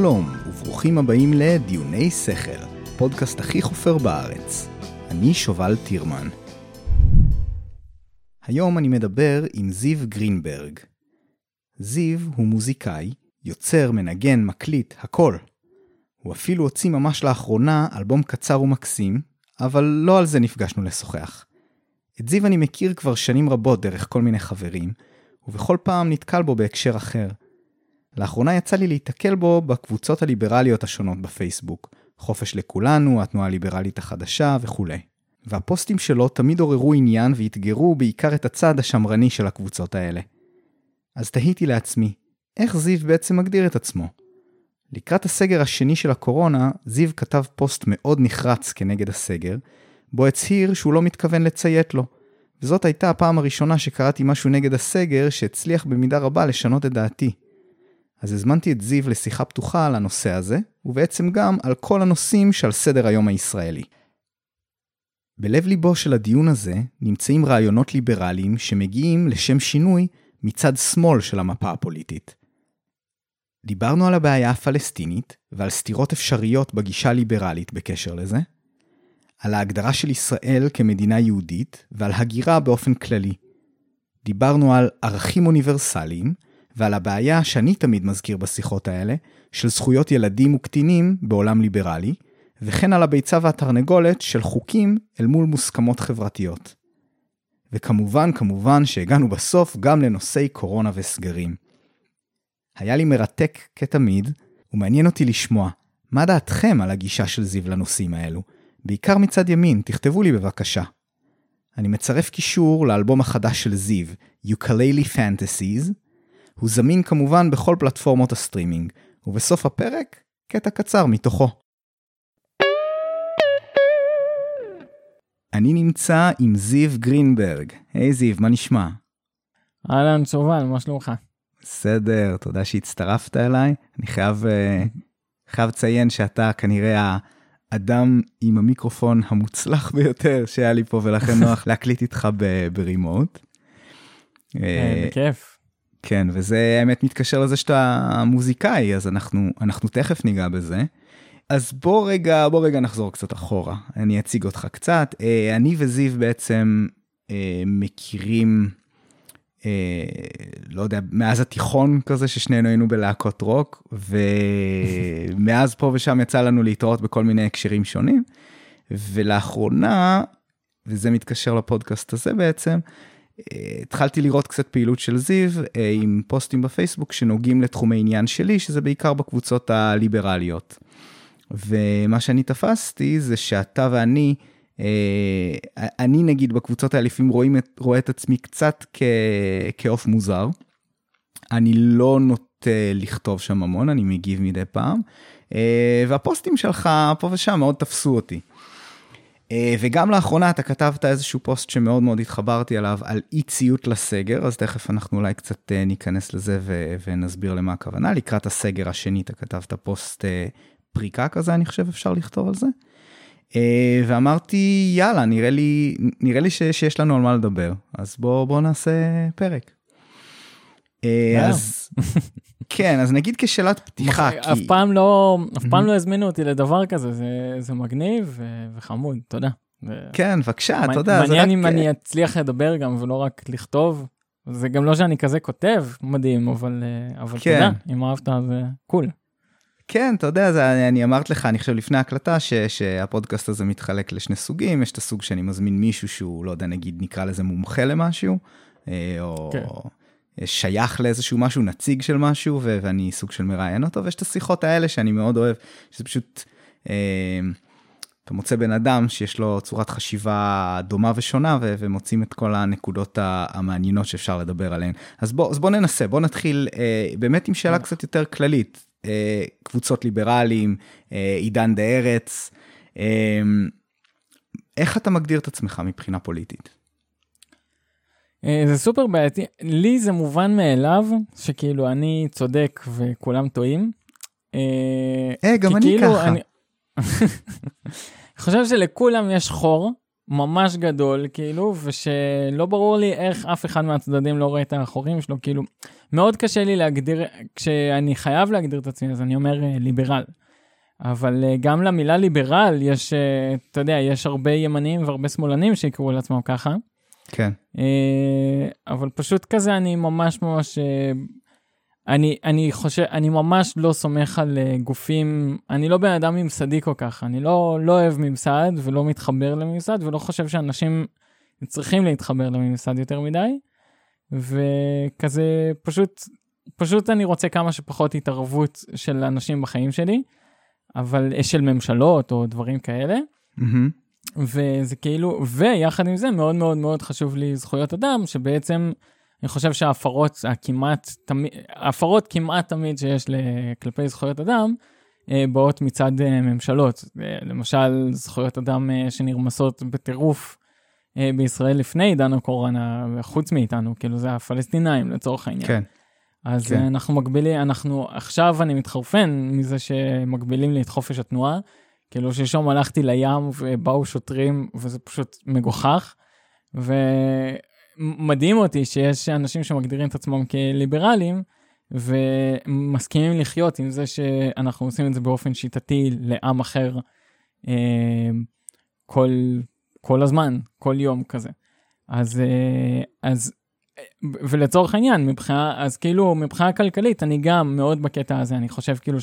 שלום, וברוכים הבאים לדיוני שכל, פודקאסט הכי חופר בארץ. אני שובל טירמן. היום אני מדבר עם זיו גרינברג. זיו הוא מוזיקאי, יוצר, מנגן, מקליט, הכל. הוא אפילו הוציא ממש לאחרונה אלבום קצר ומקסים, אבל לא על זה נפגשנו לשוחח. את זיו אני מכיר כבר שנים רבות דרך כל מיני חברים, ובכל פעם נתקל בו בהקשר אחר. לאחרונה יצא לי להיתקל בו בקבוצות הליברליות השונות בפייסבוק, חופש לכולנו, התנועה הליברלית החדשה וכולי. והפוסטים שלו תמיד עוררו עניין ואתגרו בעיקר את הצד השמרני של הקבוצות האלה. אז תהיתי לעצמי, איך זיו בעצם מגדיר את עצמו? לקראת הסגר השני של הקורונה, זיו כתב פוסט מאוד נחרץ כנגד הסגר, בו הצהיר שהוא לא מתכוון לציית לו. וזאת הייתה הפעם הראשונה שקראתי משהו נגד הסגר שהצליח במידה רבה לשנות את דעתי. אז הזמנתי את זיו לשיחה פתוחה על הנושא הזה, ובעצם גם על כל הנושאים שעל סדר היום הישראלי. בלב ליבו של הדיון הזה נמצאים רעיונות ליברליים שמגיעים לשם שינוי מצד שמאל של המפה הפוליטית. דיברנו על הבעיה הפלסטינית ועל סתירות אפשריות בגישה הליברלית בקשר לזה, על ההגדרה של ישראל כמדינה יהודית ועל הגירה באופן כללי. דיברנו על ערכים אוניברסליים ועל הבעיה שאני תמיד מזכיר בשיחות האלה, של זכויות ילדים וקטינים בעולם ליברלי, וכן על הביצה והתרנגולת של חוקים אל מול מוסכמות חברתיות. וכמובן, כמובן שהגענו בסוף גם לנושאי קורונה וסגרים. היה לי מרתק כתמיד, ומעניין אותי לשמוע, מה דעתכם על הגישה של זיו לנושאים האלו? בעיקר מצד ימין, תכתבו לי בבקשה. אני מצרף קישור לאלבום החדש של זיו, Ukulele Fantasies, הוא זמין כמובן בכל פלטפורמות הסטרימינג, ובסוף הפרק, קטע קצר מתוכו. אני נמצא עם זיו גרינברג. היי היי, זיו, מה נשמע? אהלן, שובל, מה שלומך? בסדר, תודה שהצטרפת אליי. אני חייב, uh, חייב לציין שאתה כנראה האדם עם המיקרופון המוצלח ביותר שהיה לי פה, ולכן נוח להקליט איתך ברימוט. אה, בכיף. כן, וזה האמת מתקשר לזה שאתה מוזיקאי, אז אנחנו, אנחנו תכף ניגע בזה. אז בוא רגע, בוא רגע נחזור קצת אחורה, אני אציג אותך קצת. אה, אני וזיו בעצם אה, מכירים, אה, לא יודע, מאז התיכון כזה ששנינו היינו בלהקות רוק, ומאז פה ושם יצא לנו להתראות בכל מיני הקשרים שונים. ולאחרונה, וזה מתקשר לפודקאסט הזה בעצם, התחלתי לראות קצת פעילות של זיו אה, עם פוסטים בפייסבוק שנוגעים לתחומי עניין שלי, שזה בעיקר בקבוצות הליברליות. ומה שאני תפסתי זה שאתה ואני, אה, אני נגיד בקבוצות האלה לפעמים רואים רואה את עצמי קצת כ, כעוף מוזר. אני לא נוטה לכתוב שם המון, אני מגיב מדי פעם. אה, והפוסטים שלך פה ושם מאוד תפסו אותי. אה, וגם לאחרונה אתה כתבת איזשהו פוסט שמאוד מאוד התחברתי עליו, על אי ציות לסגר, אז תכף אנחנו אולי קצת אה, ניכנס לזה ו- ונסביר למה הכוונה. לקראת הסגר השני אתה כתבת פוסט אה, פריקה כזה, אני חושב אפשר לכתוב על זה. ואמרתי, יאללה, נראה לי, נראה לי ש- שיש לנו על מה לדבר, אז בוא, בוא נעשה פרק. אז כן, אז נגיד כשאלת פתיחה, כי... אף פעם לא, אף פעם לא הזמינו אותי לדבר כזה, זה, זה מגניב וחמוד, תודה. כן, בבקשה, תודה. מעניין אם אני אצליח לדבר גם ולא רק לכתוב. זה גם לא שאני כזה כותב מדהים, אבל, אבל כן. תודה, אם אהבת זה קול. כן, אתה יודע, זה, אני אמרת לך, אני חושב לפני ההקלטה, ש, שהפודקאסט הזה מתחלק לשני סוגים, יש את הסוג שאני מזמין מישהו שהוא, לא יודע, נגיד נקרא לזה מומחה למשהו, אה, או... כן. שייך לאיזשהו משהו, נציג של משהו, ו- ואני סוג של מראיין אותו, ויש את השיחות האלה שאני מאוד אוהב, שזה פשוט, אה, אתה מוצא בן אדם שיש לו צורת חשיבה דומה ושונה, ו- ומוצאים את כל הנקודות המעניינות שאפשר לדבר עליהן. אז בוא, אז בוא ננסה, בוא נתחיל אה, באמת עם שאלה קצת יותר כללית. אה, קבוצות ליברליים, אה, עידן דה ארץ, אה, איך אתה מגדיר את עצמך מבחינה פוליטית? אה, זה סופר בעייתי, לי זה מובן מאליו שכאילו אני צודק וכולם טועים. אה, אה גם אני כאילו ככה. אני חושב שלכולם יש חור ממש גדול, כאילו, ושלא ברור לי איך אף אחד מהצדדים לא רואה את האחורים שלו, כאילו, מאוד קשה לי להגדיר, כשאני חייב להגדיר את עצמי, אז אני אומר אה, ליברל. אבל גם למילה ליברל יש, אתה יודע, יש הרבה ימנים והרבה שמאלנים שיקראו לעצמם ככה. כן. אבל פשוט כזה, אני ממש ממש אני, אני חושב, אני ממש לא סומך על uh, גופים, אני לא בן אדם ממסדי כל כך, אני לא, לא אוהב ממסד ולא מתחבר לממסד ולא חושב שאנשים צריכים להתחבר לממסד יותר מדי. וכזה פשוט, פשוט אני רוצה כמה שפחות התערבות של אנשים בחיים שלי, אבל אה, של ממשלות או דברים כאלה. Mm-hmm. וזה כאילו, ויחד עם זה מאוד מאוד מאוד חשוב לי זכויות אדם, שבעצם אני חושב שההפרות הכמעט, תמיד, ההפרות כמעט תמיד שיש כלפי זכויות אדם, אה, באות מצד אה, ממשלות. אה, למשל, זכויות אדם שנרמסות בטירוף בישראל לפני עידן הקורונה, חוץ מאיתנו, כאילו זה הפלסטינאים לצורך העניין. כן. אז כן. אנחנו מגבילים, אנחנו, עכשיו אני מתחרפן מזה שמגבילים לי את חופש התנועה. כאילו שלשום הלכתי לים ובאו שוטרים וזה פשוט מגוחך. ו... מדהים אותי שיש אנשים שמגדירים את עצמם כליברלים, ומסכימים לחיות עם זה שאנחנו עושים את זה באופן שיטתי לעם אחר אה, כל, כל הזמן, כל יום כזה. אז, אה, אז, ולצורך העניין, מבחינה, אז כאילו מבחינה כלכלית, אני גם מאוד בקטע הזה, אני חושב כאילו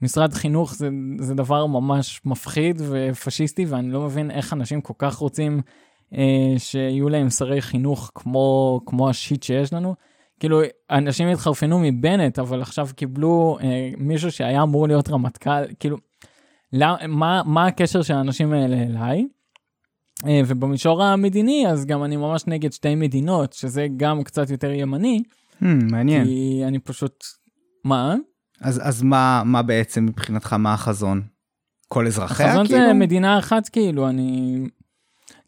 שמשרד חינוך זה, זה דבר ממש מפחיד ופשיסטי, ואני לא מבין איך אנשים כל כך רוצים אה, שיהיו להם שרי חינוך כמו, כמו השיט שיש לנו. כאילו, אנשים התחרפנו מבנט, אבל עכשיו קיבלו אה, מישהו שהיה אמור להיות רמטכ"ל, כאילו, לא, מה, מה הקשר של האנשים האלה אליי? אה, ובמישור המדיני, אז גם אני ממש נגד שתי מדינות, שזה גם קצת יותר ימני. Hmm, מעניין. כי אני פשוט... מה? אז, אז מה, מה בעצם מבחינתך, מה החזון? כל אזרחיה, החזון כאילו? החזון זה מדינה אחת, כאילו, אני...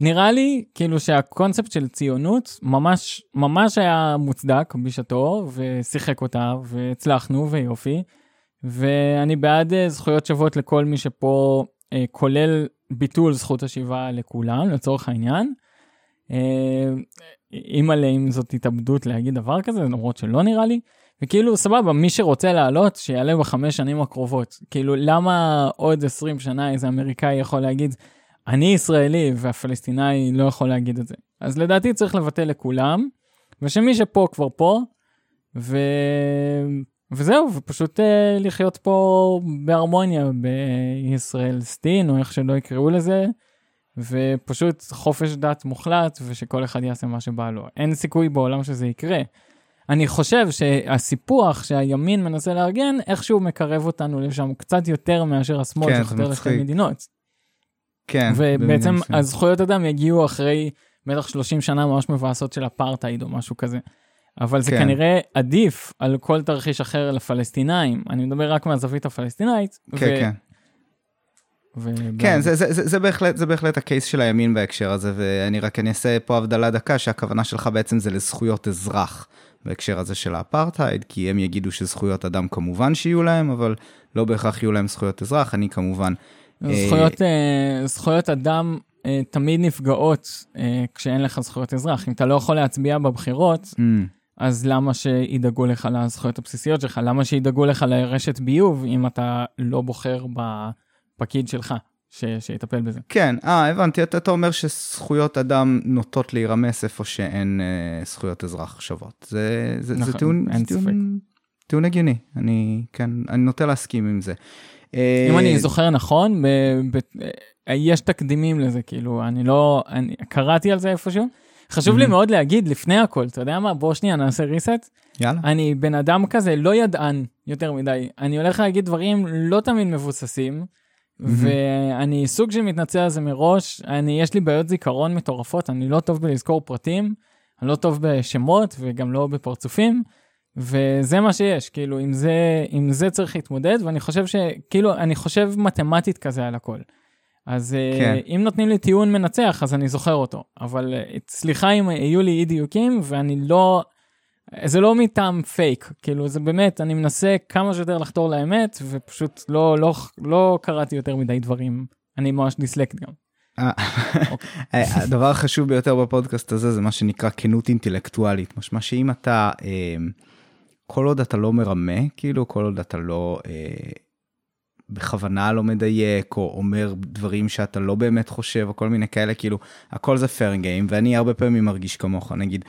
נראה לי כאילו שהקונספט של ציונות ממש ממש היה מוצדק בשעתו ושיחק אותה והצלחנו ויופי. ואני בעד אה, זכויות שוות לכל מי שפה אה, כולל ביטול זכות השיבה לכולם לצורך העניין. אה, אימא'לה אם זאת התאבדות להגיד דבר כזה למרות שלא נראה לי. וכאילו סבבה מי שרוצה לעלות שיעלה בחמש שנים הקרובות כאילו למה עוד 20 שנה איזה אמריקאי יכול להגיד אני ישראלי והפלסטיני לא יכול להגיד את זה. אז לדעתי צריך לבטל לכולם, ושמי שפה כבר פה, ו... וזהו, ופשוט uh, לחיות פה בהרמוניה בישראל סטין, או איך שלא יקראו לזה, ופשוט חופש דת מוחלט, ושכל אחד יעשה מה שבא לו. אין סיכוי בעולם שזה יקרה. אני חושב שהסיפוח שהימין מנסה לארגן, איכשהו מקרב אותנו לשם קצת יותר מאשר השמאל כן, שחותר לשתי מדינות. כן. ובעצם הזכויות אדם יגיעו אחרי בטח 30 שנה ממש מבאסות של אפרטהייד או משהו כזה. אבל זה כן. כנראה עדיף על כל תרחיש אחר לפלסטינאים. אני מדבר רק מהזווית הפלסטינאית. כן, ו... כן. ו... כן, זה, זה, זה, זה, בהחלט, זה בהחלט הקייס של הימין בהקשר הזה, ואני רק אני אעשה פה הבדלה דקה, שהכוונה שלך בעצם זה לזכויות אזרח בהקשר הזה של האפרטהייד, כי הם יגידו שזכויות אדם כמובן שיהיו להם, אבל לא בהכרח יהיו להם זכויות אזרח, אני כמובן זכויות, uh, זכויות אדם uh, תמיד נפגעות uh, כשאין לך זכויות אזרח. אם אתה לא יכול להצביע בבחירות, mm. אז למה שידאגו לך לזכויות הבסיסיות שלך? למה שידאגו לך לרשת ביוב אם אתה לא בוחר בפקיד שלך? ש, שיטפל בזה. כן, אה, הבנתי, אתה, אתה אומר שזכויות אדם נוטות להירמס איפה שאין אה, זכויות אזרח שוות. זה, זה, נכון, זה טיעון, אין זה טיעון, טיעון הגיוני, אני, כן, אני נוטה להסכים עם זה. אם אני אה, זוכר נכון, ב, ב, יש תקדימים לזה, כאילו, אני לא, אני קראתי על זה איפשהו. חשוב לי מאוד להגיד לפני הכל, אתה יודע מה? בוא שנייה נעשה reset. יאללה. אני בן אדם כזה לא ידען יותר מדי. אני הולך להגיד דברים לא תמיד מבוססים, ואני סוג של מתנצל על זה מראש. אני, יש לי בעיות זיכרון מטורפות, אני לא טוב בלזכור פרטים, אני לא טוב בשמות וגם לא בפרצופים. וזה מה שיש, כאילו, עם זה, עם זה צריך להתמודד, ואני חושב שכאילו, אני חושב מתמטית כזה על הכל. אז אה, כן. אם נותנים לי טיעון מנצח, אז אני זוכר אותו. אבל אה, סליחה אם יהיו לי אי דיוקים, ואני לא... זה לא מטעם פייק, כאילו, זה באמת, אני מנסה כמה שיותר לחתור לאמת, ופשוט לא, לא, לא קראתי יותר מדי דברים. אני ממש דיסלקט גם. אה, הדבר החשוב ביותר בפודקאסט הזה זה מה שנקרא כנות אינטלקטואלית, משמע שאם אתה, אה, כל עוד אתה לא מרמה, כאילו כל עוד אתה לא אה, בכוונה לא מדייק, או אומר דברים שאתה לא באמת חושב, או כל מיני כאלה, כאילו, הכל זה fair game, ואני הרבה פעמים מרגיש כמוך, נגיד,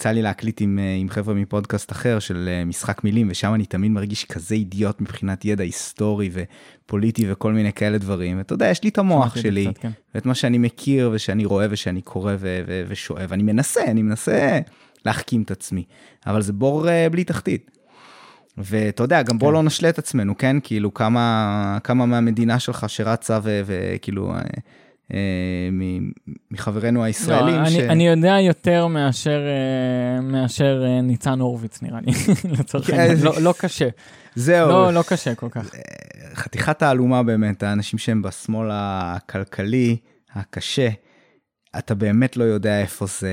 יצא לי להקליט עם, אה, עם חבר'ה מפודקאסט אחר של אה, משחק מילים, ושם אני תמיד מרגיש כזה אידיוט מבחינת ידע היסטורי ופוליטי וכל מיני כאלה דברים. ואתה יודע, יש לי את המוח שלי, קצת, כן. ואת מה שאני מכיר ושאני רואה ושאני קורא ו- ו- ושואב, אני מנסה, אני מנסה להחכים את עצמי, אבל זה בור uh, בלי תחתית. ואתה יודע, גם בוא כן. לא נשלה את עצמנו, כן? כאילו, כמה, כמה מהמדינה שלך שרצה וכאילו... אה, מחברינו הישראלים. לא, ש... אני, אני יודע יותר מאשר, אה, מאשר אה, ניצן הורוביץ נראה לי, לצורך כן, העניין, לא, לא קשה. זהו. לא, לא קשה כל כך. חתיכת תעלומה באמת, האנשים שהם בשמאל הכלכלי, הקשה, אתה באמת לא יודע איפה זה,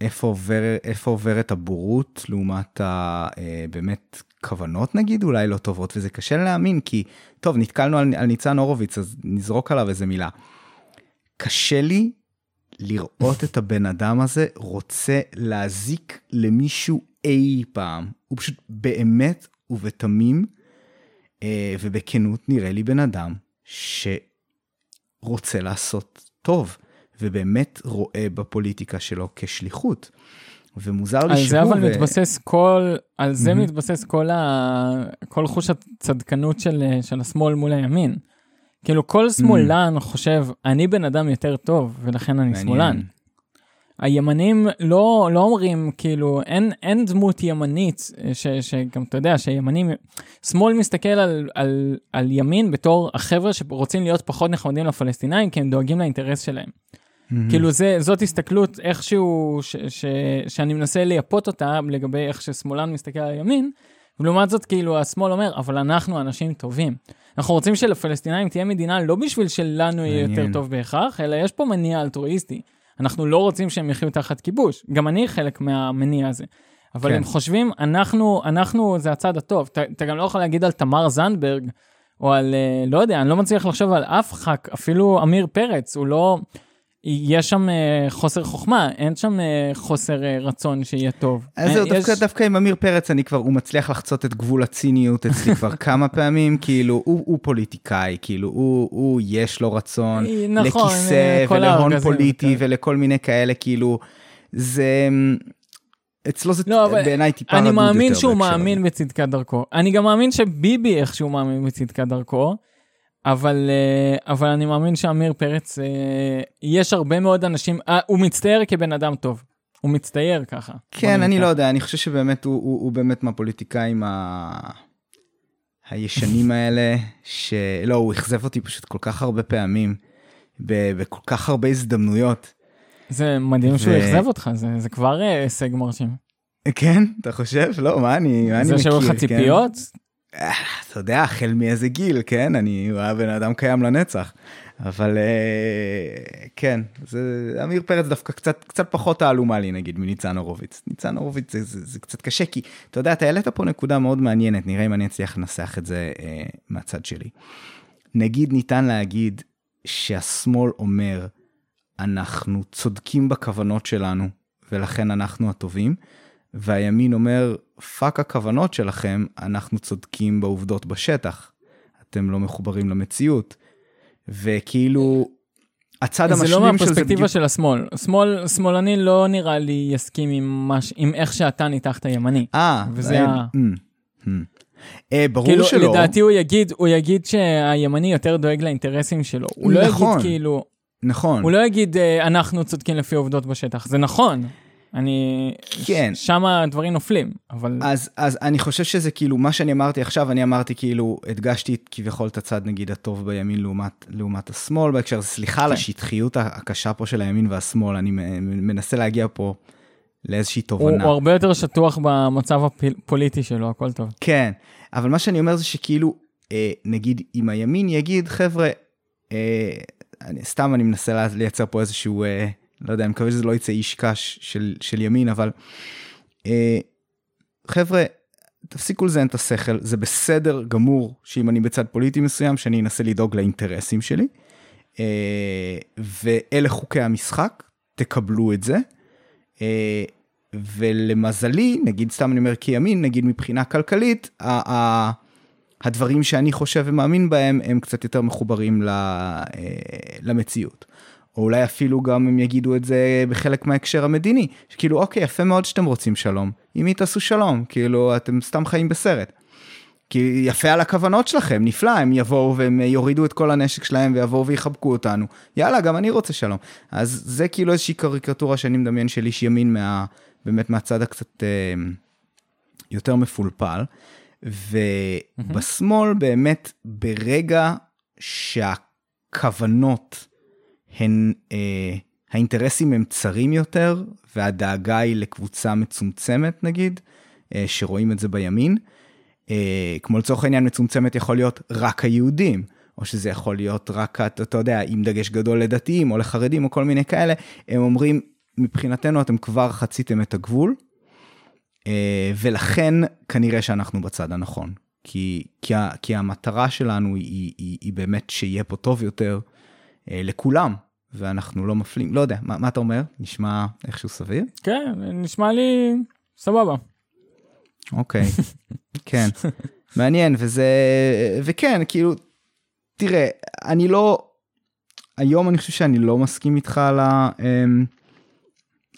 איפה, עובר, איפה עוברת הבורות לעומת ה, באמת כוונות נגיד? אולי לא טובות וזה קשה להאמין כי טוב נתקלנו על, על ניצן הורוביץ אז נזרוק עליו איזה מילה. קשה לי לראות את הבן אדם הזה רוצה להזיק למישהו אי פעם. הוא פשוט באמת ובתמים אה, ובכנות נראה לי בן אדם שרוצה לעשות טוב ובאמת רואה בפוליטיקה שלו כשליחות. ומוזר לי שהוא... על זה אבל ו... מתבסס כל, על זה mm-hmm. מתבסס כל, ה... כל חוש הצדקנות של, של השמאל מול הימין. כאילו כל שמאלן mm-hmm. חושב, אני בן אדם יותר טוב ולכן אני מעניין. שמאלן. הימנים לא, לא אומרים, כאילו, אין, אין דמות ימנית, ש, שגם אתה יודע, שימנים, שמאל מסתכל על, על, על ימין בתור החבר'ה שרוצים להיות פחות נחמדים לפלסטינאים, כי הם דואגים לאינטרס שלהם. Mm-hmm. כאילו זה, זאת הסתכלות איכשהו ש, ש, שאני מנסה לייפות אותה לגבי איך ששמאלן מסתכל על הימין, ולעומת זאת כאילו השמאל אומר, אבל אנחנו אנשים טובים. אנחנו רוצים שלפלסטינאים תהיה מדינה לא בשביל שלנו יהיה יותר טוב בהכרח, אלא יש פה מניע אלטרואיסטי. אנחנו לא רוצים שהם יחיו תחת כיבוש, גם אני חלק מהמניע הזה. אבל כן. הם חושבים, אנחנו, אנחנו זה הצד הטוב. אתה, אתה גם לא יכול להגיד על תמר זנדברג, או על, אה, לא יודע, אני לא מצליח לחשוב על אף ח"כ, אפילו עמיר פרץ, הוא לא... יש שם uh, חוסר חוכמה, אין שם uh, חוסר uh, רצון שיהיה טוב. אז זהו, יש... דווקא, דווקא עם אמיר פרץ, אני כבר, הוא מצליח לחצות את גבול הציניות אצלי כבר כמה פעמים, כאילו, הוא, הוא פוליטיקאי, כאילו, הוא, הוא יש לו רצון נכון, לכיסא ולהון פוליטי כן. ולכל מיני כאלה, כאילו, זה... אצלו זה לא, בעיניי טיפה רדוד יותר. אני מאמין שהוא מאמין בצדקת דרכו. אני גם מאמין שביבי איכשהו מאמין בצדקת דרכו. אבל, אה, אבל אני מאמין שעמיר פרץ, אה, יש הרבה מאוד אנשים, אה, הוא מצטייר כבן אדם טוב. הוא מצטייר ככה. כן, אני לא יודע, אני חושב שבאמת הוא, הוא, הוא באמת מהפוליטיקאים ה... הישנים האלה, שלא, הוא אכזב אותי פשוט כל כך הרבה פעמים, בכל כך הרבה הזדמנויות. זה מדהים ו... שהוא אכזב אותך, זה, זה כבר הישג מרשים. כן, אתה חושב? לא, מה אני, מה אני מכיר? זה שהיו לך כן? אתה יודע, החל מאיזה גיל, כן? אני, הוא היה בן אדם קיים לנצח. אבל אה, כן, זה, אמיר פרץ דווקא קצת, קצת פחות תעלומה לי נגיד מניצן הורוביץ. ניצן הורוביץ זה, זה, זה קצת קשה, כי אתה יודע, אתה העלית פה נקודה מאוד מעניינת, נראה אם אני אצליח לנסח את זה אה, מהצד שלי. נגיד ניתן להגיד שהשמאל אומר, אנחנו צודקים בכוונות שלנו, ולכן אנחנו הטובים, והימין אומר, fuck הכוונות שלכם, אנחנו צודקים בעובדות בשטח. אתם לא מחוברים למציאות. וכאילו, הצד המשלים של זה לא מהפרספקטיבה של השמאל. שמאל, שמאלני לא נראה לי יסכים עם, מש, עם איך שאתה ניתחת ימני. אה, וזה אה, ה... Mm, mm. אה, ברור כאילו, שלא. לדעתי הוא יגיד, הוא יגיד שהימני יותר דואג לאינטרסים שלו. הוא לא נכון, יגיד כאילו... נכון. הוא לא יגיד, אה, אנחנו צודקים לפי עובדות בשטח. זה נכון, אני, כן. שם הדברים נופלים, אבל... אז, אז אני חושב שזה כאילו, מה שאני אמרתי עכשיו, אני אמרתי כאילו, הדגשתי כביכול את הצד נגיד הטוב בימין לעומת, לעומת השמאל בהקשר סליחה על כן. השטחיות הקשה פה של הימין והשמאל, אני מנסה להגיע פה לאיזושהי תובנה. הוא, הוא הרבה יותר שטוח במצב הפוליטי שלו, הכל טוב. כן, אבל מה שאני אומר זה שכאילו, אה, נגיד אם הימין יגיד, חבר'ה, אה, אני, סתם אני מנסה לייצר פה איזשהו... אה, לא יודע, אני מקווה שזה לא יצא איש קש של, של ימין, אבל אה, חבר'ה, תפסיקו לזיין את השכל, זה בסדר גמור שאם אני בצד פוליטי מסוים, שאני אנסה לדאוג לאינטרסים שלי. אה, ואלה חוקי המשחק, תקבלו את זה. אה, ולמזלי, נגיד סתם אני אומר כימין, נגיד מבחינה כלכלית, הדברים שאני חושב ומאמין בהם הם קצת יותר מחוברים למציאות. או אולי אפילו גם הם יגידו את זה בחלק מההקשר המדיני, שכאילו אוקיי יפה מאוד שאתם רוצים שלום, עם מי תעשו שלום, כאילו אתם סתם חיים בסרט. כי יפה על הכוונות שלכם, נפלא, הם יבואו והם יורידו את כל הנשק שלהם ויבואו ויחבקו אותנו. יאללה, גם אני רוצה שלום. אז זה כאילו איזושהי קריקטורה שאני מדמיין של איש ימין מה... באמת מהצד הקצת אה, יותר מפולפל. ובשמאל באמת ברגע שהכוונות הן, אה, האינטרסים הם צרים יותר והדאגה היא לקבוצה מצומצמת נגיד, אה, שרואים את זה בימין. אה, כמו לצורך העניין מצומצמת יכול להיות רק היהודים, או שזה יכול להיות רק, אתה, אתה יודע, עם דגש גדול לדתיים או לחרדים או כל מיני כאלה, הם אומרים, מבחינתנו אתם כבר חציתם את הגבול, אה, ולכן כנראה שאנחנו בצד הנכון. כי, כי, כי המטרה שלנו היא, היא, היא באמת שיהיה פה טוב יותר לכולם, ואנחנו לא מפלים, לא יודע, מה, מה אתה אומר? נשמע איכשהו סביר? כן, נשמע לי סבבה. אוקיי, כן, מעניין, וזה, וכן, כאילו, תראה, אני לא, היום אני חושב שאני לא מסכים איתך על ה... אמ,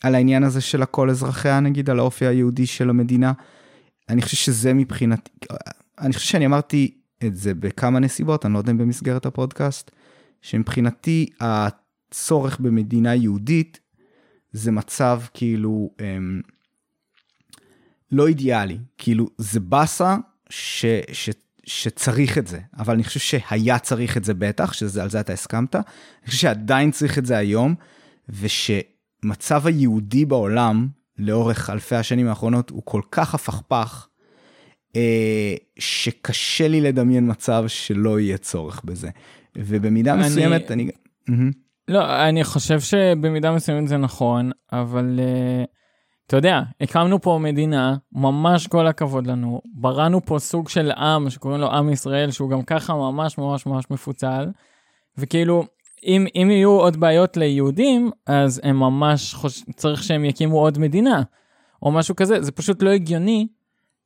על העניין הזה של הכל אזרחיה, נגיד, על האופי היהודי של המדינה. אני חושב שזה מבחינתי, אני חושב שאני אמרתי את זה בכמה נסיבות, אני לא יודע אם במסגרת הפודקאסט, שמבחינתי הצורך במדינה יהודית זה מצב כאילו הם, לא אידיאלי, כאילו זה באסה ש, ש, שצריך את זה, אבל אני חושב שהיה צריך את זה בטח, שעל זה אתה הסכמת, אני חושב שעדיין צריך את זה היום, וש... המצב היהודי בעולם, לאורך אלפי השנים האחרונות, הוא כל כך הפכפך, אה, שקשה לי לדמיין מצב שלא יהיה צורך בזה. ובמידה אני... מסוימת, אני... לא, אני חושב שבמידה מסוימת זה נכון, אבל uh, אתה יודע, הקמנו פה מדינה, ממש כל הכבוד לנו, בראנו פה סוג של עם שקוראים לו עם ישראל, שהוא גם ככה ממש ממש ממש מפוצל, וכאילו, אם, אם יהיו עוד בעיות ליהודים, אז הם ממש חוש... צריך שהם יקימו עוד מדינה, או משהו כזה, זה פשוט לא הגיוני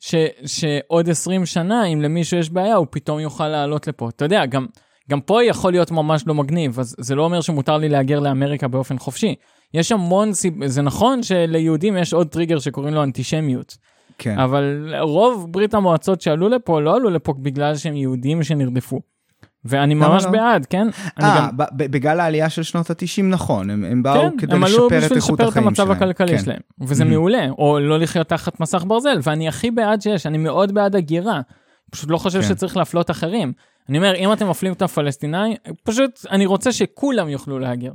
ש, שעוד 20 שנה, אם למישהו יש בעיה, הוא פתאום יוכל לעלות לפה. אתה יודע, גם, גם פה יכול להיות ממש לא מגניב, אז זה לא אומר שמותר לי להגר לאמריקה באופן חופשי. יש המון סיב... זה נכון שליהודים יש עוד טריגר שקוראים לו אנטישמיות. כן. אבל רוב ברית המועצות שעלו לפה, לא עלו לפה בגלל שהם יהודים שנרדפו. ואני ממש לא? בעד, כן? אה, גם... בגל העלייה של שנות ה-90 נכון, הם, הם באו כן, כדי הם לשפר את איכות החיים שלהם. כן, הם עלו בשביל לשפר את המצב הכלכלי כן. שלהם, וזה mm-hmm. מעולה, או לא לחיות תחת מסך ברזל, ואני הכי בעד שיש, אני מאוד בעד הגירה, פשוט לא חושב כן. שצריך להפלות אחרים. אני אומר, אם אתם מפלים את הפלסטיני, פשוט אני רוצה שכולם יוכלו להגר.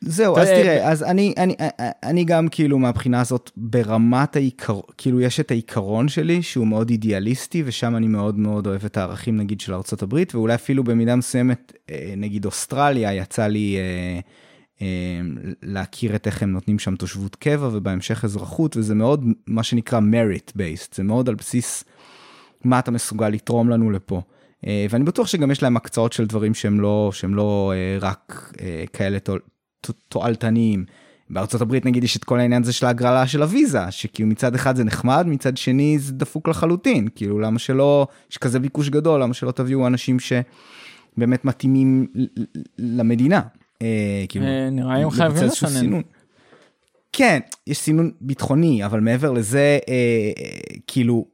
זהו, אז תראה, אז אני, אני, אני גם כאילו מהבחינה הזאת ברמת העיקרון, כאילו יש את העיקרון שלי שהוא מאוד אידיאליסטי ושם אני מאוד מאוד אוהב את הערכים נגיד של ארה"ב ואולי אפילו במידה מסוימת אה, נגיד אוסטרליה יצא לי אה, אה, להכיר את איך הם נותנים שם תושבות קבע ובהמשך אזרחות וזה מאוד מה שנקרא merit based, זה מאוד על בסיס מה אתה מסוגל לתרום לנו לפה. ואני בטוח שגם יש להם הקצאות של דברים שהם לא, שהם לא רק כאלה תועלתניים. בארצות הברית נגיד יש את כל העניין הזה של ההגרלה של הוויזה, שכאילו מצד אחד זה נחמד, מצד שני זה דפוק לחלוטין, כאילו למה שלא, יש כזה ביקוש גדול, למה שלא תביאו אנשים שבאמת מתאימים למדינה. אה, כאילו, אה, נראה לי הם חייבים לשנן. כן, יש סינון ביטחוני, אבל מעבר לזה, אה, כאילו,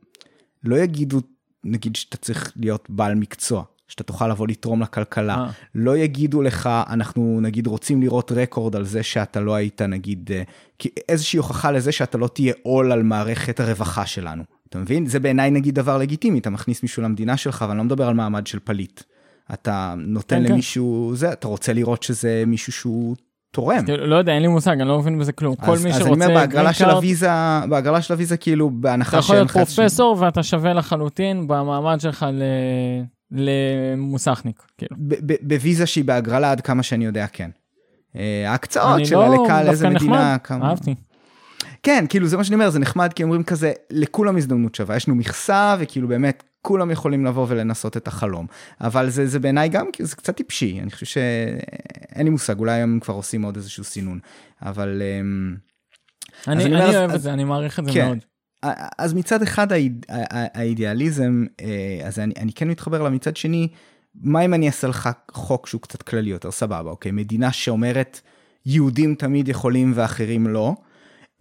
לא יגידו, נגיד שאתה צריך להיות בעל מקצוע. שאתה תוכל לבוא לתרום לכלכלה. אה. לא יגידו לך, אנחנו נגיד רוצים לראות רקורד על זה שאתה לא היית נגיד, אה, איזושהי הוכחה לזה שאתה לא תהיה עול על מערכת הרווחה שלנו. אתה מבין? זה בעיניי נגיד דבר לגיטימי, אתה מכניס מישהו למדינה שלך, ואני לא מדבר על מעמד של פליט. אתה נותן כן, כן. למישהו, כן. זה, אתה רוצה לראות שזה מישהו שהוא תורם. לא יודע, אין לי מושג, אני לא מבין בזה כלום. כל מי שרוצה... אז אני אומר, בהגרלה של הוויזה, בהגרלה של הוויזה, כאילו, בהנחה שאין לך... אתה יכול להיות פרופסור ואתה שווה לחלוטין במעמד שלך. למוסכניק, כאילו. בוויזה שהיא בהגרלה עד כמה שאני יודע, כן. אה, ההקצאות שלה לא, לקהל איזה מדינה, כמה... אהבתי. כן, כאילו זה מה שאני אומר, זה נחמד כי אומרים כזה, לכולם הזדמנות שווה, יש לנו מכסה וכאילו באמת כולם יכולים לבוא ולנסות את החלום. אבל זה, זה בעיניי גם, זה קצת טיפשי, אני חושב שאין לי מושג, אולי הם כבר עושים עוד איזשהו סינון, אבל... אמ, אני, אני, אני אוהב אז, את זה, אני מעריך את זה כן. מאוד. אז מצד אחד האידיאליזם, אה, אז אני, אני כן מתחבר לה, מצד שני, מה אם אני אעשה לך חוק שהוא קצת כללי יותר, סבבה, אוקיי, מדינה שאומרת יהודים תמיד יכולים ואחרים לא,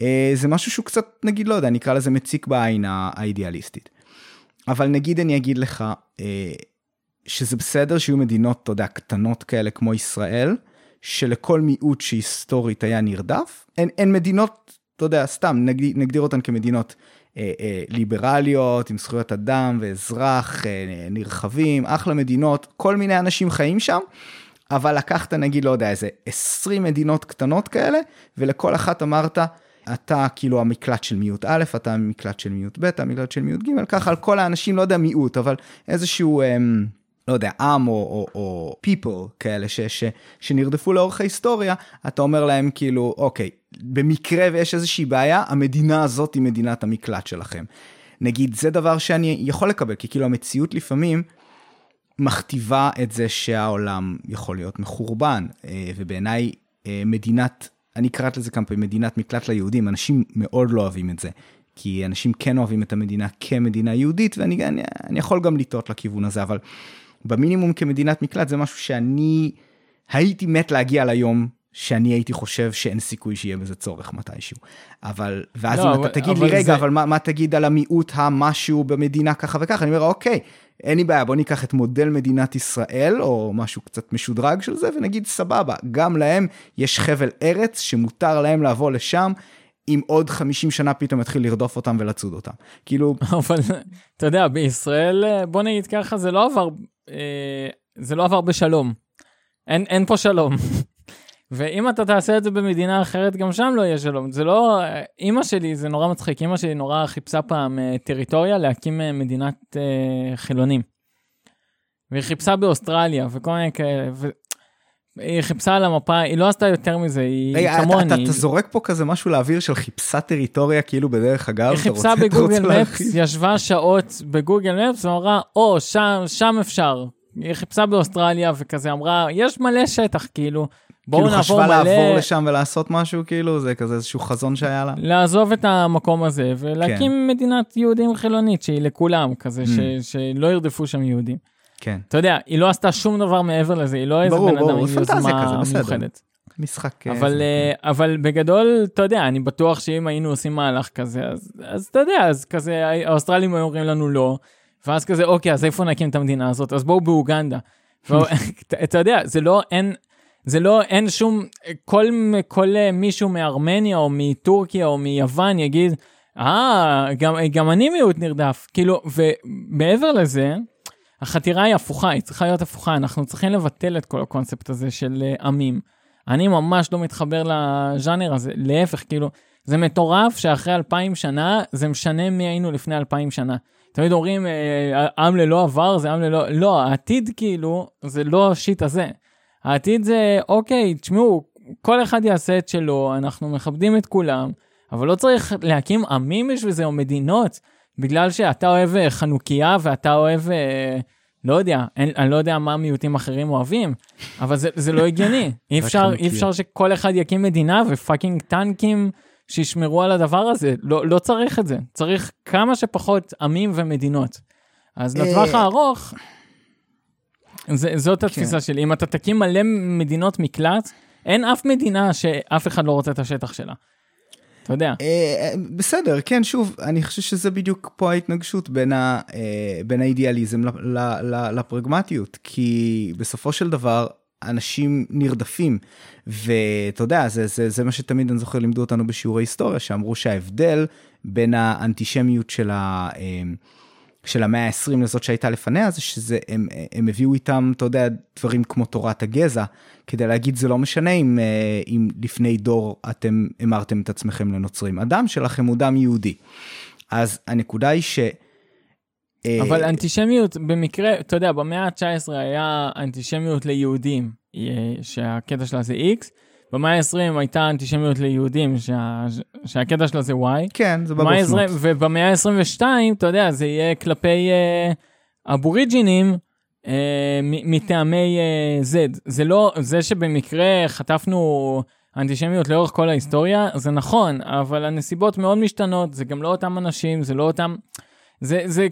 אה, זה משהו שהוא קצת, נגיד, לא יודע, נקרא לזה מציק בעין האידיאליסטית. אבל נגיד אני אגיד לך אה, שזה בסדר שיהיו מדינות, אתה יודע, קטנות כאלה כמו ישראל, שלכל מיעוט שהיסטורית היה נרדף, אין, אין מדינות, אתה יודע, סתם, נגדיר, נגדיר אותן כמדינות אה, אה, ליברליות, עם זכויות אדם ואזרח, אה, נרחבים, אחלה מדינות, כל מיני אנשים חיים שם, אבל לקחת נגיד, לא יודע, איזה 20 מדינות קטנות כאלה, ולכל אחת אמרת, אתה כאילו המקלט של מיעוט א', אתה המקלט של מיעוט ב', המקלט של מיעוט ג', ככה על כל האנשים, לא יודע מיעוט, אבל איזשהו, אמ, לא יודע, עם או, או, או people כאלה ש, ש, שנרדפו לאורך ההיסטוריה, אתה אומר להם כאילו, אוקיי, במקרה ויש איזושהי בעיה, המדינה הזאת היא מדינת המקלט שלכם. נגיד, זה דבר שאני יכול לקבל, כי כאילו המציאות לפעמים מכתיבה את זה שהעולם יכול להיות מחורבן, אה, ובעיניי אה, מדינת אני קראתי לזה כמה פעמים מדינת מקלט ליהודים, אנשים מאוד לא אוהבים את זה. כי אנשים כן אוהבים את המדינה כמדינה יהודית, ואני אני, אני יכול גם לטעות לכיוון הזה, אבל במינימום כמדינת מקלט זה משהו שאני הייתי מת להגיע ליום שאני הייתי חושב שאין סיכוי שיהיה בזה צורך מתישהו. אבל, ואז לא, אם אבל, אתה תגיד לי, רגע, זה... אבל מה, מה תגיד על המיעוט המשהו במדינה ככה וככה, אני אומר, אוקיי, אין לי בעיה, בוא ניקח את מודל מדינת ישראל, או משהו קצת משודרג של זה, ונגיד, סבבה, גם להם יש חבל ארץ שמותר להם לבוא לשם. אם עוד 50 שנה פתאום יתחיל לרדוף אותם ולצוד אותם. כאילו... אבל אתה יודע, בישראל, בוא נגיד ככה, זה לא עבר, אה, זה לא עבר בשלום. אין, אין פה שלום. ואם אתה תעשה את זה במדינה אחרת, גם שם לא יהיה שלום. זה לא... אימא שלי, זה נורא מצחיק, אימא שלי נורא חיפשה פעם אה, טריטוריה להקים אה, מדינת אה, חילונים. והיא חיפשה באוסטרליה וכל מיני כאלה. ו... היא חיפשה על המפה, היא לא עשתה יותר מזה, היא רגע, כמוני. אתה, אתה, אתה זורק פה כזה משהו לאוויר של חיפשה טריטוריה כאילו בדרך אגב, היא חיפשה רוצה, בגוגל מפס, ישבה שעות בגוגל מפס ואמרה, או, שם, שם אפשר. היא חיפשה באוסטרליה וכזה אמרה, יש מלא שטח, כאילו, בואו כאילו נעבור מלא... כאילו חשבה לעבור לשם ולעשות משהו, כאילו? זה כזה איזשהו חזון שהיה לה? לעזוב את המקום הזה ולהקים כן. מדינת יהודים חילונית שהיא לכולם, כזה, mm. ש... שלא ירדפו שם יהודים. כן. אתה יודע, היא לא עשתה שום דבר מעבר לזה, היא לא איזה בן אדם עם יוזמה מיוחדת. משחק... אה, אבל, uh, אבל בגדול, אתה יודע, אני בטוח שאם היינו עושים מהלך כזה, אז, אז אתה יודע, אז כזה, האוסטרלים היו אומרים לנו לא, ואז כזה, אוקיי, אז איפה נקים את המדינה הזאת? אז בואו באוגנדה. אתה יודע, זה לא, אין, זה לא, אין שום, כל, כל מישהו מארמניה או מטורקיה או מיוון יגיד, אה, גם, גם אני מיעוט נרדף. כאילו, ומעבר לזה, החתירה היא הפוכה, היא צריכה להיות הפוכה, אנחנו צריכים לבטל את כל הקונספט הזה של אה, עמים. אני ממש לא מתחבר לז'אנר הזה, להפך, כאילו, זה מטורף שאחרי אלפיים שנה, זה משנה מי היינו לפני אלפיים שנה. תמיד אומרים, אה, עם ללא עבר זה עם ללא, לא, העתיד כאילו, זה לא השיט הזה. העתיד זה, אוקיי, תשמעו, כל אחד יעשה את שלו, אנחנו מכבדים את כולם, אבל לא צריך להקים עמים בשביל זה או מדינות, בגלל שאתה אוהב אה, חנוכיה ואתה אוהב, אה, לא יודע, אין, אני לא יודע מה מיעוטים אחרים אוהבים, אבל זה, זה לא הגיוני. אי אפשר, אי אפשר שכל אחד יקים מדינה ופאקינג טנקים שישמרו על הדבר הזה. לא, לא צריך את זה. צריך כמה שפחות עמים ומדינות. אז לטווח אה, הארוך, זה, זאת התפיסה כן. שלי. אם אתה תקים מלא מדינות מקלט, אין אף מדינה שאף אחד לא רוצה את השטח שלה. אתה יודע. אה, בסדר, כן, שוב, אני חושב שזה בדיוק פה ההתנגשות בין, ה, אה, בין האידיאליזם לפרגמטיות, כי בסופו של דבר, אנשים נרדפים, ואתה יודע, זה, זה, זה מה שתמיד אני זוכר לימדו אותנו בשיעורי היסטוריה, שאמרו שההבדל בין האנטישמיות של ה... של המאה ה-20 לזאת שהייתה לפניה, זה שזה, הם, הם הביאו איתם, אתה יודע, דברים כמו תורת הגזע, כדי להגיד זה לא משנה אם, אה, אם לפני דור אתם המרתם את עצמכם לנוצרים, הדם שלכם הוא דם יהודי. אז הנקודה היא ש... אה, אבל אנטישמיות במקרה, אתה יודע, במאה ה-19 היה אנטישמיות ליהודים, אה, שהקטע שלה זה X, במאה ה-20 הייתה אנטישמיות ליהודים, שה, שהקטע שלה זה Y. כן, זה בבוסנות. ובמאה ה-22, אתה יודע, זה יהיה כלפי, uh, אבוריג'ינים, אה, מטעמי אה, Z, זה לא, זה שבמקרה חטפנו אנטישמיות לאורך כל ההיסטוריה, זה נכון, אבל הנסיבות מאוד משתנות, זה גם לא אותם אנשים, זה לא אותם... זה, זה,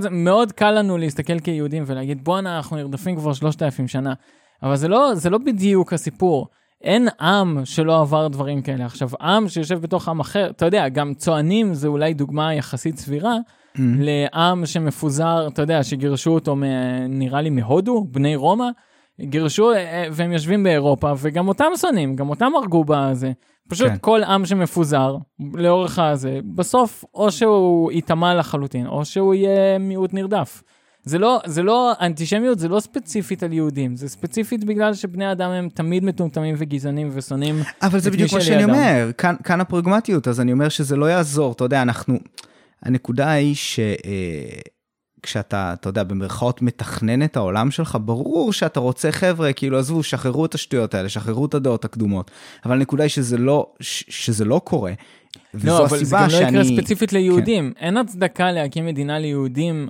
זה מאוד קל לנו להסתכל כיהודים ולהגיד בואנה אנחנו נרדפים כבר שלושת אלפים שנה. אבל זה לא, זה לא בדיוק הסיפור. אין עם שלא עבר דברים כאלה. עכשיו, עם שיושב בתוך עם אחר, אתה יודע, גם צוענים זה אולי דוגמה יחסית סבירה mm-hmm. לעם שמפוזר, אתה יודע, שגירשו אותו, מ, נראה לי מהודו, בני רומא, גירשו אה, והם יושבים באירופה, וגם אותם שונאים, גם אותם הרגו בזה. פשוט כן. כל עם שמפוזר לאורך הזה, בסוף או שהוא ייטמע לחלוטין, או שהוא יהיה מיעוט נרדף. זה לא, זה לא, אנטישמיות זה לא ספציפית על יהודים, זה ספציפית בגלל שבני אדם הם תמיד מטומטמים וגזענים ושונאים אבל זה בדיוק מה שאני. אומר, כאן, כאן הפרגמטיות, אז אני אומר שזה לא יעזור, אתה יודע, אנחנו, הנקודה היא ש... אה, כשאתה, אתה יודע, במרכאות מתכנן את העולם שלך, ברור שאתה רוצה, חבר'ה, כאילו, עזבו, שחררו את השטויות האלה, שחררו את הדעות הקדומות. אבל הנקודה היא שזה לא, שזה לא קורה. לא, אבל זה גם לא יקרה ספציפית ליהודים. כן. אין הצדקה להקים מדינה ליהודים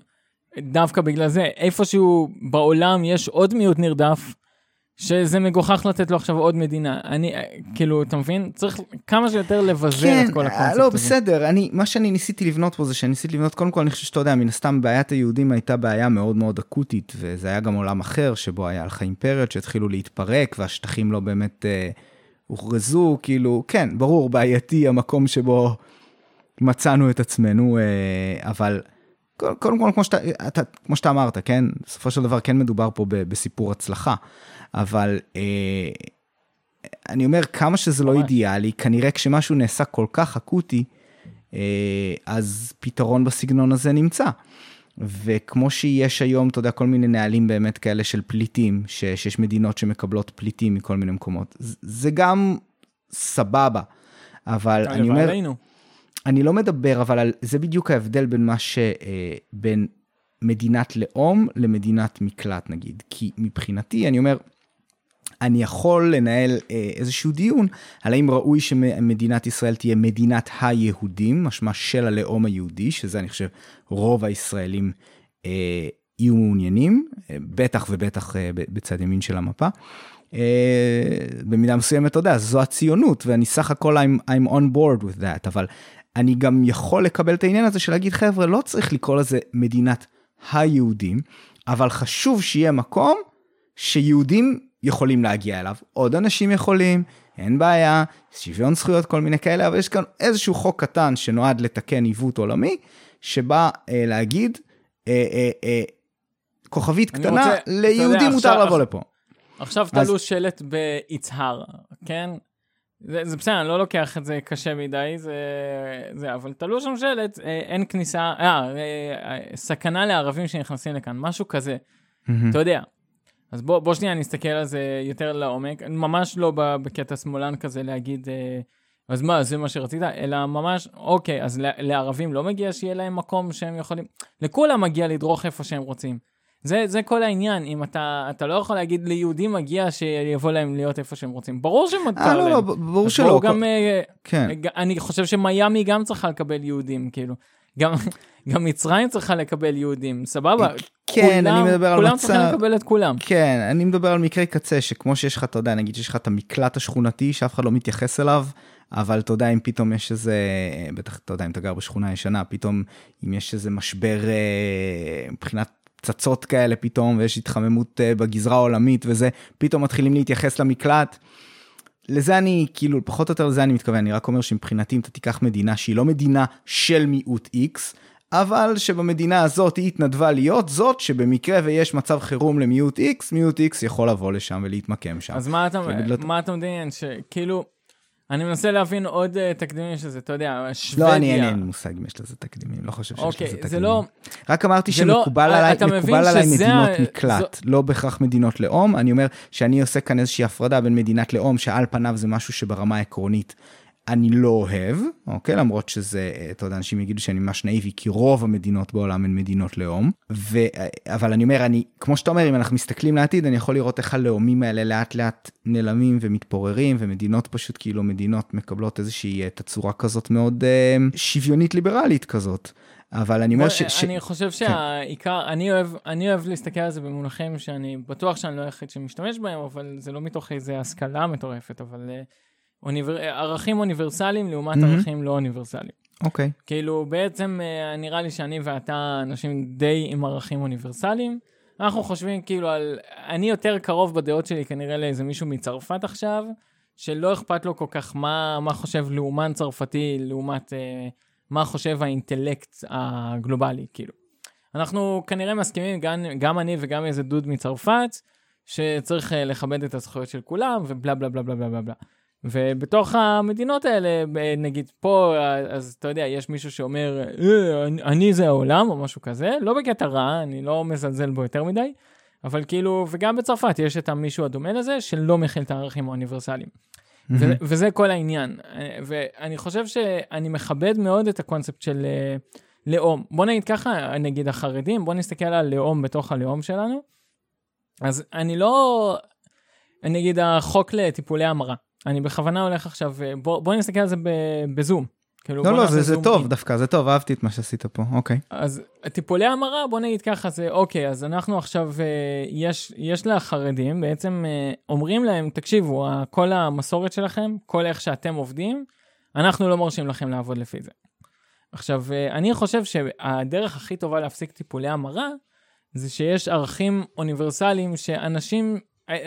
דווקא בגלל זה. איפשהו בעולם יש עוד מיעוט נרדף, שזה מגוחך לתת לו עכשיו עוד מדינה. אני, כאילו, אתה מבין? צריך כמה שיותר לבזר כן, את כל הקונספט הזה. כן, לא, בסדר. אני, מה שאני ניסיתי לבנות פה זה שאני ניסיתי לבנות, קודם כל, אני חושב שאתה יודע, מן הסתם בעיית היהודים הייתה בעיה מאוד מאוד אקוטית, וזה היה גם עולם אחר, שבו היה לך אימפריות שהתחילו להתפרק, והשטחים לא באמת אה, הוכרזו, כאילו, כן, ברור, בעייתי המקום שבו מצאנו את עצמנו, אה, אבל... קודם כל, כמו שאתה, אתה, כמו שאתה אמרת, כן, בסופו של דבר כן מדובר פה בסיפור הצלחה. אבל אה, אני אומר, כמה שזה לא אידיאלי, כנראה כשמשהו נעשה כל כך אקוטי, אה, אז פתרון בסגנון הזה נמצא. וכמו שיש היום, אתה יודע, כל מיני נהלים באמת כאלה של פליטים, ש, שיש מדינות שמקבלות פליטים מכל מיני מקומות, זה גם סבבה. אבל אני אומר, עלינו. אני לא מדבר, אבל על, זה בדיוק ההבדל בין מה ש... אה, בין מדינת לאום למדינת מקלט נגיד. כי מבחינתי, אני אומר, אני יכול לנהל אה, איזשהו דיון על האם ראוי שמדינת ישראל תהיה מדינת היהודים, משמע של הלאום היהודי, שזה אני חושב רוב הישראלים אה, יהיו מעוניינים, אה, בטח ובטח אה, בצד ימין של המפה. אה, במידה מסוימת, אתה יודע, זו הציונות, ואני סך הכל I'm, I'm on board with that, אבל אני גם יכול לקבל את העניין הזה של להגיד, חבר'ה, לא צריך לקרוא לזה מדינת היהודים, אבל חשוב שיהיה מקום שיהודים יכולים להגיע אליו, עוד אנשים יכולים, אין בעיה, שוויון זכויות, כל מיני כאלה, אבל יש כאן איזשהו חוק קטן שנועד לתקן עיוות עולמי, שבא אה, להגיד, אה, אה, אה, כוכבית קטנה, רוצה, ליהודים מותר עכשיו, לבוא לפה. עכשיו אז... תלו שלט ביצהר, כן? זה, זה בסדר, אני לא לוקח את זה קשה מדי, זה, זה אבל תלו שם שלט, אה, אין כניסה, אה, אה, סכנה לערבים שנכנסים לכאן, משהו כזה. Mm-hmm. אתה יודע, אז בוא, בוא שנייה נסתכל על זה יותר לעומק, ממש לא בקטע שמאלן כזה להגיד, אה, אז מה, זה מה שרצית, אלא ממש, אוקיי, אז לערבים לא מגיע שיהיה להם מקום שהם יכולים, לכולם מגיע לדרוך איפה שהם רוצים. זה, זה כל העניין, אם אתה, אתה לא יכול להגיד ליהודים מגיע שיבוא להם להיות איפה שהם רוצים. ברור שמותר להם. לא, לא, ברור שלא. גם, אה, כן. אני חושב שמיאמי גם צריכה לקבל יהודים, כאילו. גם, גם מצרים צריכה לקבל יהודים, סבבה? כן, כולם, אני מדבר על מצב... כולם צריכים לקבל את כולם. כן, אני מדבר על מקרי קצה, שכמו שיש לך, אתה יודע, נגיד שיש לך את המקלט השכונתי, שאף אחד לא מתייחס אליו, אבל אתה יודע, אם פתאום יש איזה, בטח, אתה יודע, אם אתה גר בשכונה ישנה, פתאום, אם יש איזה משבר אה, מבחינת פצצות כאלה פתאום, ויש התחממות אה, בגזרה העולמית וזה, פתאום מתחילים להתייחס למקלט. לזה אני, כאילו, פחות או יותר לזה אני מתכוון, אני רק אומר שמבחינתי אם אתה תיקח מדינה שהיא לא מדינה של מיעוט X, אבל שבמדינה הזאת היא התנדבה להיות זאת שבמקרה ויש מצב חירום למיעוט X, מיעוט X יכול לבוא לשם ולהתמקם שם. אז מה אתה, מה אתה מדמיין? שכאילו, אני מנסה להבין עוד uh, תקדימים שזה, אתה יודע, שוודיה. לא, אני אין לי מושג אם יש לזה תקדימים, לא חושב שיש אוקיי, לזה תקדימים. זה לא... רק אמרתי לא- שמקובל לא, עליי, מקובל עליי מדינות ה... מקלט, זו... לא בהכרח מדינות לאום. אני אומר שאני עושה כאן איזושהי הפרדה בין מדינת לאום, שעל פניו זה משהו שברמה העקרונית אני לא אוהב, אוקיי? למרות שזה, אתה יודע, אנשים יגידו שאני ממש נאיבי, כי רוב המדינות בעולם הן מדינות לאום. ו... אבל אני אומר, אני, כמו שאתה אומר, אם אנחנו מסתכלים לעתיד, אני יכול לראות איך הלאומים האלה לאט לאט נעלמים ומתפוררים, ומדינות פשוט, כאילו, מדינות מקבלות איזושהי אה, תצורה כזאת מאוד uh, שוויונית ליברלית כזאת. אבל אני אומר ש... ש... אני חושב כן. שהעיקר, כן. אני, אוהב, אני אוהב להסתכל על זה במונחים שאני בטוח שאני לא היחיד שמשתמש בהם, אבל זה לא מתוך איזו השכלה מטורפת, אבל אוניבר... ערכים אוניברסליים לעומת mm-hmm. ערכים לא אוניברסליים. אוקיי. Okay. כאילו, בעצם uh, נראה לי שאני ואתה אנשים די עם ערכים אוניברסליים. אנחנו חושבים כאילו על... אני יותר קרוב בדעות שלי כנראה לאיזה מישהו מצרפת עכשיו, שלא אכפת לו כל כך מה, מה חושב לאומן צרפתי לעומת... Uh, מה חושב האינטלקט הגלובלי, כאילו. אנחנו כנראה מסכימים, גם, גם אני וגם איזה דוד מצרפת, שצריך אה, לכבד את הזכויות של כולם, ובלה בלה בלה בלה בלה בלה. ובתוך המדינות האלה, נגיד פה, אז אתה יודע, יש מישהו שאומר, אה, אני זה העולם, או משהו כזה, לא בקטע רע, אני לא מזלזל בו יותר מדי, אבל כאילו, וגם בצרפת יש את המישהו הדומה לזה, שלא מכיל את הערכים האוניברסליים. ו- וזה כל העניין. ואני חושב שאני מכבד מאוד את הקונספט של uh, לאום. בוא נגיד ככה, נגיד החרדים, בוא נסתכל על לאום בתוך הלאום שלנו. אז אני לא, נגיד החוק לטיפולי המרה. אני בכוונה הולך עכשיו, אה, בוא, בוא נסתכל על זה בזום. כאילו, לא, לא, זה, זה טוב דווקא, זה טוב, אהבתי את מה שעשית פה, אוקיי. אז טיפולי המרה, בוא נגיד ככה, זה אוקיי, אז אנחנו עכשיו, אה, יש, יש לחרדים, בעצם אה, אומרים להם, תקשיבו, כל המסורת שלכם, כל איך שאתם עובדים, אנחנו לא מרשים לכם לעבוד לפי זה. עכשיו, אה, אני חושב שהדרך הכי טובה להפסיק טיפולי המרה, זה שיש ערכים אוניברסליים שאנשים,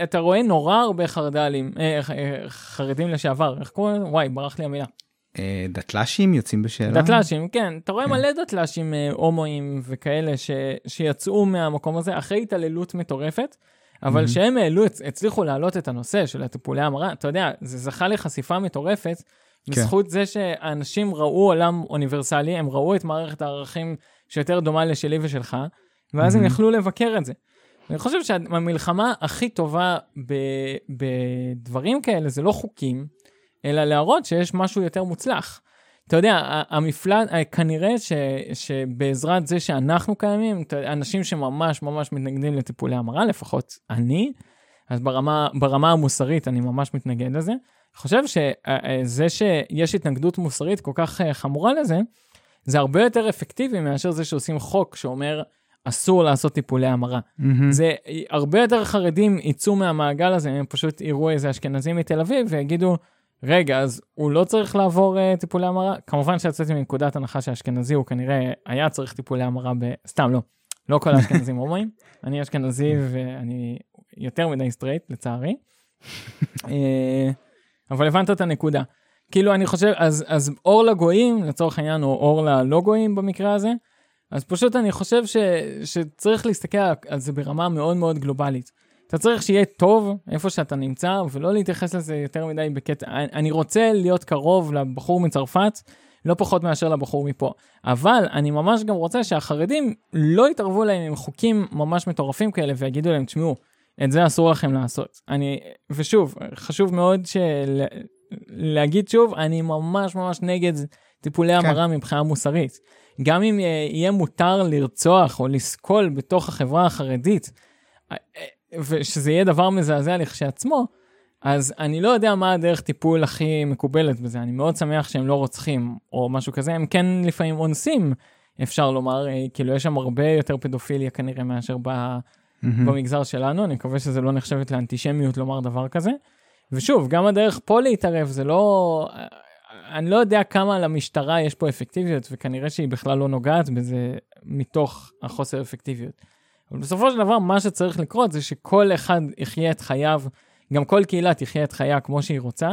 אתה רואה נורא הרבה חרד"לים, חרדים לשעבר, איך קוראים לזה? וואי, ברח לי המילה. אה, דתל"שים יוצאים בשאלה? דתל"שים, כן. אתה רואה כן. מלא דתל"שים אה, הומואים וכאלה ש, שיצאו מהמקום הזה אחרי התעללות מטורפת, אבל שהם העלו, הצליחו להעלות את הנושא של הטיפולי המרה, אתה יודע, זה זכה לחשיפה מטורפת, כן. בזכות זה שאנשים ראו עולם אוניברסלי, הם ראו את מערכת הערכים שיותר דומה לשלי ושלך, ואז הם יכלו לבקר את זה. אני חושב שהמלחמה הכי טובה בדברים כאלה זה לא חוקים, אלא להראות שיש משהו יותר מוצלח. אתה יודע, המפלט, כנראה ש, שבעזרת זה שאנחנו קיימים, אנשים שממש ממש מתנגדים לטיפולי המרה, לפחות אני, אז ברמה, ברמה המוסרית אני ממש מתנגד לזה. אני חושב שזה שיש התנגדות מוסרית כל כך אה, חמורה לזה, זה הרבה יותר אפקטיבי מאשר זה שעושים חוק שאומר אסור לעשות טיפולי המרה. Mm-hmm. זה הרבה יותר חרדים יצאו מהמעגל הזה, הם פשוט יראו איזה אשכנזים מתל אביב ויגידו, רגע, אז הוא לא צריך לעבור אה, טיפולי המרה? כמובן שיצאתי מנקודת הנחה שהאשכנזי הוא כנראה היה צריך טיפולי המרה ב... סתם, לא. לא כל האשכנזים הומואים. אני אשכנזי ואני יותר מדי סטרייט, לצערי. אה, אבל הבנת את הנקודה. כאילו, אני חושב, אז, אז אור לגויים, לצורך העניין, או אור ללא גויים במקרה הזה, אז פשוט אני חושב ש, שצריך להסתכל על זה ברמה מאוד מאוד גלובלית. אתה צריך שיהיה טוב איפה שאתה נמצא, ולא להתייחס לזה יותר מדי בקטע. אני רוצה להיות קרוב לבחור מצרפת, לא פחות מאשר לבחור מפה. אבל אני ממש גם רוצה שהחרדים לא יתערבו להם עם חוקים ממש מטורפים כאלה ויגידו להם, תשמעו, את זה אסור לכם לעשות. אני, ושוב, חשוב מאוד של... להגיד שוב, אני ממש ממש נגד טיפולי כן. המרה מבחינה מוסרית. גם אם יהיה מותר לרצוח או לסקול בתוך החברה החרדית, ושזה יהיה דבר מזעזע לכשעצמו, אז אני לא יודע מה הדרך טיפול הכי מקובלת בזה. אני מאוד שמח שהם לא רוצחים או משהו כזה, הם כן לפעמים אונסים, אפשר לומר, אה, כאילו יש שם הרבה יותר פדופיליה כנראה מאשר ב, mm-hmm. במגזר שלנו, אני מקווה שזה לא נחשבת לאנטישמיות לומר דבר כזה. ושוב, גם הדרך פה להתערב זה לא... אני לא יודע כמה למשטרה יש פה אפקטיביות, וכנראה שהיא בכלל לא נוגעת בזה מתוך החוסר אפקטיביות. אבל בסופו של דבר, מה שצריך לקרות זה שכל אחד יחיה את חייו, גם כל קהילה תחיה את חייה כמו שהיא רוצה,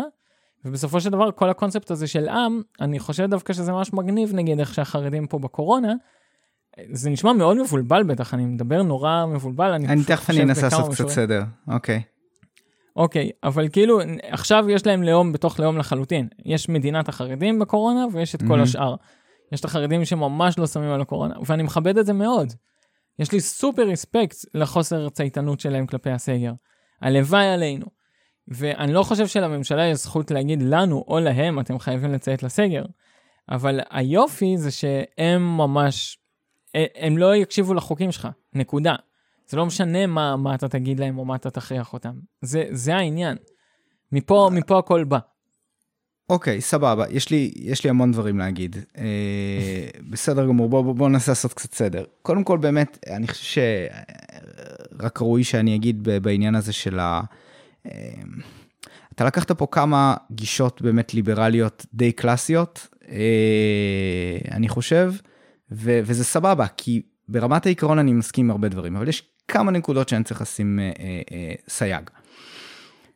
ובסופו של דבר, כל הקונספט הזה של עם, אני חושב דווקא שזה ממש מגניב, נגיד, איך שהחרדים פה בקורונה, זה נשמע מאוד מבולבל בטח, אני מדבר נורא מבולבל, אני, אני תכף אני אנסה לעשות קצת סדר, אוקיי. אוקיי, אבל כאילו, עכשיו יש להם לאום בתוך לאום לחלוטין. יש מדינת החרדים בקורונה ויש את כל mm-hmm. השאר. יש את החרדים שממש לא שמים על הקורונה, ואני מכבד את זה מאוד. יש לי סופר רספקט לחוסר צייתנות שלהם כלפי הסגר. הלוואי עלינו. ואני לא חושב שלממשלה יש זכות להגיד לנו או להם, אתם חייבים לציית לסגר. אבל היופי זה שהם ממש, הם לא יקשיבו לחוקים שלך, נקודה. זה לא משנה מה, מה אתה תגיד להם או מה אתה תכריח אותם. זה, זה העניין. מפה, מפה הכל בא. אוקיי, סבבה, יש לי, יש לי המון דברים להגיד. אה, בסדר גמור, בוא, בוא, בוא ננסה לעשות קצת סדר. קודם כל, באמת, אני חושב שרק ראוי שאני אגיד בעניין הזה של ה... אה, אתה לקחת פה כמה גישות באמת ליברליות די קלאסיות, אה, אני חושב, ו, וזה סבבה, כי ברמת העיקרון אני מסכים עם הרבה דברים, אבל יש כמה נקודות שאני צריך לשים אה, אה, אה, סייג.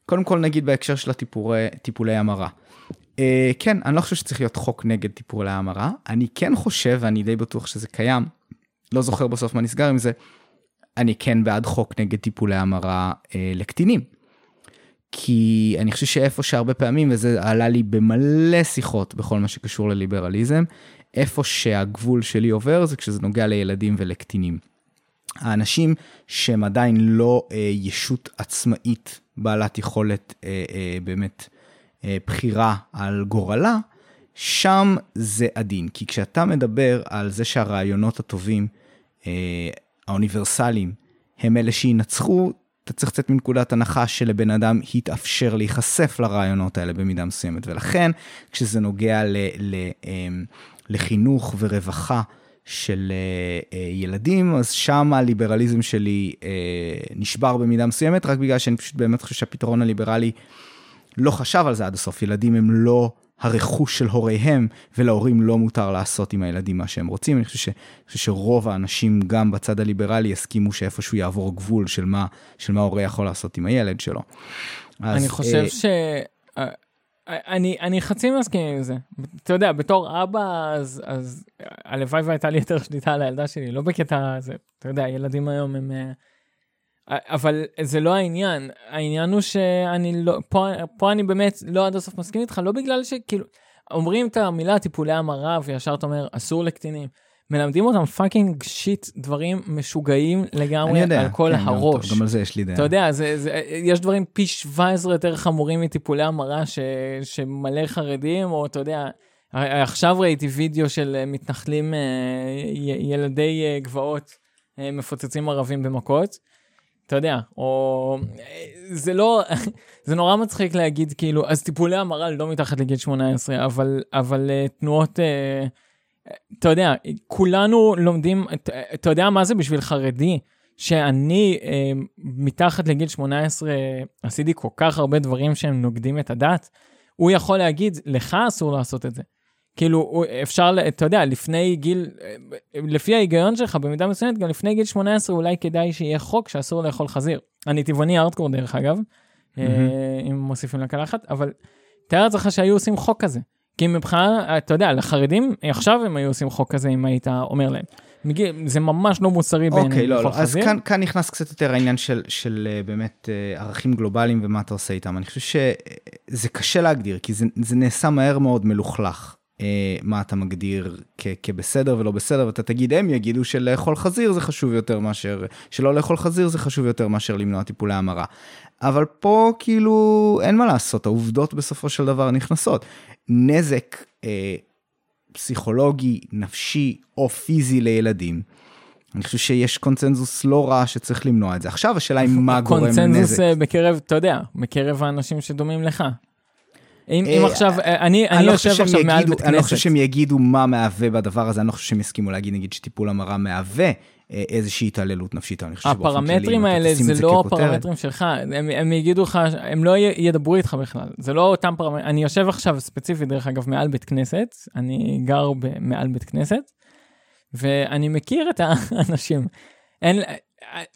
קודם כל נגיד בהקשר של הטיפולי המרה. אה, כן, אני לא חושב שצריך להיות חוק נגד טיפולי המרה, אני כן חושב, ואני די בטוח שזה קיים, לא זוכר בסוף מה נסגר עם זה, אני כן בעד חוק נגד טיפולי המרה אה, לקטינים. כי אני חושב שאיפה שהרבה פעמים, וזה עלה לי במלא שיחות בכל מה שקשור לליברליזם, איפה שהגבול שלי עובר זה כשזה נוגע לילדים ולקטינים. האנשים שהם עדיין לא אה, ישות עצמאית בעלת יכולת אה, אה, באמת אה, בחירה על גורלה, שם זה עדין. כי כשאתה מדבר על זה שהרעיונות הטובים, אה, האוניברסליים, הם אלה שינצחו, אתה צריך לצאת מנקודת הנחה שלבן אדם יתאפשר להיחשף לרעיונות האלה במידה מסוימת. ולכן, כשזה נוגע ל, ל, אה, לחינוך ורווחה, של uh, uh, ילדים, אז שם הליברליזם שלי uh, נשבר במידה מסוימת, רק בגלל שאני פשוט באמת חושב שהפתרון הליברלי לא חשב על זה עד הסוף. ילדים הם לא הרכוש של הוריהם, ולהורים לא מותר לעשות עם הילדים מה שהם רוצים. אני חושב, ש, אני חושב שרוב האנשים, גם בצד הליברלי, יסכימו שאיפשהו יעבור גבול של מה, של מה הורה יכול לעשות עם הילד שלו. אז, אני חושב uh, ש... אני, אני חצי מסכים עם זה. אתה יודע, בתור אבא, אז, אז הלוואי והייתה לי יותר שליטה על הילדה שלי, לא בקטע הזה, אתה יודע, ילדים היום הם... אה, אבל זה לא העניין, העניין הוא שאני לא, פה, פה אני באמת לא עד הסוף מסכים איתך, לא בגלל שכאילו, אומרים את המילה טיפולי המרה וישר אתה אומר אסור לקטינים. מלמדים אותם fucking shit, דברים משוגעים לגמרי יודע, על כל כן, הראש. גם, גם על זה יש לי דעה. אתה יודע, זה, זה, יש דברים פי 17 יותר חמורים מטיפולי המרה ש, שמלא חרדים, או אתה יודע, עכשיו ראיתי וידאו של מתנחלים, אה, ילדי אה, גבעות, אה, מפוצצים ערבים במכות. אתה יודע, או זה לא, זה נורא מצחיק להגיד כאילו, אז טיפולי המרה לא מתחת לגיל 18, אבל, אבל תנועות... אתה יודע, כולנו לומדים, אתה יודע מה זה בשביל חרדי? שאני אה, מתחת לגיל 18 עשיתי כל כך הרבה דברים שהם נוגדים את הדת, הוא יכול להגיד, לך אסור לעשות את זה. כאילו, אפשר, אתה יודע, לפני גיל, לפי ההיגיון שלך, במידה מסוימת, גם לפני גיל 18 אולי כדאי שיהיה חוק שאסור לאכול חזיר. אני טבעוני ארטקור דרך אגב, mm-hmm. אם מוסיפים לקלחת, אבל תאר לעצמך שהיו עושים חוק כזה. כי מבחינה, אתה יודע, לחרדים, עכשיו הם היו עושים חוק כזה אם היית אומר להם. זה ממש לא מוסרי בעיניי. אוקיי, לא, לא, אז כאן, כאן נכנס קצת יותר העניין של, של אה, באמת אה, ערכים גלובליים ומה אתה עושה איתם. אני חושב שזה קשה להגדיר, כי זה, זה נעשה מהר מאוד מלוכלך. אה, מה אתה מגדיר כ- כבסדר ולא בסדר, ואתה תגיד, הם יגידו שלאכול חזיר זה חשוב יותר מאשר, שלא לאכול חזיר זה חשוב יותר מאשר למנוע טיפולי המרה. אבל פה כאילו אין מה לעשות, העובדות בסופו של דבר נכנסות. נזק אה, פסיכולוגי, נפשי או פיזי לילדים. אני חושב שיש קונצנזוס לא רע שצריך למנוע את זה. עכשיו השאלה היא מה גורם נזק. קונצנזוס אה, בקרב, אתה יודע, בקרב האנשים שדומים לך. אם, אם אה, עכשיו, אה, אני, אני, אני לא יושב עכשיו יגידו, מעל בית כנסת. אני לא חושב שהם יגידו מה מהווה בדבר הזה, אני לא חושב שהם יסכימו להגיד, נגיד, שטיפול המרה מהווה איזושהי התעללות נפשית, אני חושב שבאופן כללי, הפרמטרים האלה זה לא הפרמטרים שלך, הם, הם יגידו לך, הם לא ידברו איתך בכלל, זה לא אותם פרמטרים, אני יושב עכשיו ספציפית, דרך אגב, מעל בית כנסת, אני גר מעל בית כנסת, ואני מכיר את האנשים. אין,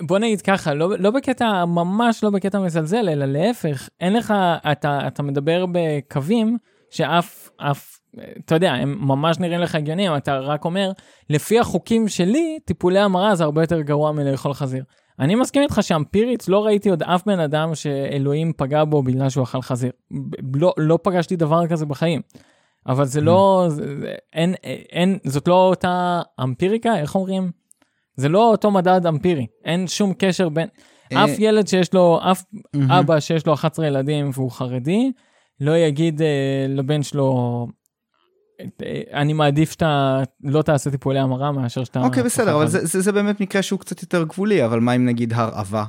בוא נגיד ככה, לא, לא בקטע, ממש לא בקטע מזלזל, אלא להפך, אין לך, אתה, אתה מדבר בקווים שאף, אף, אתה יודע, הם ממש נראים לך הגיוניים, אתה רק אומר, לפי החוקים שלי, טיפולי המרה זה הרבה יותר גרוע מלאכול חזיר. אני מסכים איתך שאמפירית לא ראיתי עוד אף בן אדם שאלוהים פגע בו בגלל שהוא אכל חזיר. לא, לא פגשתי דבר כזה בחיים. אבל זה לא, זה, זה, אין, אין, זאת לא אותה אמפיריקה, איך אומרים? זה לא אותו מדד אמפירי, אין שום קשר בין, אה, אף ילד שיש לו, אף אבא שיש לו 11 ילדים והוא חרדי, לא יגיד אה, לבן שלו, אני מעדיף שאתה לא תעשה טיפולי המרה מאשר שאתה... אוקיי, בסדר, אבל זה, זה, זה באמת מקרה שהוא קצת יותר גבולי, אבל מה אם נגיד הרעבה?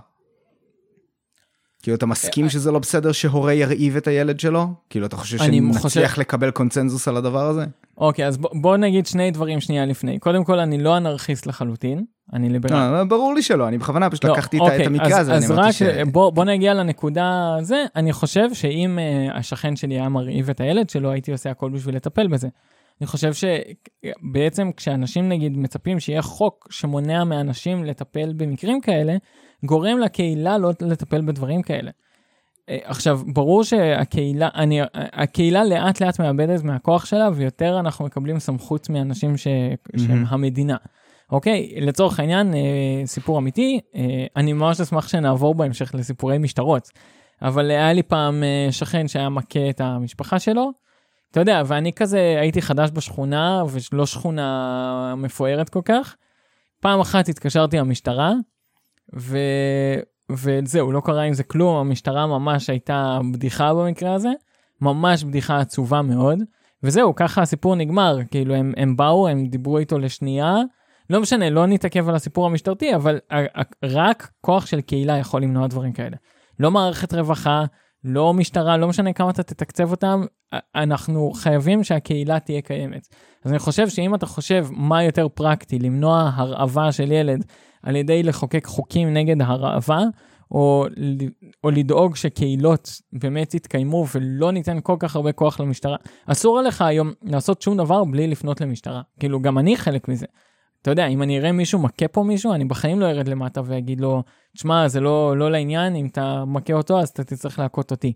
כאילו, אתה מסכים שזה לא בסדר שהורה ירעיב את הילד שלו? כאילו, אתה חושב שנצליח חושב... לקבל קונצנזוס על הדבר הזה? אוקיי, אז בוא, בוא נגיד שני דברים שנייה לפני. קודם כל, אני לא אנרכיסט לחלוטין, אני ליברל. לא, ברור לי שלא, אני בכוונה פשוט לא, לקחתי אוקיי, את המקרה אז, הזה, אז רק ש... בוא, בוא נגיע לנקודה זה, אני חושב שאם uh, השכן שלי היה מרעיב את הילד שלו, הייתי עושה הכל בשביל לטפל בזה. אני חושב שבעצם כשאנשים נגיד מצפים שיהיה חוק שמונע מאנשים לטפל במקרים כאלה, גורם לקהילה לא לטפל בדברים כאלה. אה, עכשיו, ברור שהקהילה, אני, הקהילה לאט לאט מאבדת מהכוח שלה, ויותר אנחנו מקבלים סמכות מאנשים ש, mm-hmm. שהם המדינה. אוקיי, לצורך העניין, אה, סיפור אמיתי, אה, אני ממש אשמח שנעבור בהמשך לסיפורי משטרות. אבל היה לי פעם שכן שהיה מכה את המשפחה שלו, אתה יודע, ואני כזה הייתי חדש בשכונה, ולא שכונה מפוארת כל כך. פעם אחת התקשרתי למשטרה, ו... וזהו, לא קרה עם זה כלום, המשטרה ממש הייתה בדיחה במקרה הזה, ממש בדיחה עצובה מאוד, וזהו, ככה הסיפור נגמר, כאילו הם, הם באו, הם דיברו איתו לשנייה, לא משנה, לא נתעכב על הסיפור המשטרתי, אבל רק כוח של קהילה יכול למנוע דברים כאלה. לא מערכת רווחה, לא משטרה, לא משנה כמה אתה תתקצב אותם, אנחנו חייבים שהקהילה תהיה קיימת. אז אני חושב שאם אתה חושב מה יותר פרקטי, למנוע הרעבה של ילד על ידי לחוקק חוקים נגד הרעבה, או, או לדאוג שקהילות באמת יתקיימו ולא ניתן כל כך הרבה כוח למשטרה. אסור עליך היום לעשות שום דבר בלי לפנות למשטרה. כאילו, גם אני חלק מזה. אתה יודע, אם אני אראה מישהו מכה פה מישהו, אני בחיים לא ארד למטה ואגיד לו, תשמע, זה לא, לא לעניין, אם אתה מכה אותו, אז אתה תצטרך להכות אותי.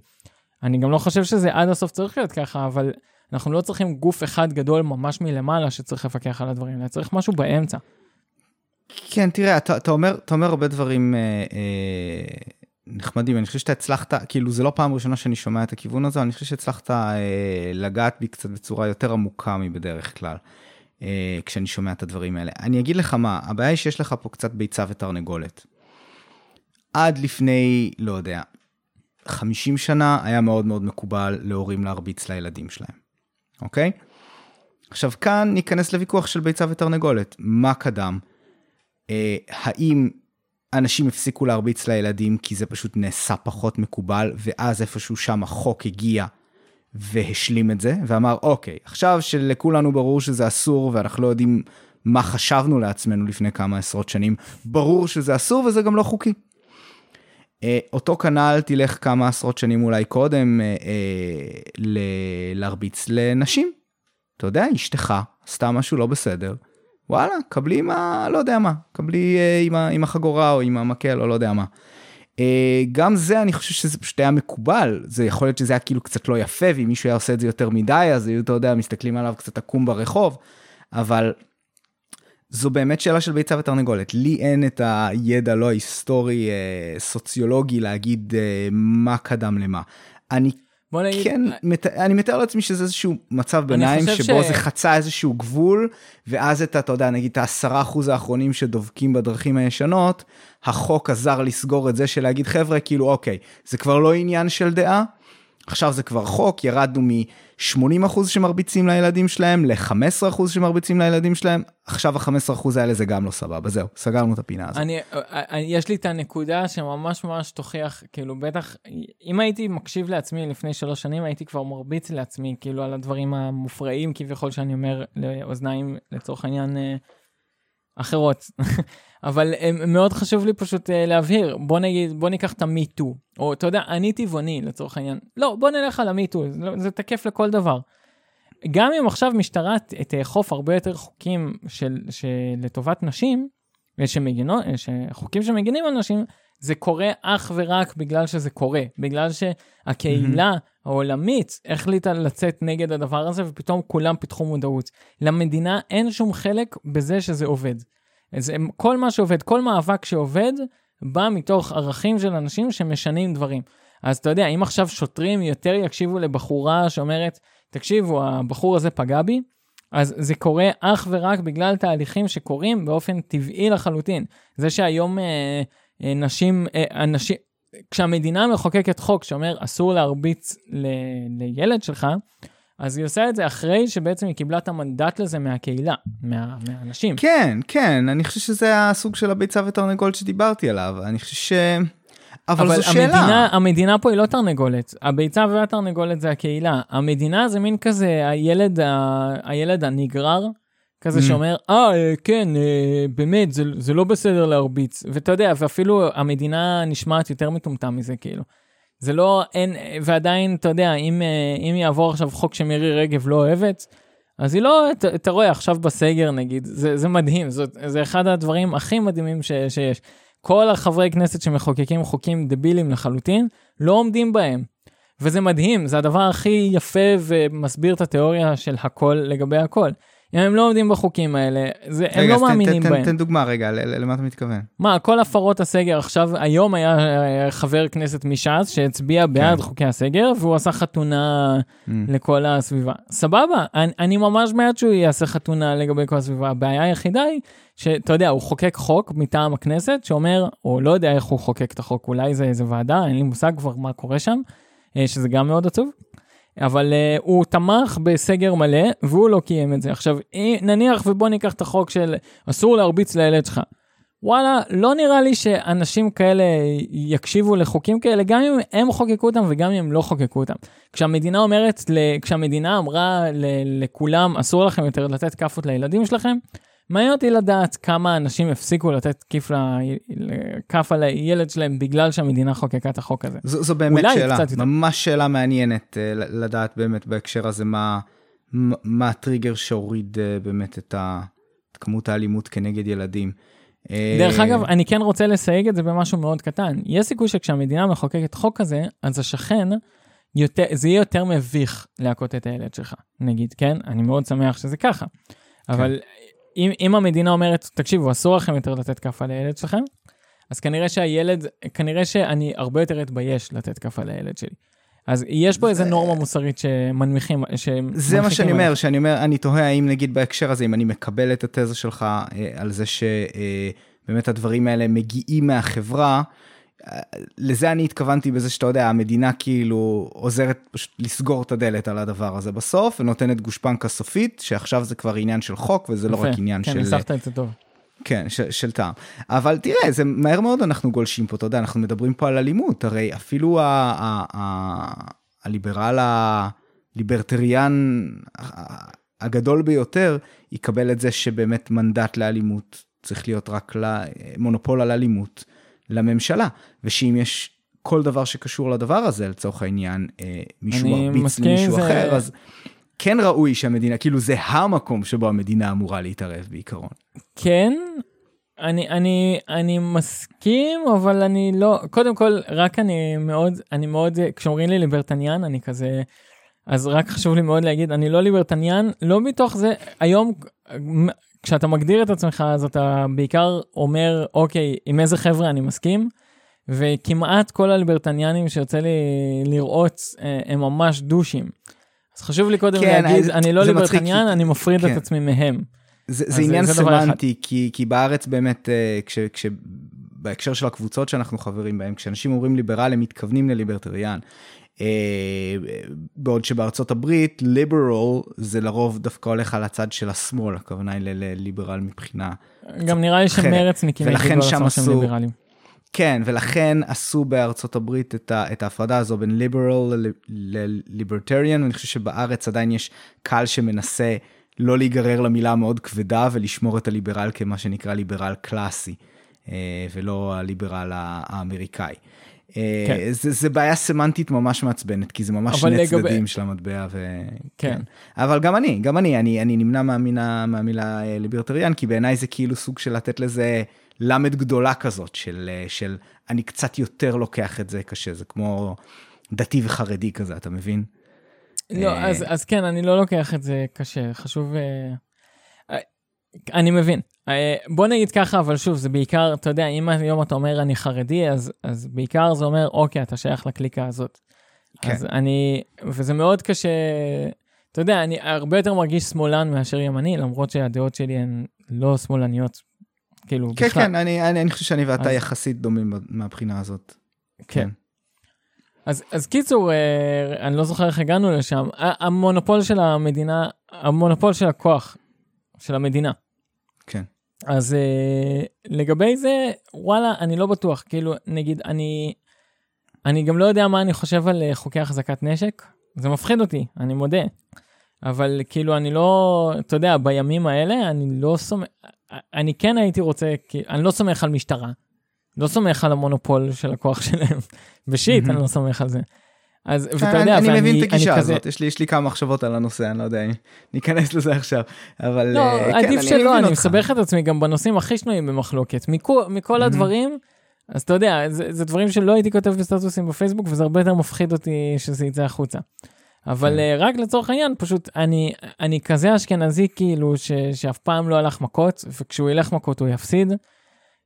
אני גם לא חושב שזה עד הסוף צריך להיות ככה, אבל אנחנו לא צריכים גוף אחד גדול ממש מלמעלה שצריך לפקח על הדברים האלה, צריך משהו באמצע. כן, תראה, אתה, אתה, אומר, אתה אומר הרבה דברים אה, אה, נחמדים, אני חושב שאתה הצלחת, כאילו זה לא פעם ראשונה שאני שומע את הכיוון הזה, אני חושב שהצלחת אה, לגעת בי קצת בצורה יותר עמוקה מבדרך כלל, אה, כשאני שומע את הדברים האלה. אני אגיד לך מה, הבעיה היא שיש לך פה קצת ביצה ותרנגולת. עד לפני, לא יודע, 50 שנה היה מאוד מאוד מקובל להורים להרביץ לילדים שלהם, אוקיי? עכשיו כאן ניכנס לוויכוח של ביצה ותרנגולת, מה קדם? אה, האם אנשים הפסיקו להרביץ לילדים כי זה פשוט נעשה פחות מקובל, ואז איפשהו שם החוק הגיע והשלים את זה, ואמר, אוקיי, עכשיו שלכולנו ברור שזה אסור ואנחנו לא יודעים מה חשבנו לעצמנו לפני כמה עשרות שנים, ברור שזה אסור וזה גם לא חוקי. אה, אותו כנ"ל תלך כמה עשרות שנים אולי קודם אה, להרביץ לנשים. אתה יודע, אשתך עשתה משהו לא בסדר, וואלה, קבלי עם ה... לא יודע מה, קבלי אה, עם, ה, עם החגורה או עם המקל או לא יודע מה. אה, גם זה אני חושב שזה פשוט היה מקובל, זה יכול להיות שזה היה כאילו קצת לא יפה, ואם מישהו היה עושה את זה יותר מדי, אז היו, אתה יודע, מסתכלים עליו קצת עקום ברחוב, אבל זו באמת שאלה של ביצה ותרנגולת. לי אין את הידע לא היסטורי, אה, סוציולוגי, להגיד מה קדם למה. אני בוא נגיד... כן, מת... אני מתאר לעצמי שזה איזשהו מצב ביניים שבו ש... זה חצה איזשהו גבול, ואז את, אתה יודע, נגיד את העשרה אחוז האחרונים שדובקים בדרכים הישנות, החוק עזר לסגור את זה של להגיד, חבר'ה, כאילו, אוקיי, זה כבר לא עניין של דעה, עכשיו זה כבר חוק, ירדנו מ-80% שמרביצים לילדים שלהם ל-15% שמרביצים לילדים שלהם, עכשיו ה-15% האלה זה גם לא סבבה, זהו, סגרנו את הפינה הזאת. אני, אני, יש לי את הנקודה שממש ממש תוכיח, כאילו בטח, אם הייתי מקשיב לעצמי לפני שלוש שנים, הייתי כבר מרביץ לעצמי, כאילו על הדברים המופרעים כביכול שאני אומר לאוזניים, לצורך העניין, אה, אחרות. אבל מאוד חשוב לי פשוט uh, להבהיר, בוא נגיד, בוא ניקח את המיטו, או אתה יודע, אני טבעוני לצורך העניין. לא, בוא נלך על המיטו, זה, זה תקף לכל דבר. גם אם עכשיו משטרה תאכוף הרבה יותר חוקים של, של לטובת נשים, שמגינות, חוקים שמגינים על נשים, זה קורה אך ורק בגלל שזה קורה, בגלל שהקהילה mm-hmm. העולמית החליטה לצאת נגד הדבר הזה, ופתאום כולם פיתחו מודעות. למדינה אין שום חלק בזה שזה עובד. אז כל מה שעובד, כל מאבק שעובד, בא מתוך ערכים של אנשים שמשנים דברים. אז אתה יודע, אם עכשיו שוטרים יותר יקשיבו לבחורה שאומרת, תקשיבו, הבחור הזה פגע בי, אז זה קורה אך ורק בגלל תהליכים שקורים באופן טבעי לחלוטין. זה שהיום אה, נשים, אה, אנשים, כשהמדינה מחוקקת חוק שאומר אסור להרביץ ל, לילד שלך, אז היא עושה את זה אחרי שבעצם היא קיבלה את המנדט לזה מהקהילה, מה, מהאנשים. כן, כן, אני חושב שזה הסוג של הביצה ותרנגולת שדיברתי עליו. אני חושב ש... אבל, אבל זו שאלה. המדינה, המדינה פה היא לא תרנגולת, הביצה והתרנגולת זה הקהילה. המדינה זה מין כזה הילד, ה... הילד הנגרר, כזה Mm. שאומר, אה, אה, כן, אה, באמת, זה, זה לא בסדר להרביץ. ואתה יודע, ואפילו המדינה נשמעת יותר מטומטם מזה, כאילו. זה לא, אין, ועדיין, אתה יודע, אם, אה, אם יעבור עכשיו חוק שמירי רגב לא אוהבת, אז היא לא, אתה, אתה רואה עכשיו בסגר נגיד, זה, זה מדהים, זאת, זה אחד הדברים הכי מדהימים ש, שיש. כל החברי כנסת שמחוקקים חוקים דבילים לחלוטין, לא עומדים בהם. וזה מדהים, זה הדבר הכי יפה ומסביר את התיאוריה של הכל לגבי הכל. אם הם לא עומדים בחוקים האלה, זה, הם רגע, לא אז תן- מאמינים תן, בהם. תן, תן דוגמה רגע, למה אתה מתכוון? מה, כל הפרות הסגר עכשיו, היום היה אה, חבר כנסת מש"ס שהצביע בעד כן. חוקי הסגר, והוא עשה חתונה Mm. לכל הסביבה. סבבה, אני, אני ממש בעד שהוא יעשה חתונה לגבי כל הסביבה. הבעיה היחידה היא שאתה יודע, הוא חוקק חוק מטעם הכנסת שאומר, או לא יודע איך הוא חוקק את החוק, אולי זה איזה ועדה, אין לי מושג כבר מה קורה שם, אה, שזה גם מאוד עצוב. אבל uh, הוא תמך בסגר מלא והוא לא קיים את זה. עכשיו, אה, נניח ובוא ניקח את החוק של אסור להרביץ לילד שלך. וואלה, לא נראה לי שאנשים כאלה יקשיבו לחוקים כאלה, גם אם הם חוקקו אותם וגם אם הם לא חוקקו אותם. כשהמדינה אומרת, כשהמדינה אמרה לכולם, אסור לכם יותר לתת כאפות לילדים שלכם, מעניין אותי לדעת כמה אנשים הפסיקו לתת כיף ל- כאפה לילד שלהם בגלל שהמדינה חוקקה את החוק הזה. זו, זו באמת שאלה. ממש שאלה מעניינת אה, לדעת באמת בהקשר הזה מה, מה הטריגר שהוריד אה, באמת את, ה, את כמות האלימות כנגד ילדים. אה, דרך אגב, אני כן רוצה לסייג את זה במשהו מאוד קטן. יש סיכוי שכשהמדינה מחוקקת חוק כזה, אז השכן, יותר, זה יהיה יותר מביך להכות את הילד שלך, נגיד, כן? אני מאוד שמח שזה ככה. אבל אם, אם המדינה אומרת, תקשיבו, אסור לכם יותר לתת כאפה לילד שלכם, אז כנראה שהילד, כנראה שאני הרבה יותר אתבייש לתת כאפה לילד שלי. אז יש פה איזה נורמה מוסרית שמנמיכים, זה מה שאני אומר. שאני אומר, אני תוהה האם נגיד בהקשר הזה, אם אני מקבל את התזה שלך אה, על זה שבאמת הדברים האלה מגיעים מהחברה, אה, לזה אני התכוונתי בזה שאתה יודע, המדינה כאילו עוזרת פשוט לסגור את הדלת על הדבר הזה בסוף, ונותנת גושפנקה סופית, שעכשיו זה כבר עניין של חוק, וזה לא יפה. רק עניין כן, של... ניסחת את זה טוב. כן, של, של טעם. אבל תראה, זה מהר מאוד אנחנו גולשים פה, אתה יודע, אנחנו מדברים פה על אלימות, הרי אפילו ה, ה, ה, הליברל הליברטריאן הגדול ביותר יקבל את זה שבאמת מנדט לאלימות צריך להיות רק למונופול על אלימות לממשלה, ושאם יש כל דבר שקשור לדבר הזה, לצורך העניין, אה, מישהו מרביץ למישהו זה- אחר, אז כן ראוי שהמדינה, כאילו זה המקום שבו המדינה אמורה להתערב בעיקרון. כן, אני, אני, אני מסכים, אבל אני לא, קודם כל, רק אני מאוד, אני מאוד, כשאומרים לי ליברטניאן, אני כזה, אז רק חשוב לי מאוד להגיד, אני לא ליברטניאן, לא מתוך זה, היום, כשאתה מגדיר את עצמך, אז אתה בעיקר אומר, אוקיי, עם איזה חבר'ה אני מסכים, וכמעט כל הליברטניאנים שיוצא לי לראות, אה, הם ממש דושים. אז חשוב לי קודם כן, להגיד, זה- אני לא זה ליברטניאן, כי- אני מפריד כן. את עצמי מהם. זה, אז זה עניין זה. סמנטי, כי, כי בארץ באמת, אה, כש, כש, בהקשר של הקבוצות שאנחנו חברים בהן, כשאנשים אומרים ליברל, הם מתכוונים לליברטריאן. אה, בעוד שבארצות הברית, ליברל זה לרוב דווקא הולך על הצד של השמאל, הכוונה היא לליברל מבחינה... גם נראה לי. שמרצניקים ולכן שם עשו- ליברלים. כן, ולכן עשו בארצות הברית את, ה, את ההפרדה הזו בין ליברל לליברטריאן, ואני חושב שבארץ עדיין יש קהל שמנסה לא להיגרר למילה המאוד כבדה ולשמור את הליברל כמה שנקרא ליברל קלאסי, אה, ולא הליברל האמריקאי. אה, כן. זה, זה בעיה סמנטית ממש מעצבנת, כי זה ממש שני לגבי- צדדים של המטבע. ו... כן. אבל גם אני, גם אני, אני, אני נמנע מהמילה, מהמילה אה, ליברטריאן, כי בעיניי זה כאילו סוג של לתת לזה למד גדולה כזאת, של, אה, של אני קצת יותר לוקח את זה קשה, זה כמו דתי וחרדי כזה, אתה מבין? לא, אה, אז, אז כן, אני לא לוקח את זה קשה, חשוב... אני מבין. אה, בוא נגיד ככה, אבל שוב, זה בעיקר, אתה יודע, אם היום אתה אומר אני חרדי, אז, אז בעיקר זה אומר, אוקיי, אתה שייך לקליקה הזאת. כן. אז אני, וזה מאוד קשה, אתה יודע, אני הרבה יותר מרגיש שמאלן מאשר ימני, למרות שהדעות שלי הן לא שמאלניות, כאילו, כן, בכלל. כן, אני, אני, אני חושב שאני ואתה אז- יחסית דומים מהבחינה הזאת. כן. אז, אז קיצור, אה, אני לא זוכר איך הגענו לשם, המונופול של המדינה, המונופול של הכוח של המדינה. אז uh, לגבי זה, וואלה, אני לא בטוח. כאילו, נגיד, אני, אני גם לא יודע מה אני חושב על uh, חוקי החזקת נשק. זה מפחיד אותי, אני מודה. אבל כאילו, אני לא, אתה יודע, בימים האלה, אני לא סומך, אני כן הייתי רוצה, אני לא סומך על משטרה. לא סומך על המונופול של הכוח שלהם. בשיט, אני לא סומך על זה. אז ואתה כן, יודע, אני מבין את הגישה הזאת, יש לי, יש לי כמה מחשבות על הנושא, אני לא יודע אם ניכנס לזה עכשיו, אבל לא, אה, כן, עדיף שלא, אני. מסבך את עצמי גם בנושאים הכי שנויים במחלוקת. מכל, מכל הדברים, אז אתה יודע, זה, זה דברים שלא הייתי כותב בסטטוסים בפייסבוק, וזה הרבה יותר מפחיד אותי שזה יצא החוצה. אבל כן. אה, רק לצורך העניין, פשוט אני, אני כזה אשכנזי כאילו, ש, שאף פעם לא הלך מכות, וכשהוא ילך מכות הוא יפסיד.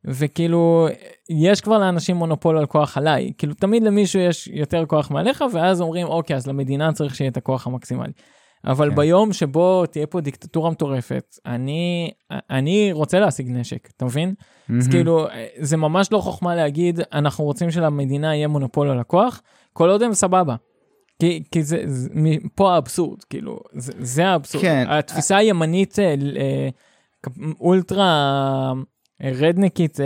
וכאילו, יש כבר לאנשים מונופול על כוח עליי. כאילו, תמיד למישהו יש יותר כוח מעליך, ואז אומרים, אוקיי, אז למדינה צריך שיהיה את הכוח המקסימלי. אבל כן. ביום שבו תהיה פה דיקטטורה מטורפת, אני, אני רוצה להשיג נשק, אתה מבין? אז מהמם. כאילו, זה ממש לא חוכמה להגיד, אנחנו רוצים שלמדינה יהיה מונופול על הכוח, כל עוד הם סבבה. כי, כי זה, זה, פה האבסורד, כאילו, זה, זה האבסורד. כן. התפיסה הימנית אה, אה, אולטרה אה, רדניקית אה,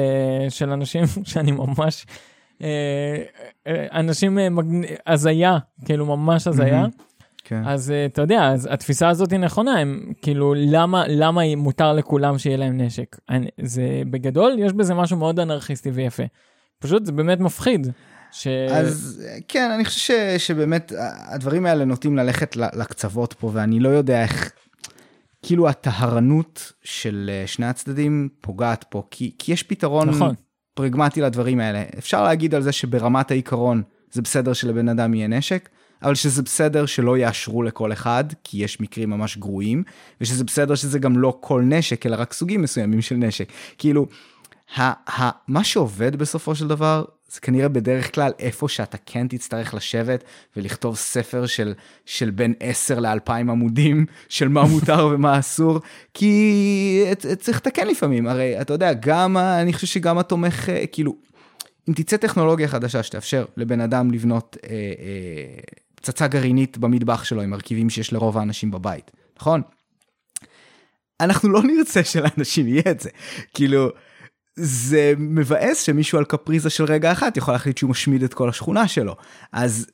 של אנשים שאני ממש, אה, אנשים אה, מגנ- הזיה, כאילו ממש הזיה. מהמם. כן. אז אה, אתה יודע, אז התפיסה הזאת היא נכונה, הם כאילו, למה, למה מותר לכולם שיהיה להם נשק? אני, זה בגדול, יש בזה משהו מאוד אנרכיסטי ויפה. פשוט זה באמת מפחיד. ש... אז כן, אני חושב ש, שבאמת הדברים האלה נוטים ללכת לקצוות פה, ואני לא יודע איך, כאילו הטהרנות של אה, שני הצדדים פוגעת פה, כי, כי יש פתרון נכון. פרגמטי לדברים האלה. אפשר להגיד על זה שברמת העיקרון זה בסדר שלבן אדם יהיה נשק, אבל שזה בסדר שלא יאשרו לכל אחד, כי יש מקרים ממש גרועים, ושזה בסדר שזה גם לא כל נשק, אלא רק סוגים מסוימים של נשק. כאילו, ה- ה- מה שעובד בסופו של דבר, זה כנראה בדרך כלל איפה שאתה כן תצטרך לשבת ולכתוב ספר של, של בין 10 ל-2000 עמודים של מה מותר ומה אסור, כי צריך לתקן לפעמים, הרי אתה יודע, גם, אני חושב שגם התומך, אה, כאילו, אם תצא טכנולוגיה חדשה שתאפשר לבן אדם לבנות אה, אה, פצצה גרעינית במטבח שלו עם מרכיבים שיש לרוב האנשים בבית, נכון? אנחנו לא נרצה שלאנשים יהיה את זה. כאילו, זה מבאס שמישהו על קפריזה של רגע אחת יכול להחליט שהוא משמיד את כל השכונה שלו. אז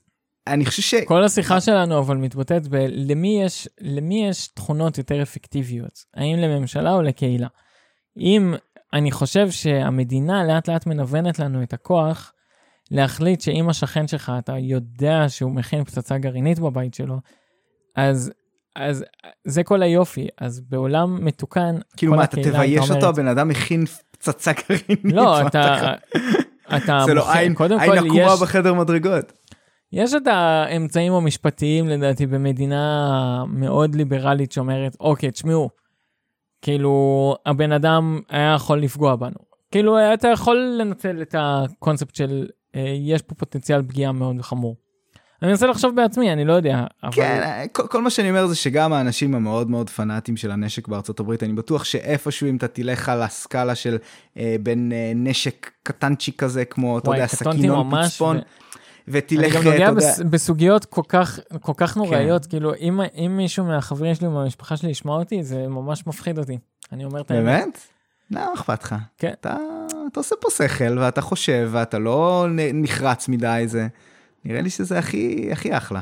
אני חושב ש... כל השיחה שלנו אבל מתבטאת בלמי יש, למי יש תכונות יותר אפקטיביות, האם לממשלה או לקהילה. אם אני חושב שהמדינה לאט לאט מנוונת לנו את הכוח להחליט שאם השכן שלך אתה יודע שהוא מכין פצצה גרעינית בבית שלו, אז, אז זה כל היופי. אז בעולם מתוקן, כאילו מה, אתה תבייש אותו, הבן אדם מכין פצצה גרעינית. לא, אתה... אתה זה לא עין, קודם עין כל עקומה יש, בחדר מדרגות. יש את האמצעים המשפטיים לדעתי במדינה מאוד ליברלית שאומרת אוקיי תשמעו כאילו הבן אדם היה יכול לפגוע בנו כאילו אתה יכול לנצל את הקונספט של אה, יש פה פוטנציאל פגיעה מאוד חמור. אני מנסה לחשוב בעצמי אני לא יודע אבל כן, כל, כל מה שאני אומר זה שגם האנשים המאוד מאוד פנאטים של הנשק בארצות הברית, אני בטוח שאיפשהו אם אתה תלך על הסקאלה של אה, בין אה, נשק קטנצ'יק כזה, כמו, אתה וואי, יודע, סכינון פצפון, ו- ותלך, אני גם אה, נוגע בס, בסוגיות כל כך כל כך נוראיות כן. כאילו אם אם מישהו מהחברים שלי מהמשפחה שלי ישמע אותי זה ממש מפחיד אותי אני אומר את האמת. באמת? לא, מה אכפת לך? כן. אתה, אתה עושה פה שכל ואתה חושב ואתה לא נחרץ מדי, זה נראה לי שזה הכי, הכי אחלה.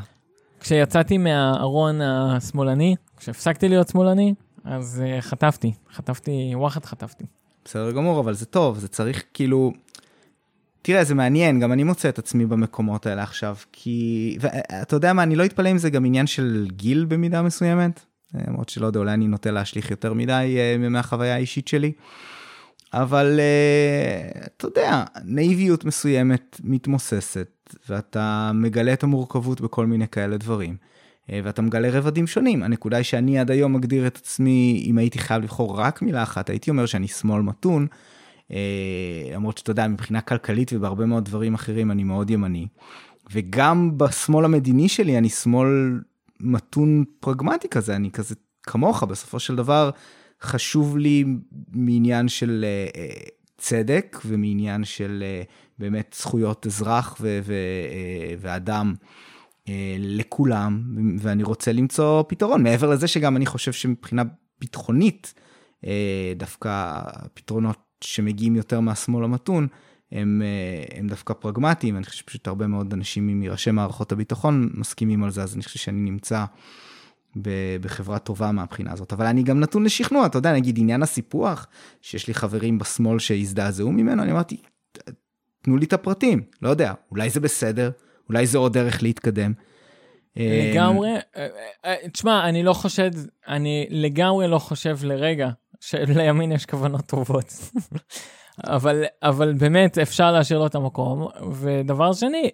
כשיצאתי מהארון השמאלני, כשהפסקתי להיות שמאלני, אז uh, חטפתי, חטפתי, וואחד חטפתי. בסדר גמור, אבל זה טוב, זה צריך כאילו... תראה, זה מעניין, גם אני מוצא את עצמי במקומות האלה עכשיו, כי... ואתה יודע מה, אני לא אתפלא אם זה גם עניין של גיל במידה מסוימת, למרות שלא יודע, אולי אני נוטה להשליך יותר מדי אה, מהחוויה האישית שלי, אבל אה, אתה יודע, נאיביות מסוימת מתמוססת, ואתה מגלה את המורכבות בכל מיני כאלה דברים. אה, ואתה מגלה רבדים שונים. הנקודה היא שאני עד היום מגדיר את עצמי, אם הייתי חייב לבחור רק מילה אחת, הייתי אומר שאני שמאל מתון, אה, למרות שאתה יודע, מבחינה כלכלית ובהרבה מאוד דברים אחרים אני מאוד ימני. וגם בשמאל המדיני שלי אני שמאל מתון פרגמטי כזה, אני כזה כמוך, בסופו של דבר חשוב לי מעניין של אה, צדק ומעניין של באמת זכויות אזרח ו- ו- אה, ואדם. אה, לכולם ואני רוצה למצוא פתרון מעבר לזה שגם אני חושב שמבחינה ביטחונית דווקא הפתרונות שמגיעים יותר מהשמאל המתון, הם, הם דווקא פרגמטיים, אני חושב שפשוט הרבה מאוד אנשים מראשי מערכות הביטחון מסכימים על זה, אז אני חושב שאני נמצא בחברה טובה מהבחינה הזאת. אבל אני גם נתון לשכנוע, אתה יודע, נגיד עניין הסיפוח, שיש לי חברים בשמאל שהזדעזעו ממנו, אני אמרתי, תנו לי את הפרטים, לא יודע, אולי זה בסדר, אולי זה עוד דרך להתקדם. לגמרי, אה, אה, תשמע, אני לא חושד, אני לגמרי לא חושב לרגע שלימין יש כוונות טובות. אבל, אבל באמת אפשר להשאיר לו את המקום. ודבר שני,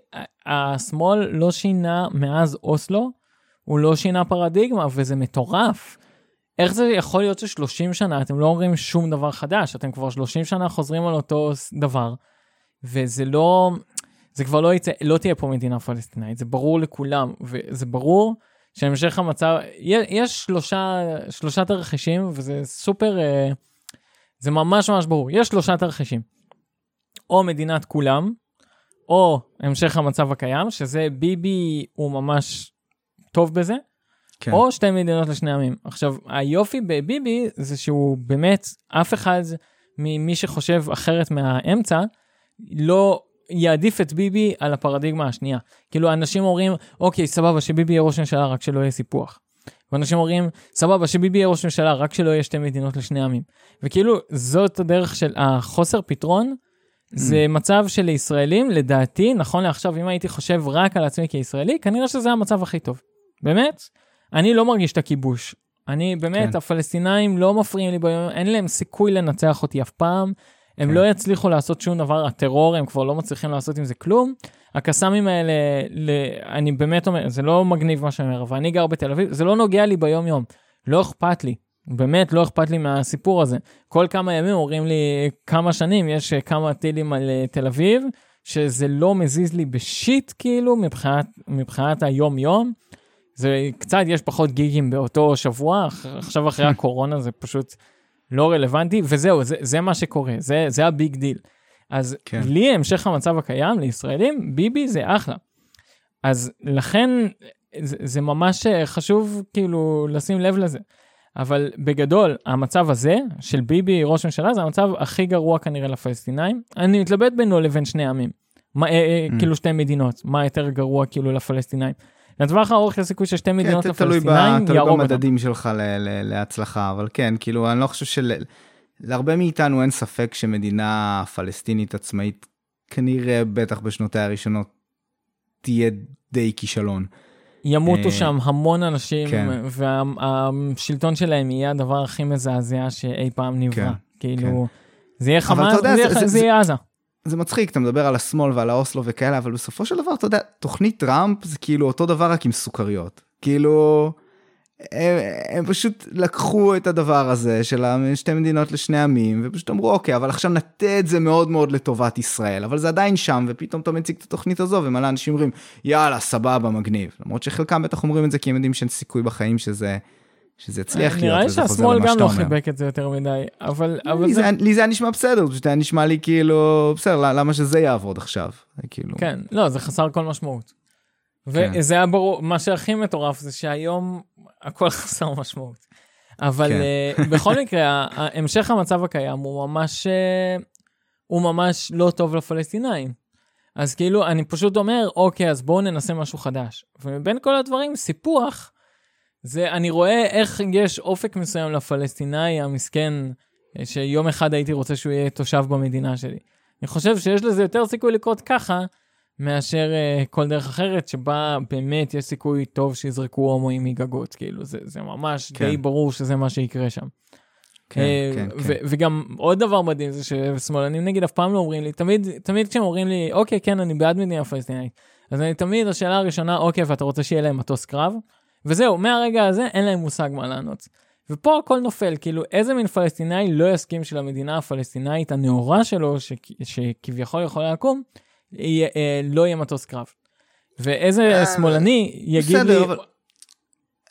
השמאל לא שינה מאז אוסלו, הוא לא שינה פרדיגמה, וזה מטורף. איך זה יכול להיות ש-30 שנה אתם לא אומרים שום דבר חדש, אתם כבר 30 שנה חוזרים על אותו דבר, וזה לא, זה כבר לא יצא, לא תהיה פה מדינה פלסטינאית, זה ברור לכולם, וזה ברור שהמשך המצב, יש שלושה, שלושה תרחישים, וזה סופר, אה, זה ממש ממש ברור, יש שלושה תרחישים. או מדינת כולם, או המשך המצב הקיים, שזה ביבי הוא ממש טוב בזה, כן. או שתי מדינות לשני עמים. עכשיו, היופי בביבי זה שהוא באמת, אף אחד ממי שחושב אחרת מהאמצע, לא יעדיף את ביבי על הפרדיגמה השנייה. כאילו, אנשים אומרים, אוקיי, סבבה, שביבי יהיה ראש ממשלה, רק שלא יהיה סיפוח. ואנשים אומרים, סבבה, שביבי יהיה ראש ממשלה, רק שלא יהיה שתי מדינות לשני עמים. וכאילו, זאת הדרך של החוסר פתרון, זה mm. מצב שלישראלים, לדעתי, נכון לעכשיו, אם הייתי חושב רק על עצמי כישראלי, כנראה שזה המצב הכי טוב. באמת, אני לא מרגיש את הכיבוש. אני באמת, כן. הפלסטינאים לא מפריעים לי ביום, אין להם סיכוי לנצח אותי אף פעם. הם כן. לא יצליחו לעשות שום דבר, הטרור, הם כבר לא מצליחים לעשות עם זה כלום. הקסאמים האלה, ל... אני באמת אומר, זה לא מגניב מה שאני אומר, אבל אני גר בתל אביב, זה לא נוגע לי ביום יום. לא אכפת לי. באמת לא אכפת לי מהסיפור הזה. כל כמה ימים אומרים לי כמה שנים יש כמה טילים על אה, תל אביב, שזה לא מזיז לי ב shit כאילו מבחינת, מבחינת היום יום. זה קצת, יש פחות גיגים באותו שבוע, עכשיו אחרי הקורונה זה פשוט לא רלוונטי, וזהו, זה, זה מה שקורה, זה, זה ה big deal. אז כן. לי המשך המצב הקיים לישראלים, ביבי זה אחלה. אז לכן זה, זה ממש חשוב כאילו לשים לב לזה. אבל בגדול, המצב הזה של ביבי ראש ממשלה זה המצב הכי גרוע כנראה לפלסטינאים. אני מתלבט בינו לבין שני עמים. מה, אה, אה, mm. כאילו שתי מדינות, מה יותר גרוע כאילו לפלסטינאים. לטווח הארוך יש סיכוי ששתי כן, מדינות לפלסטינאים יהרוג אותם. תלוי במדדים שלך להצלחה, אבל כן, כאילו, אני לא חושב של... להרבה מאיתנו אין ספק שמדינה פלסטינית עצמאית, כנראה, בטח בשנותיה הראשונות, תהיה די כישלון. ימותו אה, שם המון אנשים, כן. והשלטון שלהם יהיה הדבר הכי מזעזע שאי פעם נברא. כן, כאילו, כן. זה יהיה חמאס, זה יהיה עזה. זה מצחיק, אתה מדבר על השמאל ועל האוסלו וכאלה, אבל בסופו של דבר, אתה יודע, תוכנית טראמפ זה כאילו אותו דבר רק עם סוכריות. כאילו, הם, הם פשוט לקחו את הדבר הזה של שתי מדינות לשני עמים, ופשוט אמרו, אוקיי, אבל עכשיו נטה את זה מאוד מאוד לטובת ישראל, אבל זה עדיין שם, ופתאום אתה מציג את התוכנית הזו, ומלא אנשים אומרים, יאללה, סבבה, מגניב. למרות שחלקם בטח אומרים את זה כי הם יודעים שאין סיכוי בחיים שזה... שזה יצליח להיות, נראה לי שהשמאל גם לא חיבק את זה יותר מדי, אבל... לי זה היה נשמע בסדר, פשוט היה נשמע לי כאילו, בסדר, למה שזה יעבוד עכשיו? כאילו... כן, לא, זה חסר כל משמעות. כן. וזה היה ברור, מה שהכי מטורף זה שהיום הכל חסר משמעות. אבל כן. בכל מקרה, המשך המצב הקיים הוא ממש, אה, הוא ממש לא טוב לפלסטינאים. אז כאילו, אני פשוט אומר, אוקיי, אז בואו ננסה משהו חדש. ומבין כל הדברים, סיפוח, זה, אני רואה איך יש אופק מסוים לפלסטיני המסכן, אה, שיום אחד הייתי רוצה שהוא יהיה תושב במדינה שלי. אני חושב שיש לזה יותר סיכוי לקרות ככה, מאשר uh, כל דרך אחרת, שבה באמת יש סיכוי טוב שיזרקו הומואים מגגות, כאילו, זה, זה ממש כן. די ברור שזה מה שיקרה שם. כן, uh, כן, כן. וגם עוד דבר מדהים זה ששמאלנים נגיד אף פעם לא אומרים לי, תמיד, תמיד כשהם אומרים לי, אוקיי, כן, אני בעד מדינה פלסטינאית, אז אני תמיד, השאלה הראשונה, אוקיי, ואתה רוצה שיהיה להם מטוס קרב? וזהו, מהרגע הזה אין להם מושג מה לענות. ופה הכל נופל, כאילו איזה מין פלסטינאי לא יסכים שלמדינה הפלסטינאית הנאורה שלו, ש... שכביכול יכולה לקום, יהיה, אה, לא יהיה מטוס קרב. ואיזה אה, שמאלני יגיד בסדר, לי... אבל...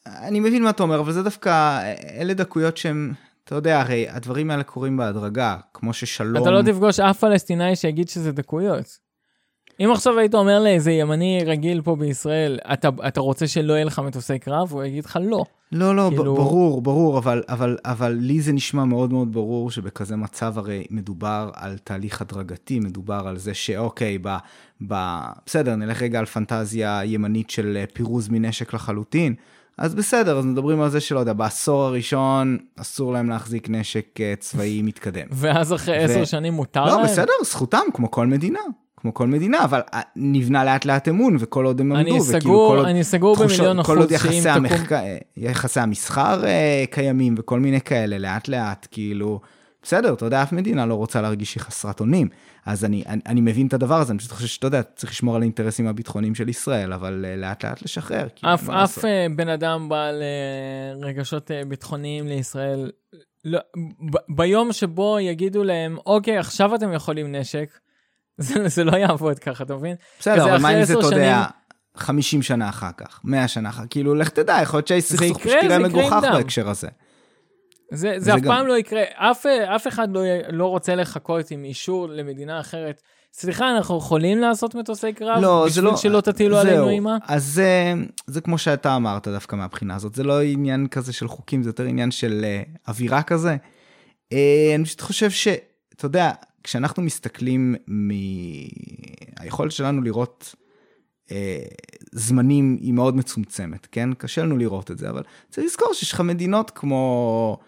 אני מבין מה אתה אומר, אבל זה דווקא, אלה דקויות שהם, אתה יודע, הרי הדברים האלה קורים בהדרגה, כמו ששלום... אתה לא תפגוש אף פלסטינאי שיגיד שזה דקויות. אם עכשיו היית אומר לאיזה ימני רגיל פה בישראל, אתה, אתה רוצה שלא יהיה לך מטוסי קרב? הוא יגיד לך לא. לא, לא, כאילו... ברור, ברור, אבל, אבל, אבל לי זה נשמע מאוד מאוד ברור שבכזה מצב הרי מדובר על תהליך הדרגתי, מדובר על זה שאוקיי, ב, ב, בסדר, נלך רגע על פנטזיה ימנית של פירוז מנשק לחלוטין. אז בסדר, אז מדברים על זה שלא יודע, בעשור הראשון אסור להם להחזיק נשק אה, צבאי מתקדם. ואז אחרי עשר ו... שנים מותר לא, להם? לא, בסדר, זכותם, כמו כל מדינה. כמו כל מדינה, אבל אה, נבנה לאט לאט אמון, וכל עוד הם עמדו, וכאילו כל עוד... אני סגור במיליון אחוז כל עוד יחסי, המחק... יחסי המסחר אה, קיימים וכל מיני כאלה, לאט לאט, כאילו, בסדר, אתה יודע, אף מדינה לא רוצה להרגיש שהיא חסרת אונים. אז אני, אני, אני מבין את הדבר הזה, אני פשוט חושב שאתה יודע, צריך לשמור על האינטרסים הביטחוניים של ישראל, אבל uh, לאט לאט לשחרר. אף, אף uh, בן אדם בעל uh, רגשות uh, ביטחוניים לישראל, לא, ב, ביום שבו יגידו להם, אוקיי, עכשיו אתם יכולים נשק, זה, זה לא יעבוד ככה, אתה מבין? בסדר, אבל מה אם זה, אתה יודע, 50 שנה אחר כך, 100 שנה אחר, כאילו, לך תדע, יכול להיות שהאיש סכסוך פשוט יראה מגוחך בהקשר הזה. זה, זה אף גם... פעם לא יקרה, אף, אף אחד לא, לא רוצה לחכות עם אישור למדינה אחרת. סליחה, אנחנו יכולים לעשות מטוסי קרב? לא, זה לא... בשביל שלא תטילו זהו, עלינו אימה? אז זה, זה כמו שאתה אמרת דווקא מהבחינה הזאת, זה לא עניין כזה של חוקים, זה יותר עניין של uh, אווירה כזה. Uh, אני פשוט חושב שאתה יודע, כשאנחנו מסתכלים מהיכולת שלנו לראות uh, זמנים היא מאוד מצומצמת, כן? קשה לנו לראות את זה, אבל צריך לזכור שיש לך מדינות כמו...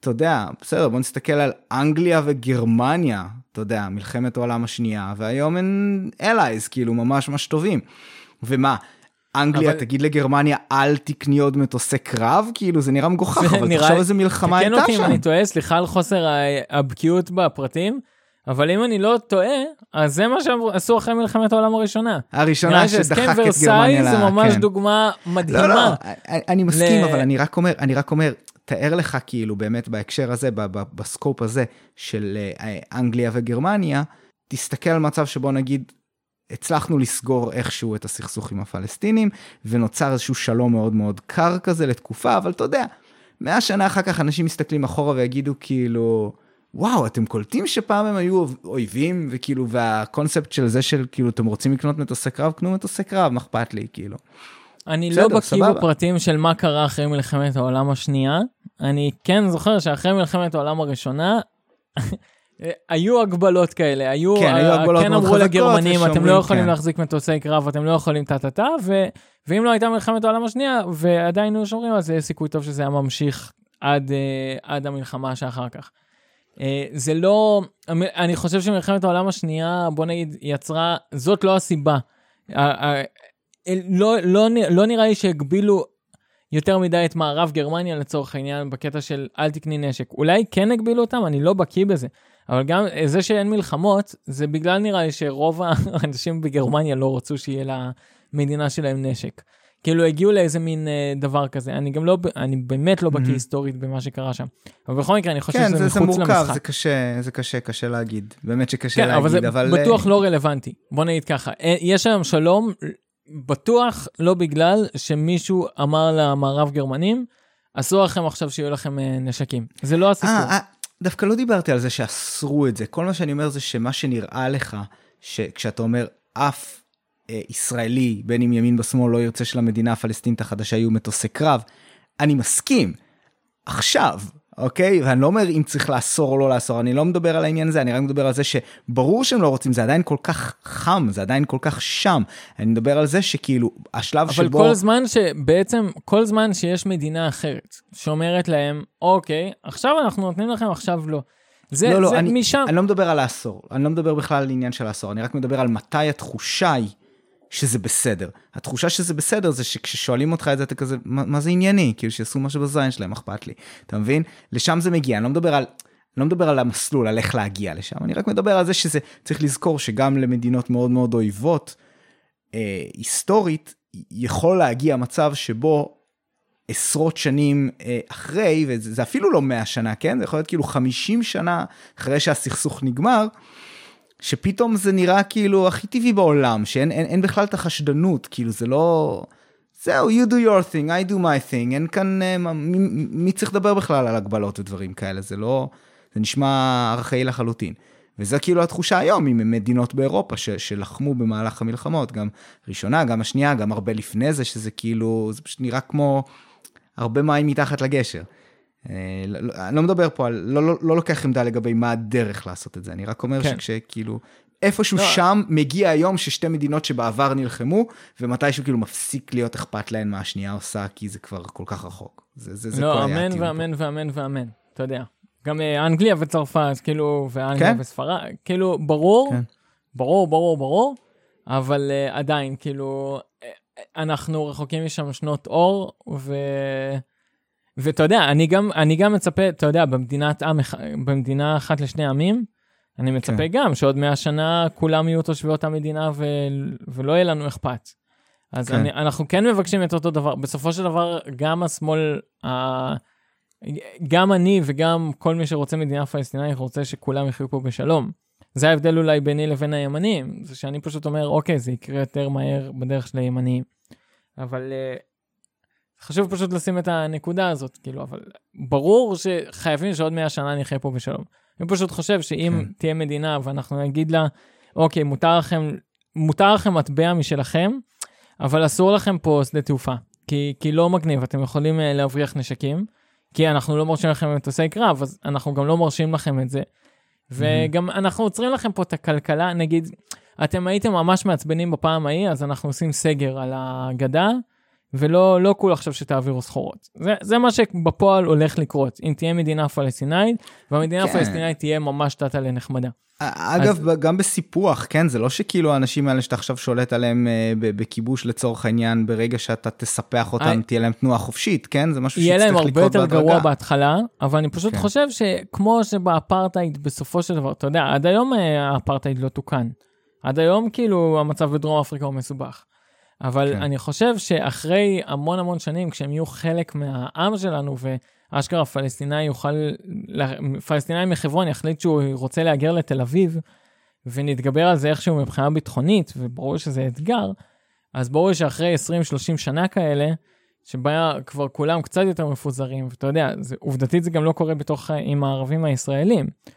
אתה יודע, בסדר, בוא נסתכל על אנגליה וגרמניה, אתה יודע, מלחמת העולם השנייה, והיום הן אלייז, כאילו, ממש ממש טובים. ומה, אנגליה אבל... תגיד לגרמניה, אל תקני עוד מטוסי קרב? כאילו, זה נראה מגוחך, אבל נראה... תחשוב איזה מלחמה הייתה שם. תקן אותי אם אני טועה, סליחה על חוסר הבקיאות בפרטים. אבל אם אני לא טועה, אז זה מה שעשו אחרי מלחמת העולם הראשונה. הראשונה שדחק את גרמניה. זה ממש כן. דוגמה מדהימה. לא, לא, אני מסכים, ל... אבל אני רק אומר, אני רק אומר, תאר לך כאילו באמת בהקשר הזה, בסקופ הזה של אה, אנגליה וגרמניה, תסתכל על מצב שבו נגיד הצלחנו לסגור איכשהו את הסכסוך עם הפלסטינים, ונוצר איזשהו שלום מאוד מאוד קר כזה לתקופה, אבל אתה יודע, מאה שנה אחר כך אנשים מסתכלים אחורה ויגידו כאילו, וואו, אתם קולטים שפעם הם היו אויבים, וכאילו, והקונספט של זה של כאילו, אתם רוצים לקנות מטוסי קרב, קנו מטוסי קרב, מה אכפת לי, כאילו. אני לא בקיא בפרטים של מה קרה אחרי מלחמת העולם השנייה. אני כן זוכר שאחרי מלחמת העולם הראשונה, היו הגבלות כאלה, היו, כן, היו הגבלות כן אמרו לגרמנים, אתם לא יכולים כן. להחזיק מטוסי קרב, אתם לא יכולים טה-טה-טה, ואם לא הייתה מלחמת העולם השנייה, ועדיין היו שומרים, אז יש סיכוי טוב שזה היה ממשיך עד, אה, עד המלחמה שאחר כך. אה, זה לא, אני חושב שמלחמת העולם השנייה, בוא נגיד, יצרה, זאת לא הסיבה. לא, לא, לא נראה לי שהגבילו יותר מדי את מערב גרמניה לצורך העניין בקטע של אל תקני נשק. אולי כן הגבילו אותם, אני לא בקיא בזה. אבל גם זה שאין מלחמות, זה בגלל נראה לי שרוב האנשים בגרמניה לא רצו שיהיה למדינה שלהם נשק. כאילו הגיעו לאיזה מין אה, דבר כזה, אני גם לא, אני באמת לא בקיא. היסטורית במה שקרה שם. אבל בכל מקרה, אני חושב כן, שזה זה, מחוץ למשחק. כן, זה מורכב, זה קשה, זה קשה, קשה להגיד. באמת שקשה כן, להגיד, אבל... אבל זה בטוח לא רלוונטי. בוא נגיד ככה, אה, יש היום שלום, בטוח לא בגלל שמישהו אמר למערב גרמנים, אסור לכם עכשיו שיהיו לכם אה, נשקים. זה לא הסיפור. 아, 아, דווקא לא דיברתי על זה שאסרו את זה. כל מה שאני אומר זה שמה שנראה לך, שכשאתה אומר אף אה, ישראלי, בין אם ימין בשמאל, לא ירצה שלמדינה הפלסטינית החדשה יהיו מטוסי קרב, אני מסכים. עכשיו, אוקיי? ואני לא אומר אם צריך לאסור או לא לאסור, אני לא מדבר על העניין הזה, אני רק מדבר על זה שברור שהם לא רוצים, זה עדיין כל כך חם, זה עדיין כל כך שם. אני מדבר על זה שכאילו, השלב אבל שבו... אבל כל זמן שבעצם, כל זמן שיש מדינה אחרת שאומרת להם, אוקיי, עכשיו אנחנו נותנים לכם, עכשיו לא. זה, לא, לא, זה אני, משם. אני לא מדבר על האסור, אני לא מדבר בכלל על עניין של האסור, אני רק מדבר על מתי התחושה היא שזה בסדר. התחושה שזה בסדר זה שכששואלים אותך את זה, אתה כזה, מה, מה זה ענייני? כאילו שיעשו משהו בזין שלהם, אכפת לי. אתה מבין? לשם זה מגיע, אני לא מדבר על... אני לא מדבר על המסלול, על איך להגיע לשם, אני רק מדבר על זה שזה, צריך לזכור שגם למדינות מאוד מאוד אויבות, אה, היסטורית, יכול להגיע מצב שבו עשרות שנים אה, אחרי, וזה אפילו לא 100 שנה, כן? זה יכול להיות כאילו 50 שנה אחרי שהסכסוך נגמר, שפתאום זה נראה כאילו הכי טבעי בעולם, שאין אין, אין בכלל את החשדנות, כאילו זה לא... זהו, you do your thing, I do my thing, אין כאן, אה, מי, מי צריך לדבר בכלל על הגבלות ודברים כאלה, זה לא, זה נשמע ארכאי לחלוטין. וזה כאילו התחושה היום עם מדינות באירופה ש, שלחמו במהלך המלחמות, גם ראשונה, גם השנייה, גם הרבה לפני זה, שזה כאילו, זה פשוט נראה כמו הרבה מים מתחת לגשר. אה, לא, לא, אני לא מדבר פה על, לא, לא, לא לוקח עמדה לגבי מה הדרך לעשות את זה, אני רק אומר כן. שכשכאילו, איפשהו לא. שם מגיע היום ששתי מדינות שבעבר נלחמו, ומתישהו כאילו מפסיק להיות אכפת להן מה השנייה עושה, כי זה כבר כל כך רחוק. זה, זה, זה לא, אמן ואמן ואמן ואמן, אתה יודע. גם אה, אנגליה וצרפת, כאילו, ואנגליה כן? וספרד, כאילו, ברור, כן. ברור, ברור, ברור, אבל uh, עדיין, כאילו, אנחנו רחוקים משם שנות אור, ו... ואתה יודע, אני גם, אני גם מצפה, אתה יודע, במדינת עם, במדינה אחת לשני עמים, אני מצפה כן. גם שעוד 100 שנה כולם יהיו תושבי אותה מדינה ו... ולא יהיה לנו אכפת. אז כן. אני, אנחנו כן מבקשים את אותו דבר. בסופו של דבר, גם השמאל, ה... גם אני וגם כל מי שרוצה מדינה פלסטינאית רוצה שכולם יחיו פה בשלום. זה ההבדל אולי ביני לבין הימנים, זה שאני פשוט אומר, אוקיי, זה יקרה יותר מהר בדרך של הימנים. אבל uh, חשוב פשוט לשים את הנקודה הזאת, כאילו, אבל ברור שחייבים שעוד 100 שנה נחיה פה בשלום. אני פשוט חושב שאם כן. תהיה מדינה ואנחנו נגיד לה, אוקיי, מותר לכם, מותר לכם מטבע משלכם, אבל אסור לכם פה שדה תעופה, כי, כי לא מגניב, אתם יכולים uh, להבריח נשקים, כי אנחנו לא מרשים לכם מטוסי קרב, אז אנחנו גם לא מרשים לכם את זה. וגם אנחנו עוצרים לכם פה את הכלכלה, נגיד, אתם הייתם ממש מעצבנים בפעם ההיא, אז אנחנו עושים סגר על הגדה, ולא לא כול עכשיו שתעבירו סחורות. זה, זה מה שבפועל הולך לקרות, אם תהיה מדינה פלסטינאית, והמדינה כן. הפלסטינאית תהיה ממש תתה לנחמדה. אגב, אז... גם בסיפוח, כן, זה לא שכאילו האנשים האלה שאתה עכשיו שולט עליהם אה, בכיבוש לצורך העניין, ברגע שאתה תספח אותם, I... תהיה להם תנועה חופשית, כן? זה משהו שצריך לקרות בהדרגה. יהיה להם הרבה יותר גרוע בהתחלה, אבל אני פשוט כן. חושב שכמו שבאפרטהייד בסופו של דבר, אתה יודע, עד היום אה, האפרטהייד לא תוקן. עד היום כאילו המצב בדרום אפריקה הוא מסובך. אבל כן. אני חושב שאחרי המון המון שנים, כשהם יהיו חלק מהעם שלנו, ואשכרה פלסטיני יוכל, פלסטיני מחברון יחליט שהוא רוצה להגר לתל אביב, ונתגבר על זה איכשהו מבחינה ביטחונית, וברור שזה אתגר, אז ברור שאחרי 20-30 שנה כאלה, שבה כבר כולם קצת יותר מפוזרים, ואתה יודע, זה, עובדתית זה גם לא קורה בתוך, עם הערבים הישראלים. כן,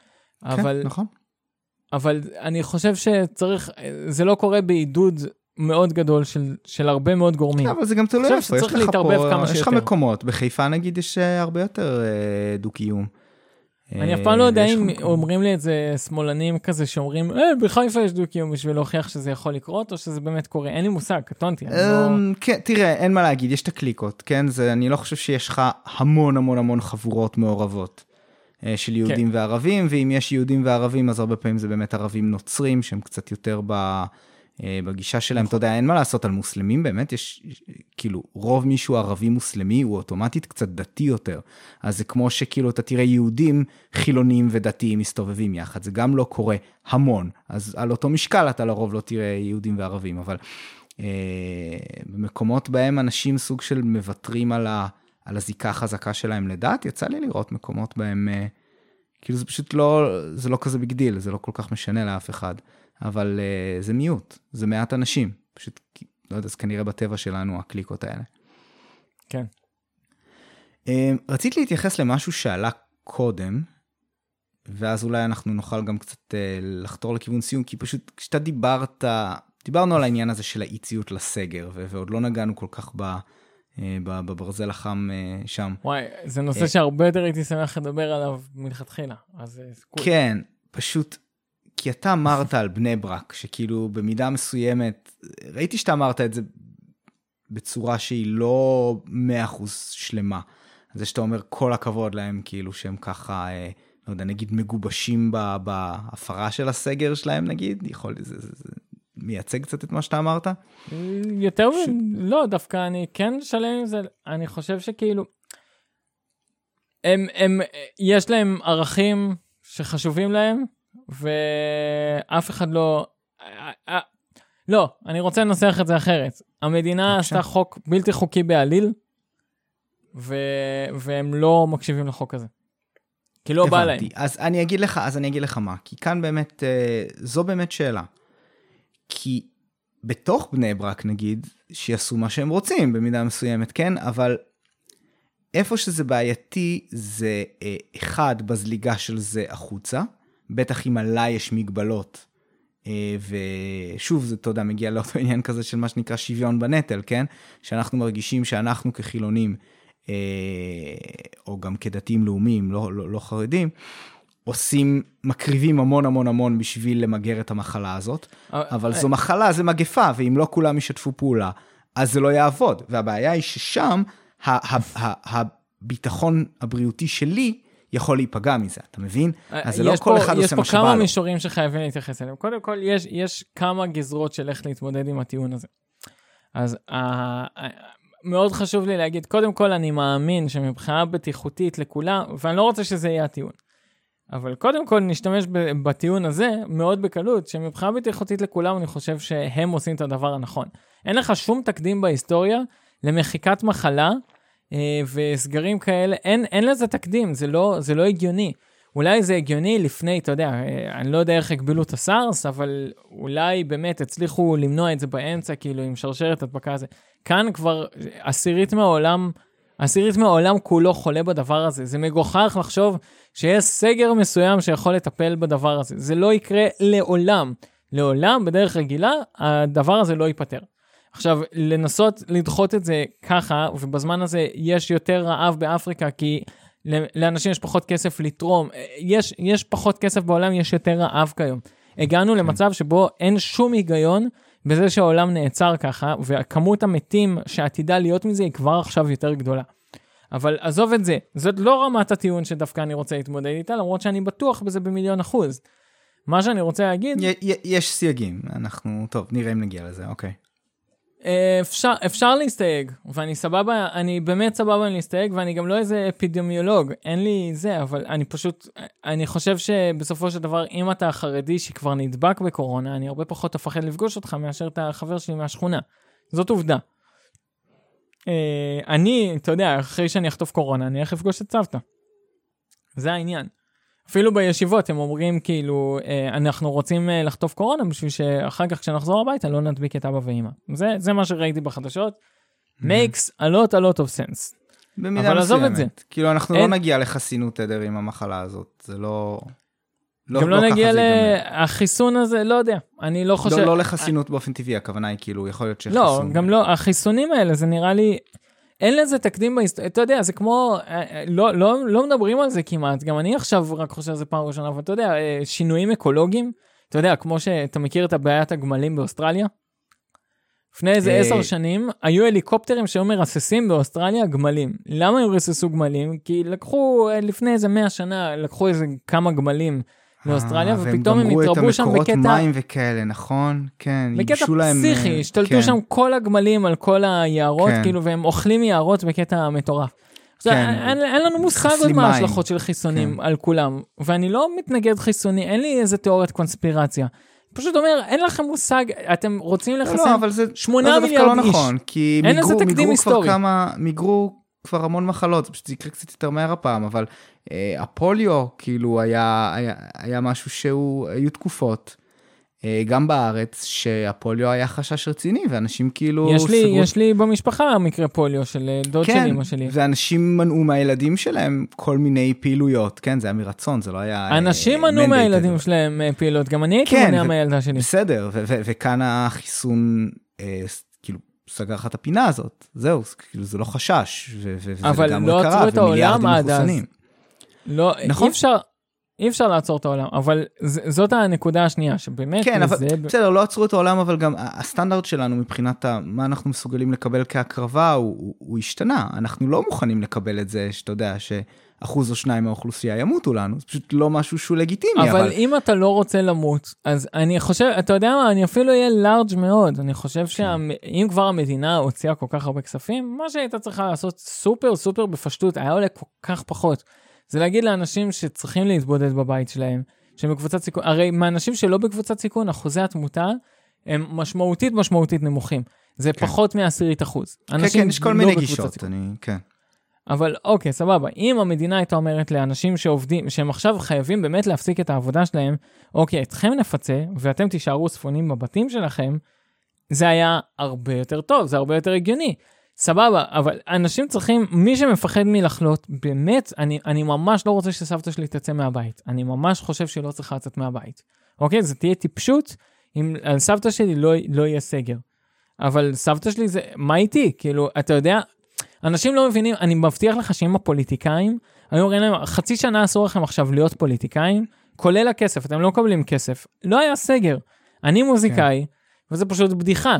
אבל, נכון. אבל אני חושב שצריך, זה לא קורה בעידוד מאוד גדול של, של הרבה מאוד גורמים. אבל זה גם תלוי איפה, יש לך פה, יש לך מקומות, בחיפה נגיד יש אה, הרבה יותר אה, דו-קיום. אני אף פעם לא יודע אם אומרים לי את זה שמאלנים כזה שאומרים, אה, בחיפה יש דו-קיום בשביל להוכיח שזה יכול לקרות, או שזה באמת קורה, אין לי מושג, קטונתי. לא... אמ, כן, תראה, אין מה להגיד, יש את הקליקות, כן? זה, אני לא חושב שיש לך המון המון המון חבורות מעורבות אה, של יהודים כן. וערבים, ואם יש יהודים וערבים, אז הרבה פעמים זה באמת ערבים נוצרים, שהם קצת יותר ב... אה, בגישה שלהם, אתה יודע, אין מה לעשות על מוסלמים, באמת יש, כאילו, רוב מישהו ערבי מוסלמי הוא אוטומטית קצת דתי יותר. אז זה כמו שכאילו אתה תראה יהודים חילונים ודתיים מסתובבים יחד, זה גם לא קורה המון. אז על אותו משקל אתה לרוב לא תראה יהודים וערבים, אבל אה, במקומות בהם אנשים סוג של מוותרים על, ה, על הזיקה החזקה שלהם לדת, יצא לי לראות מקומות בהם, אה, כאילו זה פשוט לא, זה לא כזה big deal, זה לא כל כך משנה לאף אחד. אבל אה, זה מיעוט, זה מעט אנשים. פשוט, לא יודע, זה כנראה בטבע שלנו, הקליקות האלה. כן. Uh, רציתי להתייחס למשהו שעלה קודם, ואז אולי אנחנו נוכל גם קצת uh, לחתור לכיוון סיום, כי פשוט כשאתה דיברת, דיברנו על העניין הזה של האי ציות לסגר, ו- ועוד לא נגענו כל כך ב... בברזל החם שם. וואי, זה נושא שהרבה יותר הייתי שמח לדבר עליו מלכתחילה, אז... כן, פשוט כי אתה אמרת על בני ברק, שכאילו במידה מסוימת, ראיתי שאתה אמרת את זה בצורה שהיא לא 100% שלמה. זה שאתה אומר כל הכבוד להם, כאילו שהם ככה, אה, לא יודע, נגיד מגובשים בהפרה של הסגר שלהם, נגיד, יכול, זה, זה, זה מייצג קצת את מה שאתה אמרת? יותר, ש... לא, דווקא אני כן שלם עם זה, אני חושב שכאילו, הם, הם, יש להם ערכים שחשובים להם, ואף אחד לא... לא, אני רוצה לנסח את זה אחרת. המדינה עשתה חוק בלתי חוקי בעליל, ו... והם לא מקשיבים לחוק הזה. כי לא בא להם. אז אני אגיד לך, אז אני אגיד לך מה, כי כאן באמת, אה, זו באמת שאלה. כי בתוך בני ברק נגיד, שיעשו מה שהם רוצים במידה מסוימת, כן? אבל איפה שזה בעייתי זה אה, אחד, בזליגה של זה החוצה. בטח אם עליי יש מגבלות. אה, ושוב, זה, אתה יודע, מגיע לאותו עניין כזה של מה שנקרא שוויון בנטל, כן? שאנחנו מרגישים שאנחנו כחילונים, אה, או גם כדתיים לאומיים, לא, לא, לא חרדים, עושים, מקריבים המון המון המון בשביל למגר את המחלה הזאת, אבל זו מחלה, זה מגפה, ואם לא כולם ישתפו פעולה, אז זה לא יעבוד. והבעיה היא ששם, הביטחון הבריאותי שלי יכול להיפגע מזה, אתה מבין? אז זה לא כל אחד עושה מה שבא לו. יש פה כמה מישורים שחייבים להתייחס אליהם. קודם כל, יש, יש כמה גזרות של איך להתמודד עם הטיעון הזה. אז uh, uh, מאוד חשוב לי להגיד, קודם כל, אני מאמין שמבחינה בטיחותית לכולם, ואני לא רוצה שזה יהיה הטיעון. אבל קודם כל נשתמש בטיעון הזה מאוד בקלות, שמבחינה בטיחותית לכולם אני חושב שהם עושים את הדבר הנכון. אין לך שום תקדים בהיסטוריה למחיקת מחלה וסגרים כאלה, אין, אין לזה תקדים, זה לא, זה לא הגיוני. אולי זה הגיוני לפני, אתה יודע, אה, אני לא יודע איך הגבילו את הסארס, אבל אולי באמת הצליחו למנוע את זה באמצע, כאילו עם שרשרת הדבקה הזה. כאן כבר עשירית מהעולם, עשירית מהעולם כולו חולה בדבר הזה. זה מגוחך לחשוב שיש סגר מסוים שיכול לטפל בדבר הזה. זה לא יקרה לעולם. לעולם, בדרך רגילה, הדבר הזה לא ייפתר. עכשיו, לנסות לדחות את זה ככה, ובזמן הזה יש יותר רעב באפריקה, כי לאנשים יש פחות כסף לתרום, יש, יש פחות כסף בעולם, יש יותר רעב כיום. הגענו כן. למצב שבו אין שום היגיון בזה שהעולם נעצר ככה, וכמות המתים שעתידה להיות מזה היא כבר עכשיו יותר גדולה. אבל עזוב את זה, זאת לא רמת הטיעון שדווקא אני רוצה להתמודד איתה, למרות שאני בטוח בזה במיליון אחוז. מה שאני רוצה להגיד... יש סייגים, אנחנו, טוב, נראה אם נגיע לזה, אוקיי. אפשר, אפשר להסתייג, ואני סבבה, אני באמת סבבה להסתייג, ואני גם לא איזה אפידמיולוג, אין לי זה, אבל אני פשוט, אני חושב שבסופו של דבר, אם אתה חרדי שכבר נדבק בקורונה, אני הרבה פחות אפחד לפגוש אותך מאשר את החבר שלי מהשכונה. זאת עובדה. אה, אני, אתה יודע, אחרי שאני אחטוף קורונה, אני אלך לפגוש את סבתא. זה העניין. אפילו בישיבות הם אומרים כאילו, אה, אנחנו רוצים אה, לחטוף קורונה בשביל שאחר כך כשנחזור הביתה לא נדביק את אבא ואמא. זה, זה מה שראיתי בחדשות. makes a lot a lot of sense. במידה אבל עזוב את זה. כאילו אנחנו לא אין... לא נגיע לחסינות עדר עם המחלה הזאת, זה לא... לא, גם לא, לא נגיע לחיסון הזה, לא יודע, אני לא, לא חושב... לא, לא לחסינות באופן טבעי, הכוונה היא כאילו, יכול להיות שחיסון... לא, גם לא, החיסונים האלה, זה נראה לי, אין לזה תקדים בהיסטוריה, אתה יודע, זה כמו, אה, אה, לא, לא, לא מדברים על זה כמעט, גם אני עכשיו רק חושב על זה פעם ראשונה, אבל אתה יודע, אה, שינויים אקולוגיים, אתה יודע, כמו שאתה מכיר את הבעיית הגמלים באוסטרליה? לפני איזה עשר שנים, היו הליקופטרים שהיו מרססים באוסטרליה גמלים. למה הם ריססו גמלים? כי לקחו, לפני איזה מאה שנה, לקחו איזה כמה גמלים. לאוסטרליה, ופתאום הם התרבו שם בקטע... והם גמרו את המקורות מים וכאלה, נכון? כן, בקטע פסיכי, אה, השתלטו כן. שם כל הגמלים על כל היערות, כן. כאילו, והם אוכלים יערות בקטע מטורף. כן. אין, אין לנו מושג עוד מה ההשלכות של חיסונים כן. על כולם, ואני לא מתנגד חיסוני, אין לי איזה תיאוריית קונספירציה. פשוט אומר, אין לכם מושג, אתם רוצים לחסן לא, אבל זה, 8 לא, מיליארד לא איש. נכון, כי מיגרו, מיגרו כבר כמה, מיגרו כבר המון מחלות, פשוט זה יקרה קצת יותר מהר הפעם, אבל אה, הפוליו כאילו היה, היה, היה משהו שהוא, היו תקופות. אה, גם בארץ, שהפוליו היה חשש רציני, ואנשים כאילו יש לי, סגרו... יש לי במשפחה מקרה פוליו של אה, דוד כן, של אמא שלי. ואנשים מנעו מהילדים שלהם כל מיני פעילויות, כן, זה היה מרצון, זה לא היה... אנשים מנעו מהילדים שלהם פעילות, גם אני הייתי כן, מונע מהילדה שלי. בסדר, וכאן החיסון, כאילו, סגר לך את הפינה הזאת, זהו, כאילו זה לא חשש, וזה גם לא קרה, ומיליארדים מחוסנים. לא, נכון? אי אפשר, אי אפשר לעצור את העולם, אבל ז, זאת הנקודה השנייה, שבאמת... כן, אבל בסדר, לא עצרו את העולם, אבל גם הסטנדרט שלנו מבחינת מה אנחנו מסוגלים לקבל כהקרבה, הוא, הוא, הוא השתנה. אנחנו לא מוכנים לקבל את זה, שאתה יודע, שאחוז או שניים מהאוכלוסייה ימותו לנו, זה פשוט לא משהו שהוא לגיטימי, אבל... אבל אם אתה לא רוצה למות, אז אני חושב, אתה יודע מה, אני אפילו אהיה לארג' מאוד, אני חושב כן. שאם כבר המדינה הוציאה כל כך הרבה כספים, מה שהייתה צריכה לעשות סופר סופר בפשטות, היה עולה כל כך פחות. זה להגיד לאנשים שצריכים להתבודד בבית שלהם, שהם בקבוצת סיכון, הרי מהאנשים שלא בקבוצת סיכון, אחוזי התמותה הם משמעותית משמעותית נמוכים. זה כן. פחות מעשירית אחוז. כן, כן, יש כל לא מיני גישות, אני, כן. אבל אוקיי, סבבה. אם המדינה הייתה אומרת לאנשים שעובדים, שהם עכשיו חייבים באמת להפסיק את העבודה שלהם, אוקיי, אתכם נפצה, ואתם תישארו ספונים בבתים שלכם, זה היה הרבה יותר טוב, זה הרבה יותר הגיוני. סבבה, אבל אנשים צריכים, מי שמפחד מלחלות, באמת, אני, אני ממש לא רוצה שסבתא שלי תצא מהבית. אני ממש חושב שהיא לא צריכה לצאת מהבית. אוקיי? זה תהיה טיפשות אם על סבתא שלי לא, לא יהיה סגר. אבל סבתא שלי זה, מה איתי? כאילו, אתה יודע, אנשים לא מבינים, אני מבטיח לך שאם הפוליטיקאים, היו אומרים להם, חצי שנה אסור לכם עכשיו להיות פוליטיקאים, כולל הכסף, אתם לא מקבלים כסף. לא היה סגר. אני מוזיקאי, כן. וזה פשוט בדיחה.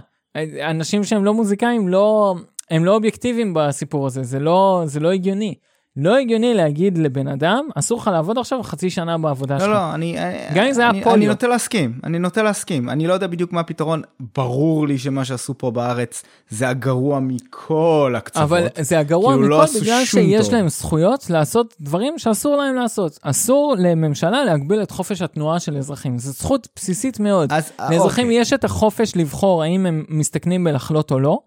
אנשים שהם לא מוזיקאים, לא, הם לא אובייקטיביים בסיפור הזה, זה לא, זה לא הגיוני. לא הגיוני להגיד לבן אדם, אסור לך לעבוד עכשיו חצי שנה בעבודה לא, שלך. לא, לא, אני... גם אם זה היה פוליו. אני נוטה להסכים, אני נוטה להסכים. אני לא יודע בדיוק מה הפתרון, ברור לי שמה שעשו פה בארץ זה הגרוע מכל הקצוות. אבל זה הגרוע כאילו, מכל לא בגלל שיש טוב. להם זכויות לעשות דברים שאסור להם לעשות. אסור לממשלה להגביל את חופש התנועה של אזרחים. זו זכות בסיסית מאוד. אז, אה, לאזרחים אוקיי. יש את החופש לבחור האם הם מסתכנים בלחלות או לא.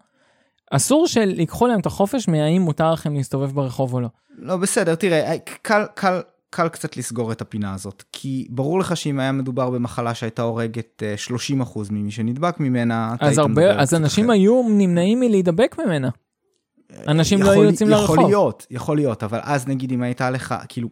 אסור שיקחו להם את החופש מהאם מותר לכם להסתובב ברחוב או לא. לא, בסדר, תראה, קל, קל, קל קצת לסגור את הפינה הזאת, כי ברור לך שאם היה מדובר במחלה שהייתה הורגת אה, 30% ממי שנדבק ממנה, אתה אז, היית מדבר הרבה, אז קצת אנשים אחרת. היו נמנעים מלהידבק ממנה. אנשים לא יכול- היו יוצאים יכול לרחוב. להיות, יכול להיות, אבל אז נגיד אם הייתה לך, כאילו,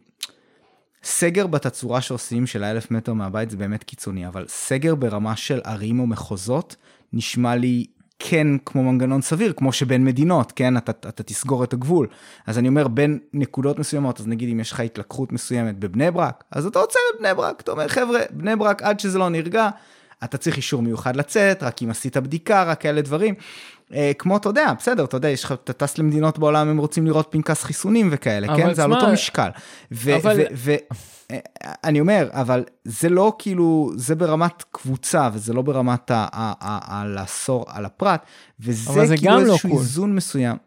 סגר בתצורה שעושים של האלף מטר מהבית זה באמת קיצוני, אבל סגר ברמה של ערים או מחוזות נשמע לי כן כמו מנגנון סביר, כמו שבין מדינות, כן, אתה, אתה תסגור את הגבול. אז אני אומר, בין נקודות מסוימות, אז נגיד אם יש לך התלקחות מסוימת בבני ברק, אז אתה עוצר את בני ברק, אתה אומר, חבר'ה, בני ברק עד שזה לא נרגע, אתה צריך אישור מיוחד לצאת, רק אם עשית בדיקה, רק כאלה דברים. אה, כמו, אתה יודע, בסדר, אתה יודע, יש לך, אתה טס למדינות בעולם, הם רוצים לראות פנקס חיסונים וכאלה, כן? זה על אותו משקל. אה, אני אומר, אבל זה לא כאילו, זה ברמת קבוצה, וזה לא ברמת ה- ה- ה- ה- לאסור על הפרט, וזה כאילו לא איזשהו. איזון מסוים.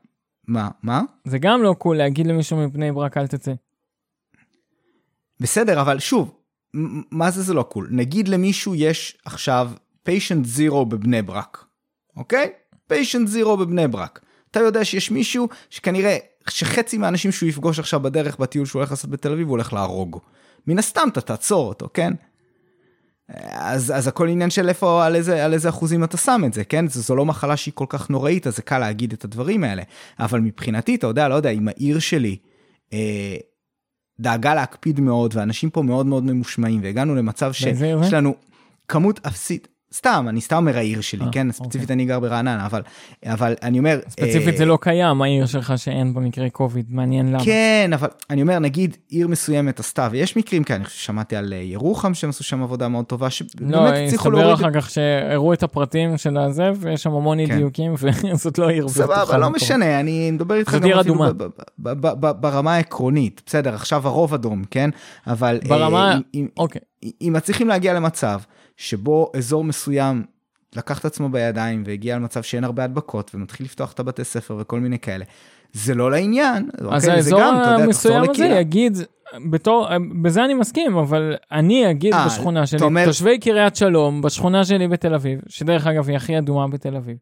מה? מה? זה גם לא cool להגיד למישהו מבני ברק אל תצא. בסדר, אבל שוב, מה זה זה לא cool? נגיד למישהו יש עכשיו patient zero בבני ברק, אוקיי? patient zero בבני ברק. אתה יודע שיש מישהו שכנראה, שחצי מהאנשים שהוא יפגוש עכשיו בדרך בטיול שהוא הולך לעשות בתל אביב, הוא הולך להרוג. מן הסתם אתה תעצור אותו, כן? אז, אז הכל עניין של איפה, על איזה, על איזה אחוזים אתה שם את זה, כן? זו, זו לא מחלה שהיא כל כך נוראית, אז זה קל להגיד את הדברים האלה. אבל מבחינתי, אתה יודע, לא יודע, אם העיר שלי אה, דאגה להקפיד מאוד, ואנשים פה מאוד מאוד ממושמעים, והגענו למצב? שיש לנו כמות אפסית, סתם, אני סתם אומר העיר שלי, אה, כן? ספציפית אני גר ברעננה, אבל, אבל אני אומר... ספציפית אה, זה לא קיים, העיר שלך שאין במקרה קוביד, מעניין למה. כן, אבל אני אומר, נגיד עיר מסוימת עשתה, ויש מקרים כאלה, אני חושב ששמעתי על אה, ירוחם שהם עשו שם עבודה מאוד טובה, לא, שבאמת הצליחו יסתבר להוריד... אחר כך שהראו את הפרטים של הזה, ויש שם המון כן. וזאת לא עיר. סבבה, לא. משנה, אני מדבר איתך גם אפילו. ב- ב- ב- ברמה העקרונית, בסדר, עכשיו הרוב אדום, כן? אבל... אה, ברמה- אם- אוקיי, אם מצליחים להגיע למצב שבו אזור מסוים לקח את עצמו בידיים והגיע למצב שאין הרבה הדבקות ומתחיל לפתוח את הבתי ספר וכל מיני כאלה, זה לא לעניין. אז אוקיי? האזור גם, אתה יודע, המסוים הזה. יגיד, בתור, בזה אני מסכים, אבל אני אגיד אה, בשכונה שלי, אומר- תושבי קריית שלום, בשכונה שלי בתל אביב, שדרך אגב היא הכי אדומה בתל אביב,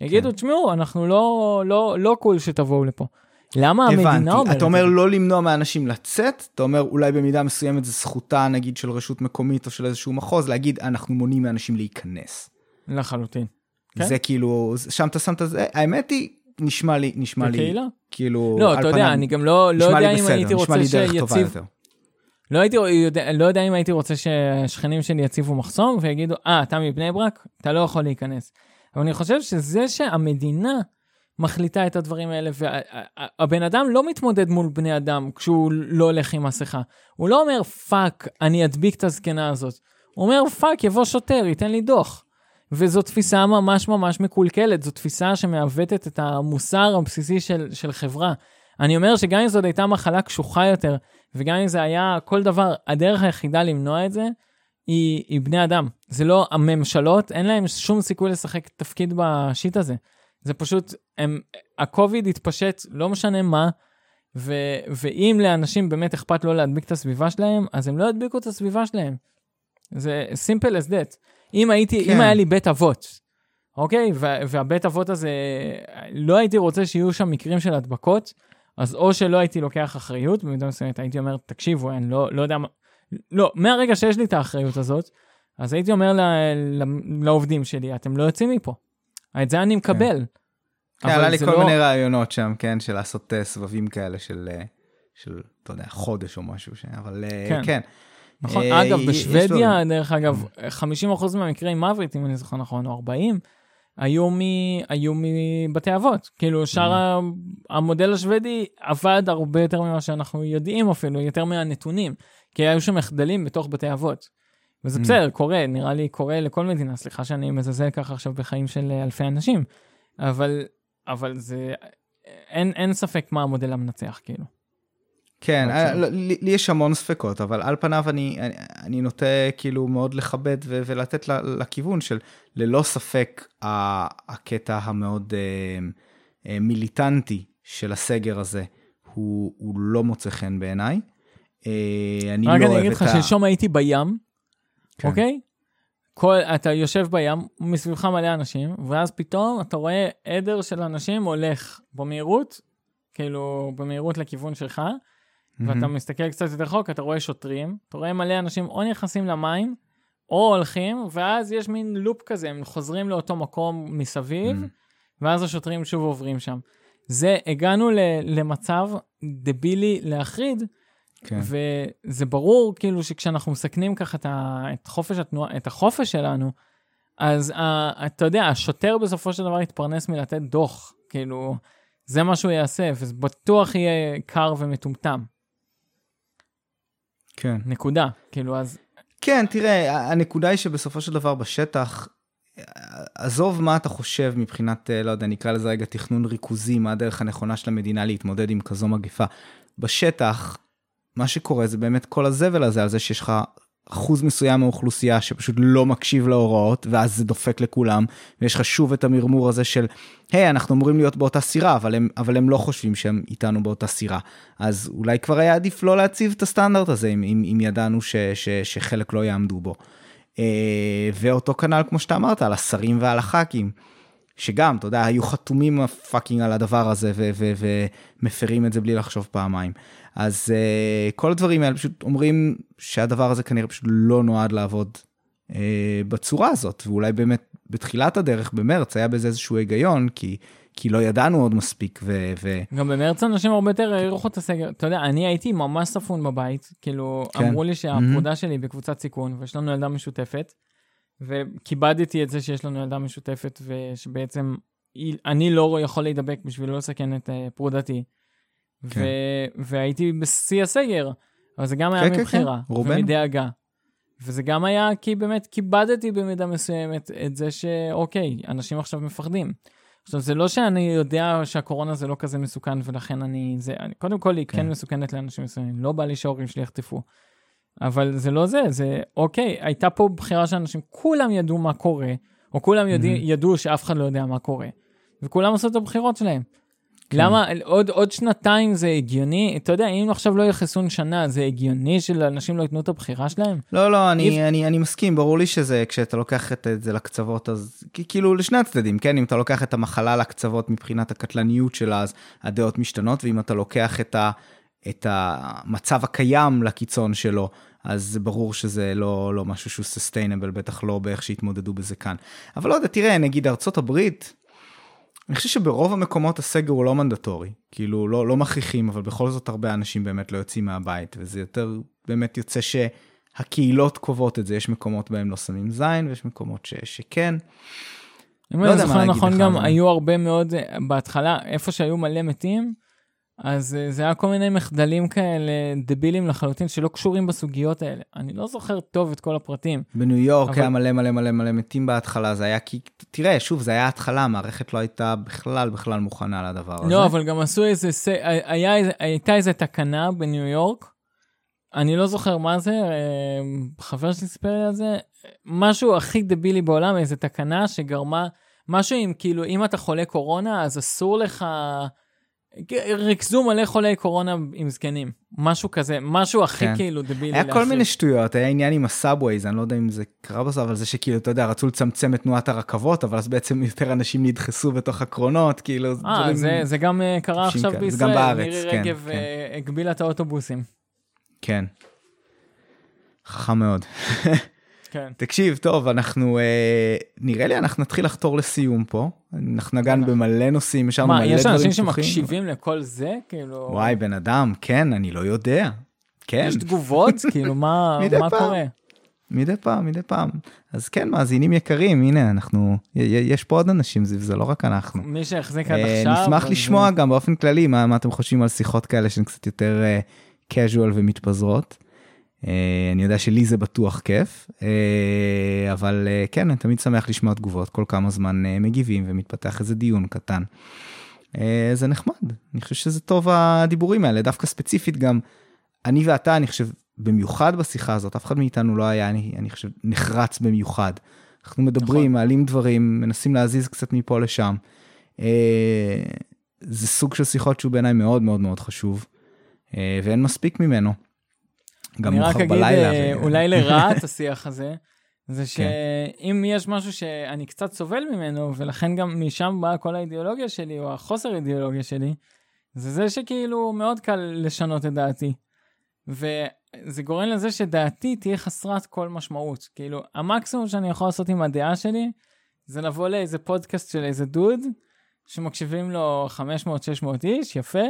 יגידו, כן. תשמעו, אנחנו לא, לא, לא קול שתבואו לפה. למה המדינה אומרת הבנתי, את אתה אומר? לא למנוע מאנשים לצאת, אתה אומר אולי במידה מסוימת זה זכותה נגיד של רשות מקומית או של איזשהו מחוז להגיד אנחנו מונעים מאנשים להיכנס. לחלוטין. כן. זה כאילו, שם אתה שם את זה, האמת היא, נשמע לי, נשמע לי, בקהילה? כאילו, לא, אתה יודע, פניו, אני גם לא, לא יודע אם בסדר, הייתי רוצה שיציב. לא הייתי יודע, לא יודע אם הייתי רוצה שהשכנים שלי יציבו מחסום ויגידו, אה, אתה מבני ברק, אתה לא יכול להיכנס. אבל אני חושב שזה שהמדינה מחליטה את הדברים האלה, והבן אדם לא מתמודד מול בני אדם כשהוא לא הולך עם מסכה. הוא לא אומר, fuck, אני אדביק את הזקנה הזאת. הוא אומר, fuck, יבוא שוטר, ייתן לי דוח. וזו תפיסה ממש ממש מקולקלת, זו תפיסה שמעוותת את המוסר הבסיסי של, של חברה. אני אומר שגם אם זאת הייתה מחלה קשוחה יותר, וגם אם זה היה כל דבר, הדרך היחידה למנוע את זה, היא, היא בני אדם. זה לא הממשלות, אין להם שום סיכוי לשחק תפקיד בשיט הזה. זה פשוט, הם, הקוביד התפשט, לא משנה מה, ו, ואם לאנשים באמת אכפת לא להדביק את הסביבה שלהם, אז הם לא ידביקו את הסביבה שלהם. זה simple as that. אם הייתי, כן. אם. היה לי בית אבות, אוקיי? וה- והבית אבות הזה, לא הייתי רוצה שיהיו שם מקרים של הדבקות, אז או שלא הייתי לוקח אחריות, במידה מסוימת הייתי אומר, תקשיבו, אני לא, לא יודע מה, לא, מהרגע שיש לי את האחריות הזאת, אז הייתי אומר ל, ל, לעובדים שלי, אתם לא יוצאים מפה. את זה אני מקבל. כן, עלה לי כל לא... מיני רעיונות שם, כן, של לעשות uh, סבבים כאלה של, uh, של, אתה יודע, חודש או משהו, ש... אבל uh, כן. כן. נכון, uh, אגב, בשוודיה, דרך אגב, 50% מהמקרי מוות, אם אני זוכר נכון, או 40, היו, מ... היו מבתי אבות. כאילו, שאר mm-hmm. המודל השוודי עבד הרבה יותר ממה שאנחנו יודעים אפילו, יותר מהנתונים. כי היו שם מחדלים בתוך בתי אבות. וזה mm. בסדר, קורה, נראה לי קורה לכל מדינה, סליחה שאני מזלזל ככה עכשיו בחיים של אלפי אנשים, אבל, אבל זה, אין, אין ספק מה המודל המנצח, כאילו. כן, אה, לי, לי יש המון ספקות, אבל על פניו אני, אני, אני נוטה כאילו מאוד לכבד ו, ולתת לכיוון של ללא ספק הקטע המאוד אה, אה, מיליטנטי של הסגר הזה הוא, הוא לא מוצא חן בעיניי. אה, אני לא אוהב את ה... רק אני אגיד לך שלשום הייתי בים, כן. אוקיי? כל, אתה יושב בים, מסביבך מלא אנשים, ואז פתאום אתה רואה עדר של אנשים הולך במהירות, כאילו במהירות לכיוון שלך, mm-hmm. ואתה מסתכל קצת יותר רחוק, אתה רואה שוטרים, אתה רואה מלא אנשים או נכנסים למים, או הולכים, ואז יש מין לופ כזה, הם חוזרים לאותו מקום מסביב, mm-hmm. ואז השוטרים שוב עוברים שם. זה, הגענו ל, למצב דבילי להחריד, כן. וזה ברור כאילו שכשאנחנו מסכנים ככה את, ה, את חופש התנועה, את החופש שלנו, אז ה, אתה יודע, השוטר בסופו של דבר יתפרנס מלתת דוח, כאילו, זה מה שהוא יעשה, וזה בטוח יהיה קר ומטומטם. כן. נקודה, כאילו, אז... כן, תראה, הנקודה היא שבסופו של דבר בשטח, עזוב מה אתה חושב מבחינת, לא יודע, נקרא לזה רגע תכנון ריכוזי, מה הדרך הנכונה של המדינה להתמודד עם כזו מגפה. בשטח, מה שקורה זה באמת כל הזבל הזה על זה שיש לך אחוז מסוים מהאוכלוסייה שפשוט לא מקשיב להוראות ואז זה דופק לכולם ויש לך שוב את המרמור הזה של היי hey, אנחנו אמורים להיות באותה סירה אבל הם אבל הם לא חושבים שהם איתנו באותה סירה אז אולי כבר היה עדיף לא להציב את הסטנדרט הזה אם, אם, אם ידענו ש, ש, שחלק לא יעמדו בו. אה, ואותו כנ"ל כמו שאתה אמרת על השרים ועל הח"כים. שגם, אתה יודע, היו חתומים fucking על הדבר הזה ומפרים את זה בלי לחשוב פעמיים. אז אה, כל הדברים האלה פשוט אומרים שהדבר הזה כנראה פשוט לא נועד לעבוד אה, בצורה הזאת, ואולי באמת בתחילת הדרך, במרץ, היה בזה איזשהו היגיון, כי, כי לא ידענו עוד מספיק. ו, ו... גם במרץ אנשים הרבה יותר העריכו את הסגר. אתה יודע, אני הייתי ממש ספון בבית, כאילו, כן. אמרו לי שהפרודה mm-hmm. שלי בקבוצת סיכון, ויש לנו ילדה משותפת, וכיבדתי את זה שיש לנו ילדה משותפת, ושבעצם אני לא יכול להידבק בשביל לא לסכן את uh, פרודתי. כן. והייתי בשיא הסגר, אבל זה גם היה כן, מבחירה, כן, כן. ומדאגה. וזה גם היה כי באמת כיבדתי במידה מסוימת את זה שאוקיי, אנשים עכשיו מפחדים. עכשיו, זה לא שאני יודע שהקורונה זה לא כזה מסוכן ולכן אני, זה, אני, קודם כל היא כן. כן מסוכנת לאנשים מסוימים, לא בא לי שההורים שלי יחטפו. אבל זה לא זה, זה אוקיי, הייתה פה בחירה של אנשים, כולם ידעו מה קורה, או כולם יודע, mm-hmm. ידעו שאף אחד לא יודע מה קורה, וכולם עשו את הבחירות שלהם. כן. למה עוד, עוד שנתיים זה הגיוני? אתה יודע, אם עכשיו לא יהיה חיסון שנה, זה הגיוני שלאנשים לא ייתנו את הבחירה שלהם? לא, לא, אני. אני, אני מסכים, ברור לי שזה, כשאתה לוקח את זה לקצוות, אז כאילו לשני הצדדים, כן? אם אתה לוקח את המחלה לקצוות מבחינת הקטלניות שלה, אז הדעות משתנות, ואם אתה לוקח את, ה, את המצב הקיים לקיצון שלו, אז ברור שזה לא, לא משהו שהוא סוסטיינבל, בטח לא באיך שהתמודדו בזה כאן. אבל לא יודע, תראה, נגיד ארצות הברית, אני חושב שברוב המקומות הסגר הוא לא מנדטורי, כאילו לא, לא מכריחים, אבל בכל זאת הרבה אנשים באמת לא יוצאים מהבית, וזה יותר באמת יוצא שהקהילות קובעות את זה, יש מקומות בהם לא שמים זין, ויש מקומות ש, שכן. אם לא אני זוכר נכון, גם היו הרבה מאוד, בהתחלה, איפה שהיו מלא מתים, אז אה, זה היה כל מיני מחדלים כאלה דבילים לחלוטין שלא קשורים בסוגיות האלה. אני לא זוכר טוב את כל הפרטים. בניו יורק אבל... היה מלא מלא מלא מלא מתים בהתחלה, זה היה כי, תראה, שוב, זה היה התחלה, המערכת לא הייתה בכלל בכלל מוכנה לדבר הזה. לא, אבל גם עשו איזה, היה, הייתה איזה תקנה בניו יורק, אני לא זוכר מה זה, אה, חבר שלי סיפר לי על זה, משהו הכי דבילי בעולם, איזה תקנה שגרמה, משהו עם כאילו, אם אתה חולה קורונה, אז אסור לך... ריכזו מלא חולי קורונה עם זקנים, משהו כזה, משהו הכי כן. כאילו דבילי. היה כל מיני שטויות, היה עניין עם ה subways, אני לא יודע אם זה קרה בסוף, אבל זה שכאילו, אתה יודע, רצו לצמצם את תנועת הרכבות, אבל אז בעצם יותר אנשים נדחסו בתוך הקרונות, כאילו, אה, דברים... זה, זה גם אה, קרה עכשיו כאלה. בישראל, גם בארץ, מירי כן, רגב כן. Uh, הגבילה את האוטובוסים. כן. חכם מאוד. כן. תקשיב, טוב, אנחנו, אה, נראה לי אנחנו נתחיל לחתור לסיום פה. אנחנו נגענו במלא נושאים, השארנו מלא מה, דברים יש אנשים פתוחים. שמקשיבים לכל זה? כאילו... וואי, בן אדם, כן, אני לא יודע. כן, יש תגובות? כאילו, מה מה פעם. קורה? מדי פעם, מדי פעם. אז כן, מאזינים יקרים, הנה, אנחנו, יש פה עוד אנשים, זיו, זה לא רק אנחנו. מי שהחזיק עד אה, עכשיו... נשמח אז- לשמוע גם באופן כללי מה, מה אתם חושבים על שיחות כאלה שהן קצת יותר uh, casual ומתפזרות. Uh, אני יודע שלי זה בטוח כיף, uh, אבל uh, כן, אני תמיד שמח לשמוע תגובות, כל כמה זמן מגיבים ומתפתח איזה דיון קטן. זה נחמד, אני חושב שזה טוב הדיבורים האלה, דווקא ספציפית גם, אני ואתה, אני חושב, במיוחד בשיחה הזאת, אף אחד מאיתנו לא היה, אני, אני חושב, נחרץ במיוחד. אנחנו מדברים, נכון. מעלים דברים, מנסים להזיז קצת מפה לשם. אה, זה סוג של שיחות שהוא בעיניי מאוד מאוד מאוד חשוב, אה, ואין מספיק ממנו. גם אני רק אגיד, בלילה. אה, אולי לרעת השיח הזה, זה כן. שאם יש משהו שאני קצת סובל ממנו, ולכן גם משם באה כל האידיאולוגיה שלי, או החוסר אידיאולוגיה שלי, זה זה שכאילו מאוד קל לשנות את דעתי. וזה גורם לזה שדעתי תהיה חסרת כל משמעות. כאילו, המקסימום שאני יכול לעשות עם הדעה שלי, זה לבוא לאיזה פודקאסט של איזה דוד, שמקשיבים לו 500-600 איש, יפה,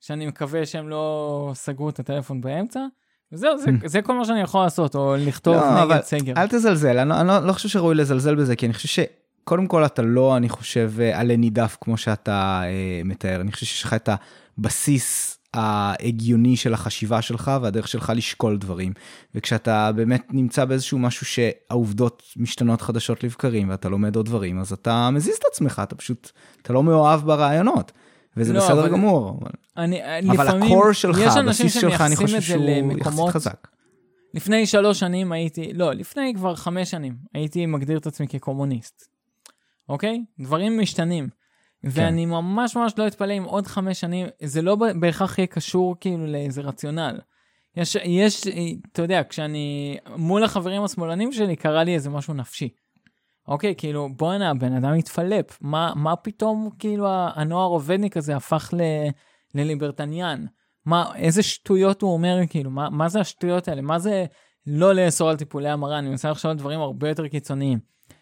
שאני מקווה שהם לא סגרו את הטלפון באמצע, וזהו, זה, זה כל מה שאני יכול לעשות, או לכתוב לא, נגד סגר. אל תזלזל, אני לא, אני לא, לא חושב שראוי לזלזל בזה, כי אני חושב שקודם כל אתה לא, אני חושב, אה, עלה נידף כמו שאתה אה, מתאר, אני חושב שיש לך את הבסיס ההגיוני של החשיבה שלך והדרך שלך לשקול דברים. וכשאתה באמת נמצא באיזשהו משהו שהעובדות משתנות חדשות לבקרים ואתה לומד עוד דברים, אז אתה מזיז את עצמך, אתה פשוט, אתה לא מאוהב ברעיונות. וזה לא, בסדר אבל- גמור, אבל, אני, אבל לפעמים, הקור שלך, יש אנשים הבסיס שלך, אני חושב שהוא יחסית למקומות, חזק. לפני שלוש שנים הייתי, לא, לפני כבר חמש שנים, הייתי מגדיר את עצמי כקומוניסט. אוקיי? דברים משתנים. כן. ואני ממש ממש לא אתפלא אם עוד חמש שנים, זה לא בהכרח יהיה קשור כאילו לאיזה רציונל. יש, יש, אתה יודע, כשאני מול החברים השמאלנים שלי, קרה לי איזה משהו נפשי. אוקיי, כאילו, בואנה, הבן אדם התפלפ. מה, מה פתאום, כאילו, הנוער עובדניק הזה הפך ל, לליברטניאן? מה, איזה שטויות הוא אומר, כאילו, מה, מה זה השטויות האלה? מה זה לא לאסור על טיפולי המרה? אני מנסה לחשוב על דברים הרבה יותר קיצוניים.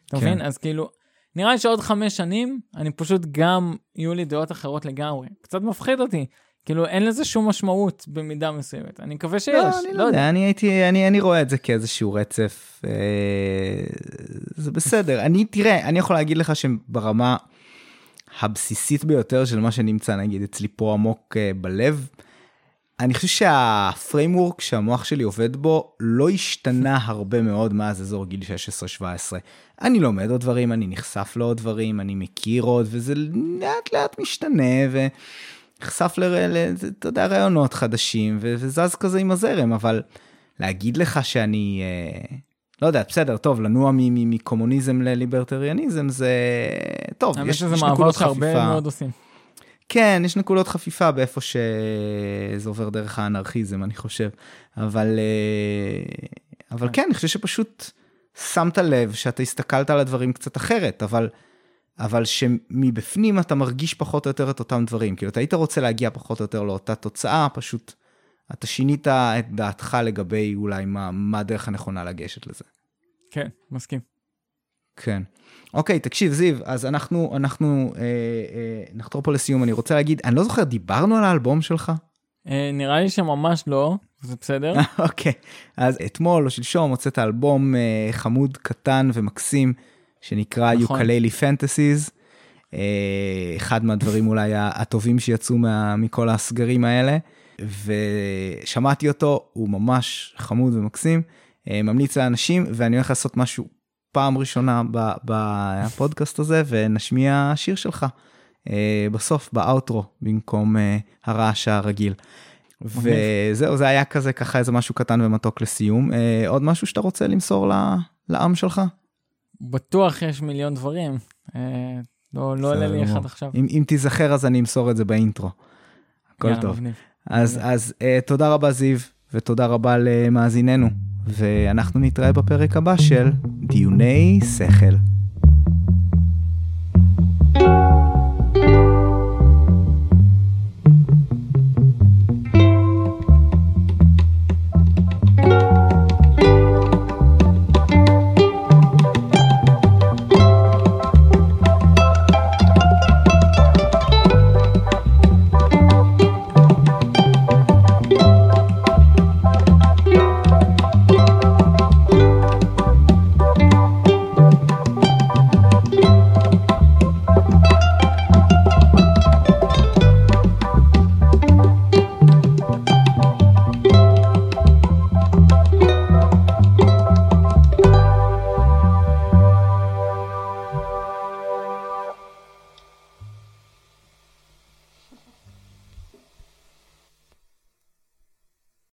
אתה כן. מבין? אז כאילו, נראה לי שעוד חמש שנים, אני פשוט גם, יהיו לי דעות אחרות לגמרי. קצת מפחיד אותי. כאילו, אין לזה שום משמעות במידה מסוימת. אני מקווה שיש. לא, אני לא יודע, אני הייתי, אני, אני רואה את זה כאיזשהו רצף, אה, זה בסדר. אני, תראה, אני יכול להגיד לך שברמה הבסיסית ביותר של מה שנמצא, נגיד, אצלי פה עמוק אה, בלב, אני חושב שהפריימוורק שהמוח שלי עובד בו לא השתנה הרבה מאוד מאז אזור גיל 16-17. אני לומד עוד דברים, אני נחשף לעוד דברים, אני מכיר עוד, וזה לאט לאט משתנה, ונחשף ל... ל- אתה יודע, רעיונות חדשים, ו- וזז כזה עם הזרם, אבל להגיד לך שאני, אה, לא יודע, בסדר, טוב, לנוע מקומוניזם לליברטריאניזם זה טוב, יש, יש נקודות חפיפה. מאוד עושים. כן, יש נקודות חפיפה באיפה שזה עובר דרך האנרכיזם, אני חושב. אבל, אה, אבל כן, אני חושב שפשוט שמת לב שאתה הסתכלת על הדברים קצת אחרת, אבל, אבל שמבפנים אתה מרגיש פחות או יותר את אותם דברים. כאילו, אתה היית רוצה להגיע פחות או יותר לאותה תוצאה, פשוט אתה שינית את דעתך לגבי אולי מה, מה הדרך הנכונה לגשת לזה. כן, מסכים. כן. אוקיי, תקשיב, זיו, אז אנחנו, אנחנו אה, אה, נחתור פה לסיום. אני רוצה להגיד, אני לא זוכר, דיברנו על האלבום שלך? אה, נראה לי שממש לא, זה בסדר. אוקיי, אז אתמול או שלשום הוצאת אלבום אה, חמוד, קטן ומקסים, שנקרא נכון. יוקללי פנטסיז. אה, אחד מהדברים אולי הטובים שיצאו מה, מכל הסגרים האלה, ושמעתי אותו, הוא ממש חמוד ומקסים, אה, ממליץ לאנשים, ואני הולך לעשות משהו פעם ראשונה בפודקאסט הזה, ונשמיע שיר שלך. אה, בסוף, באאוטרו, במקום הרעש הרגיל. וזהו, זה היה כזה ככה איזה משהו קטן ומתוק לסיום. עוד משהו שאתה רוצה למסור ל- לעם שלך? בטוח יש מיליון דברים. אה, לא לא עולה לי אחד. עכשיו. אם, אם תיזכר אז אני אמסור את זה באינטרו. הכל יאללה, טוב. מגניב. אז. אז אה, תודה רבה זיו, ותודה רבה למאזיננו, ואנחנו נתראה בפרק הבא של דיוני שכל.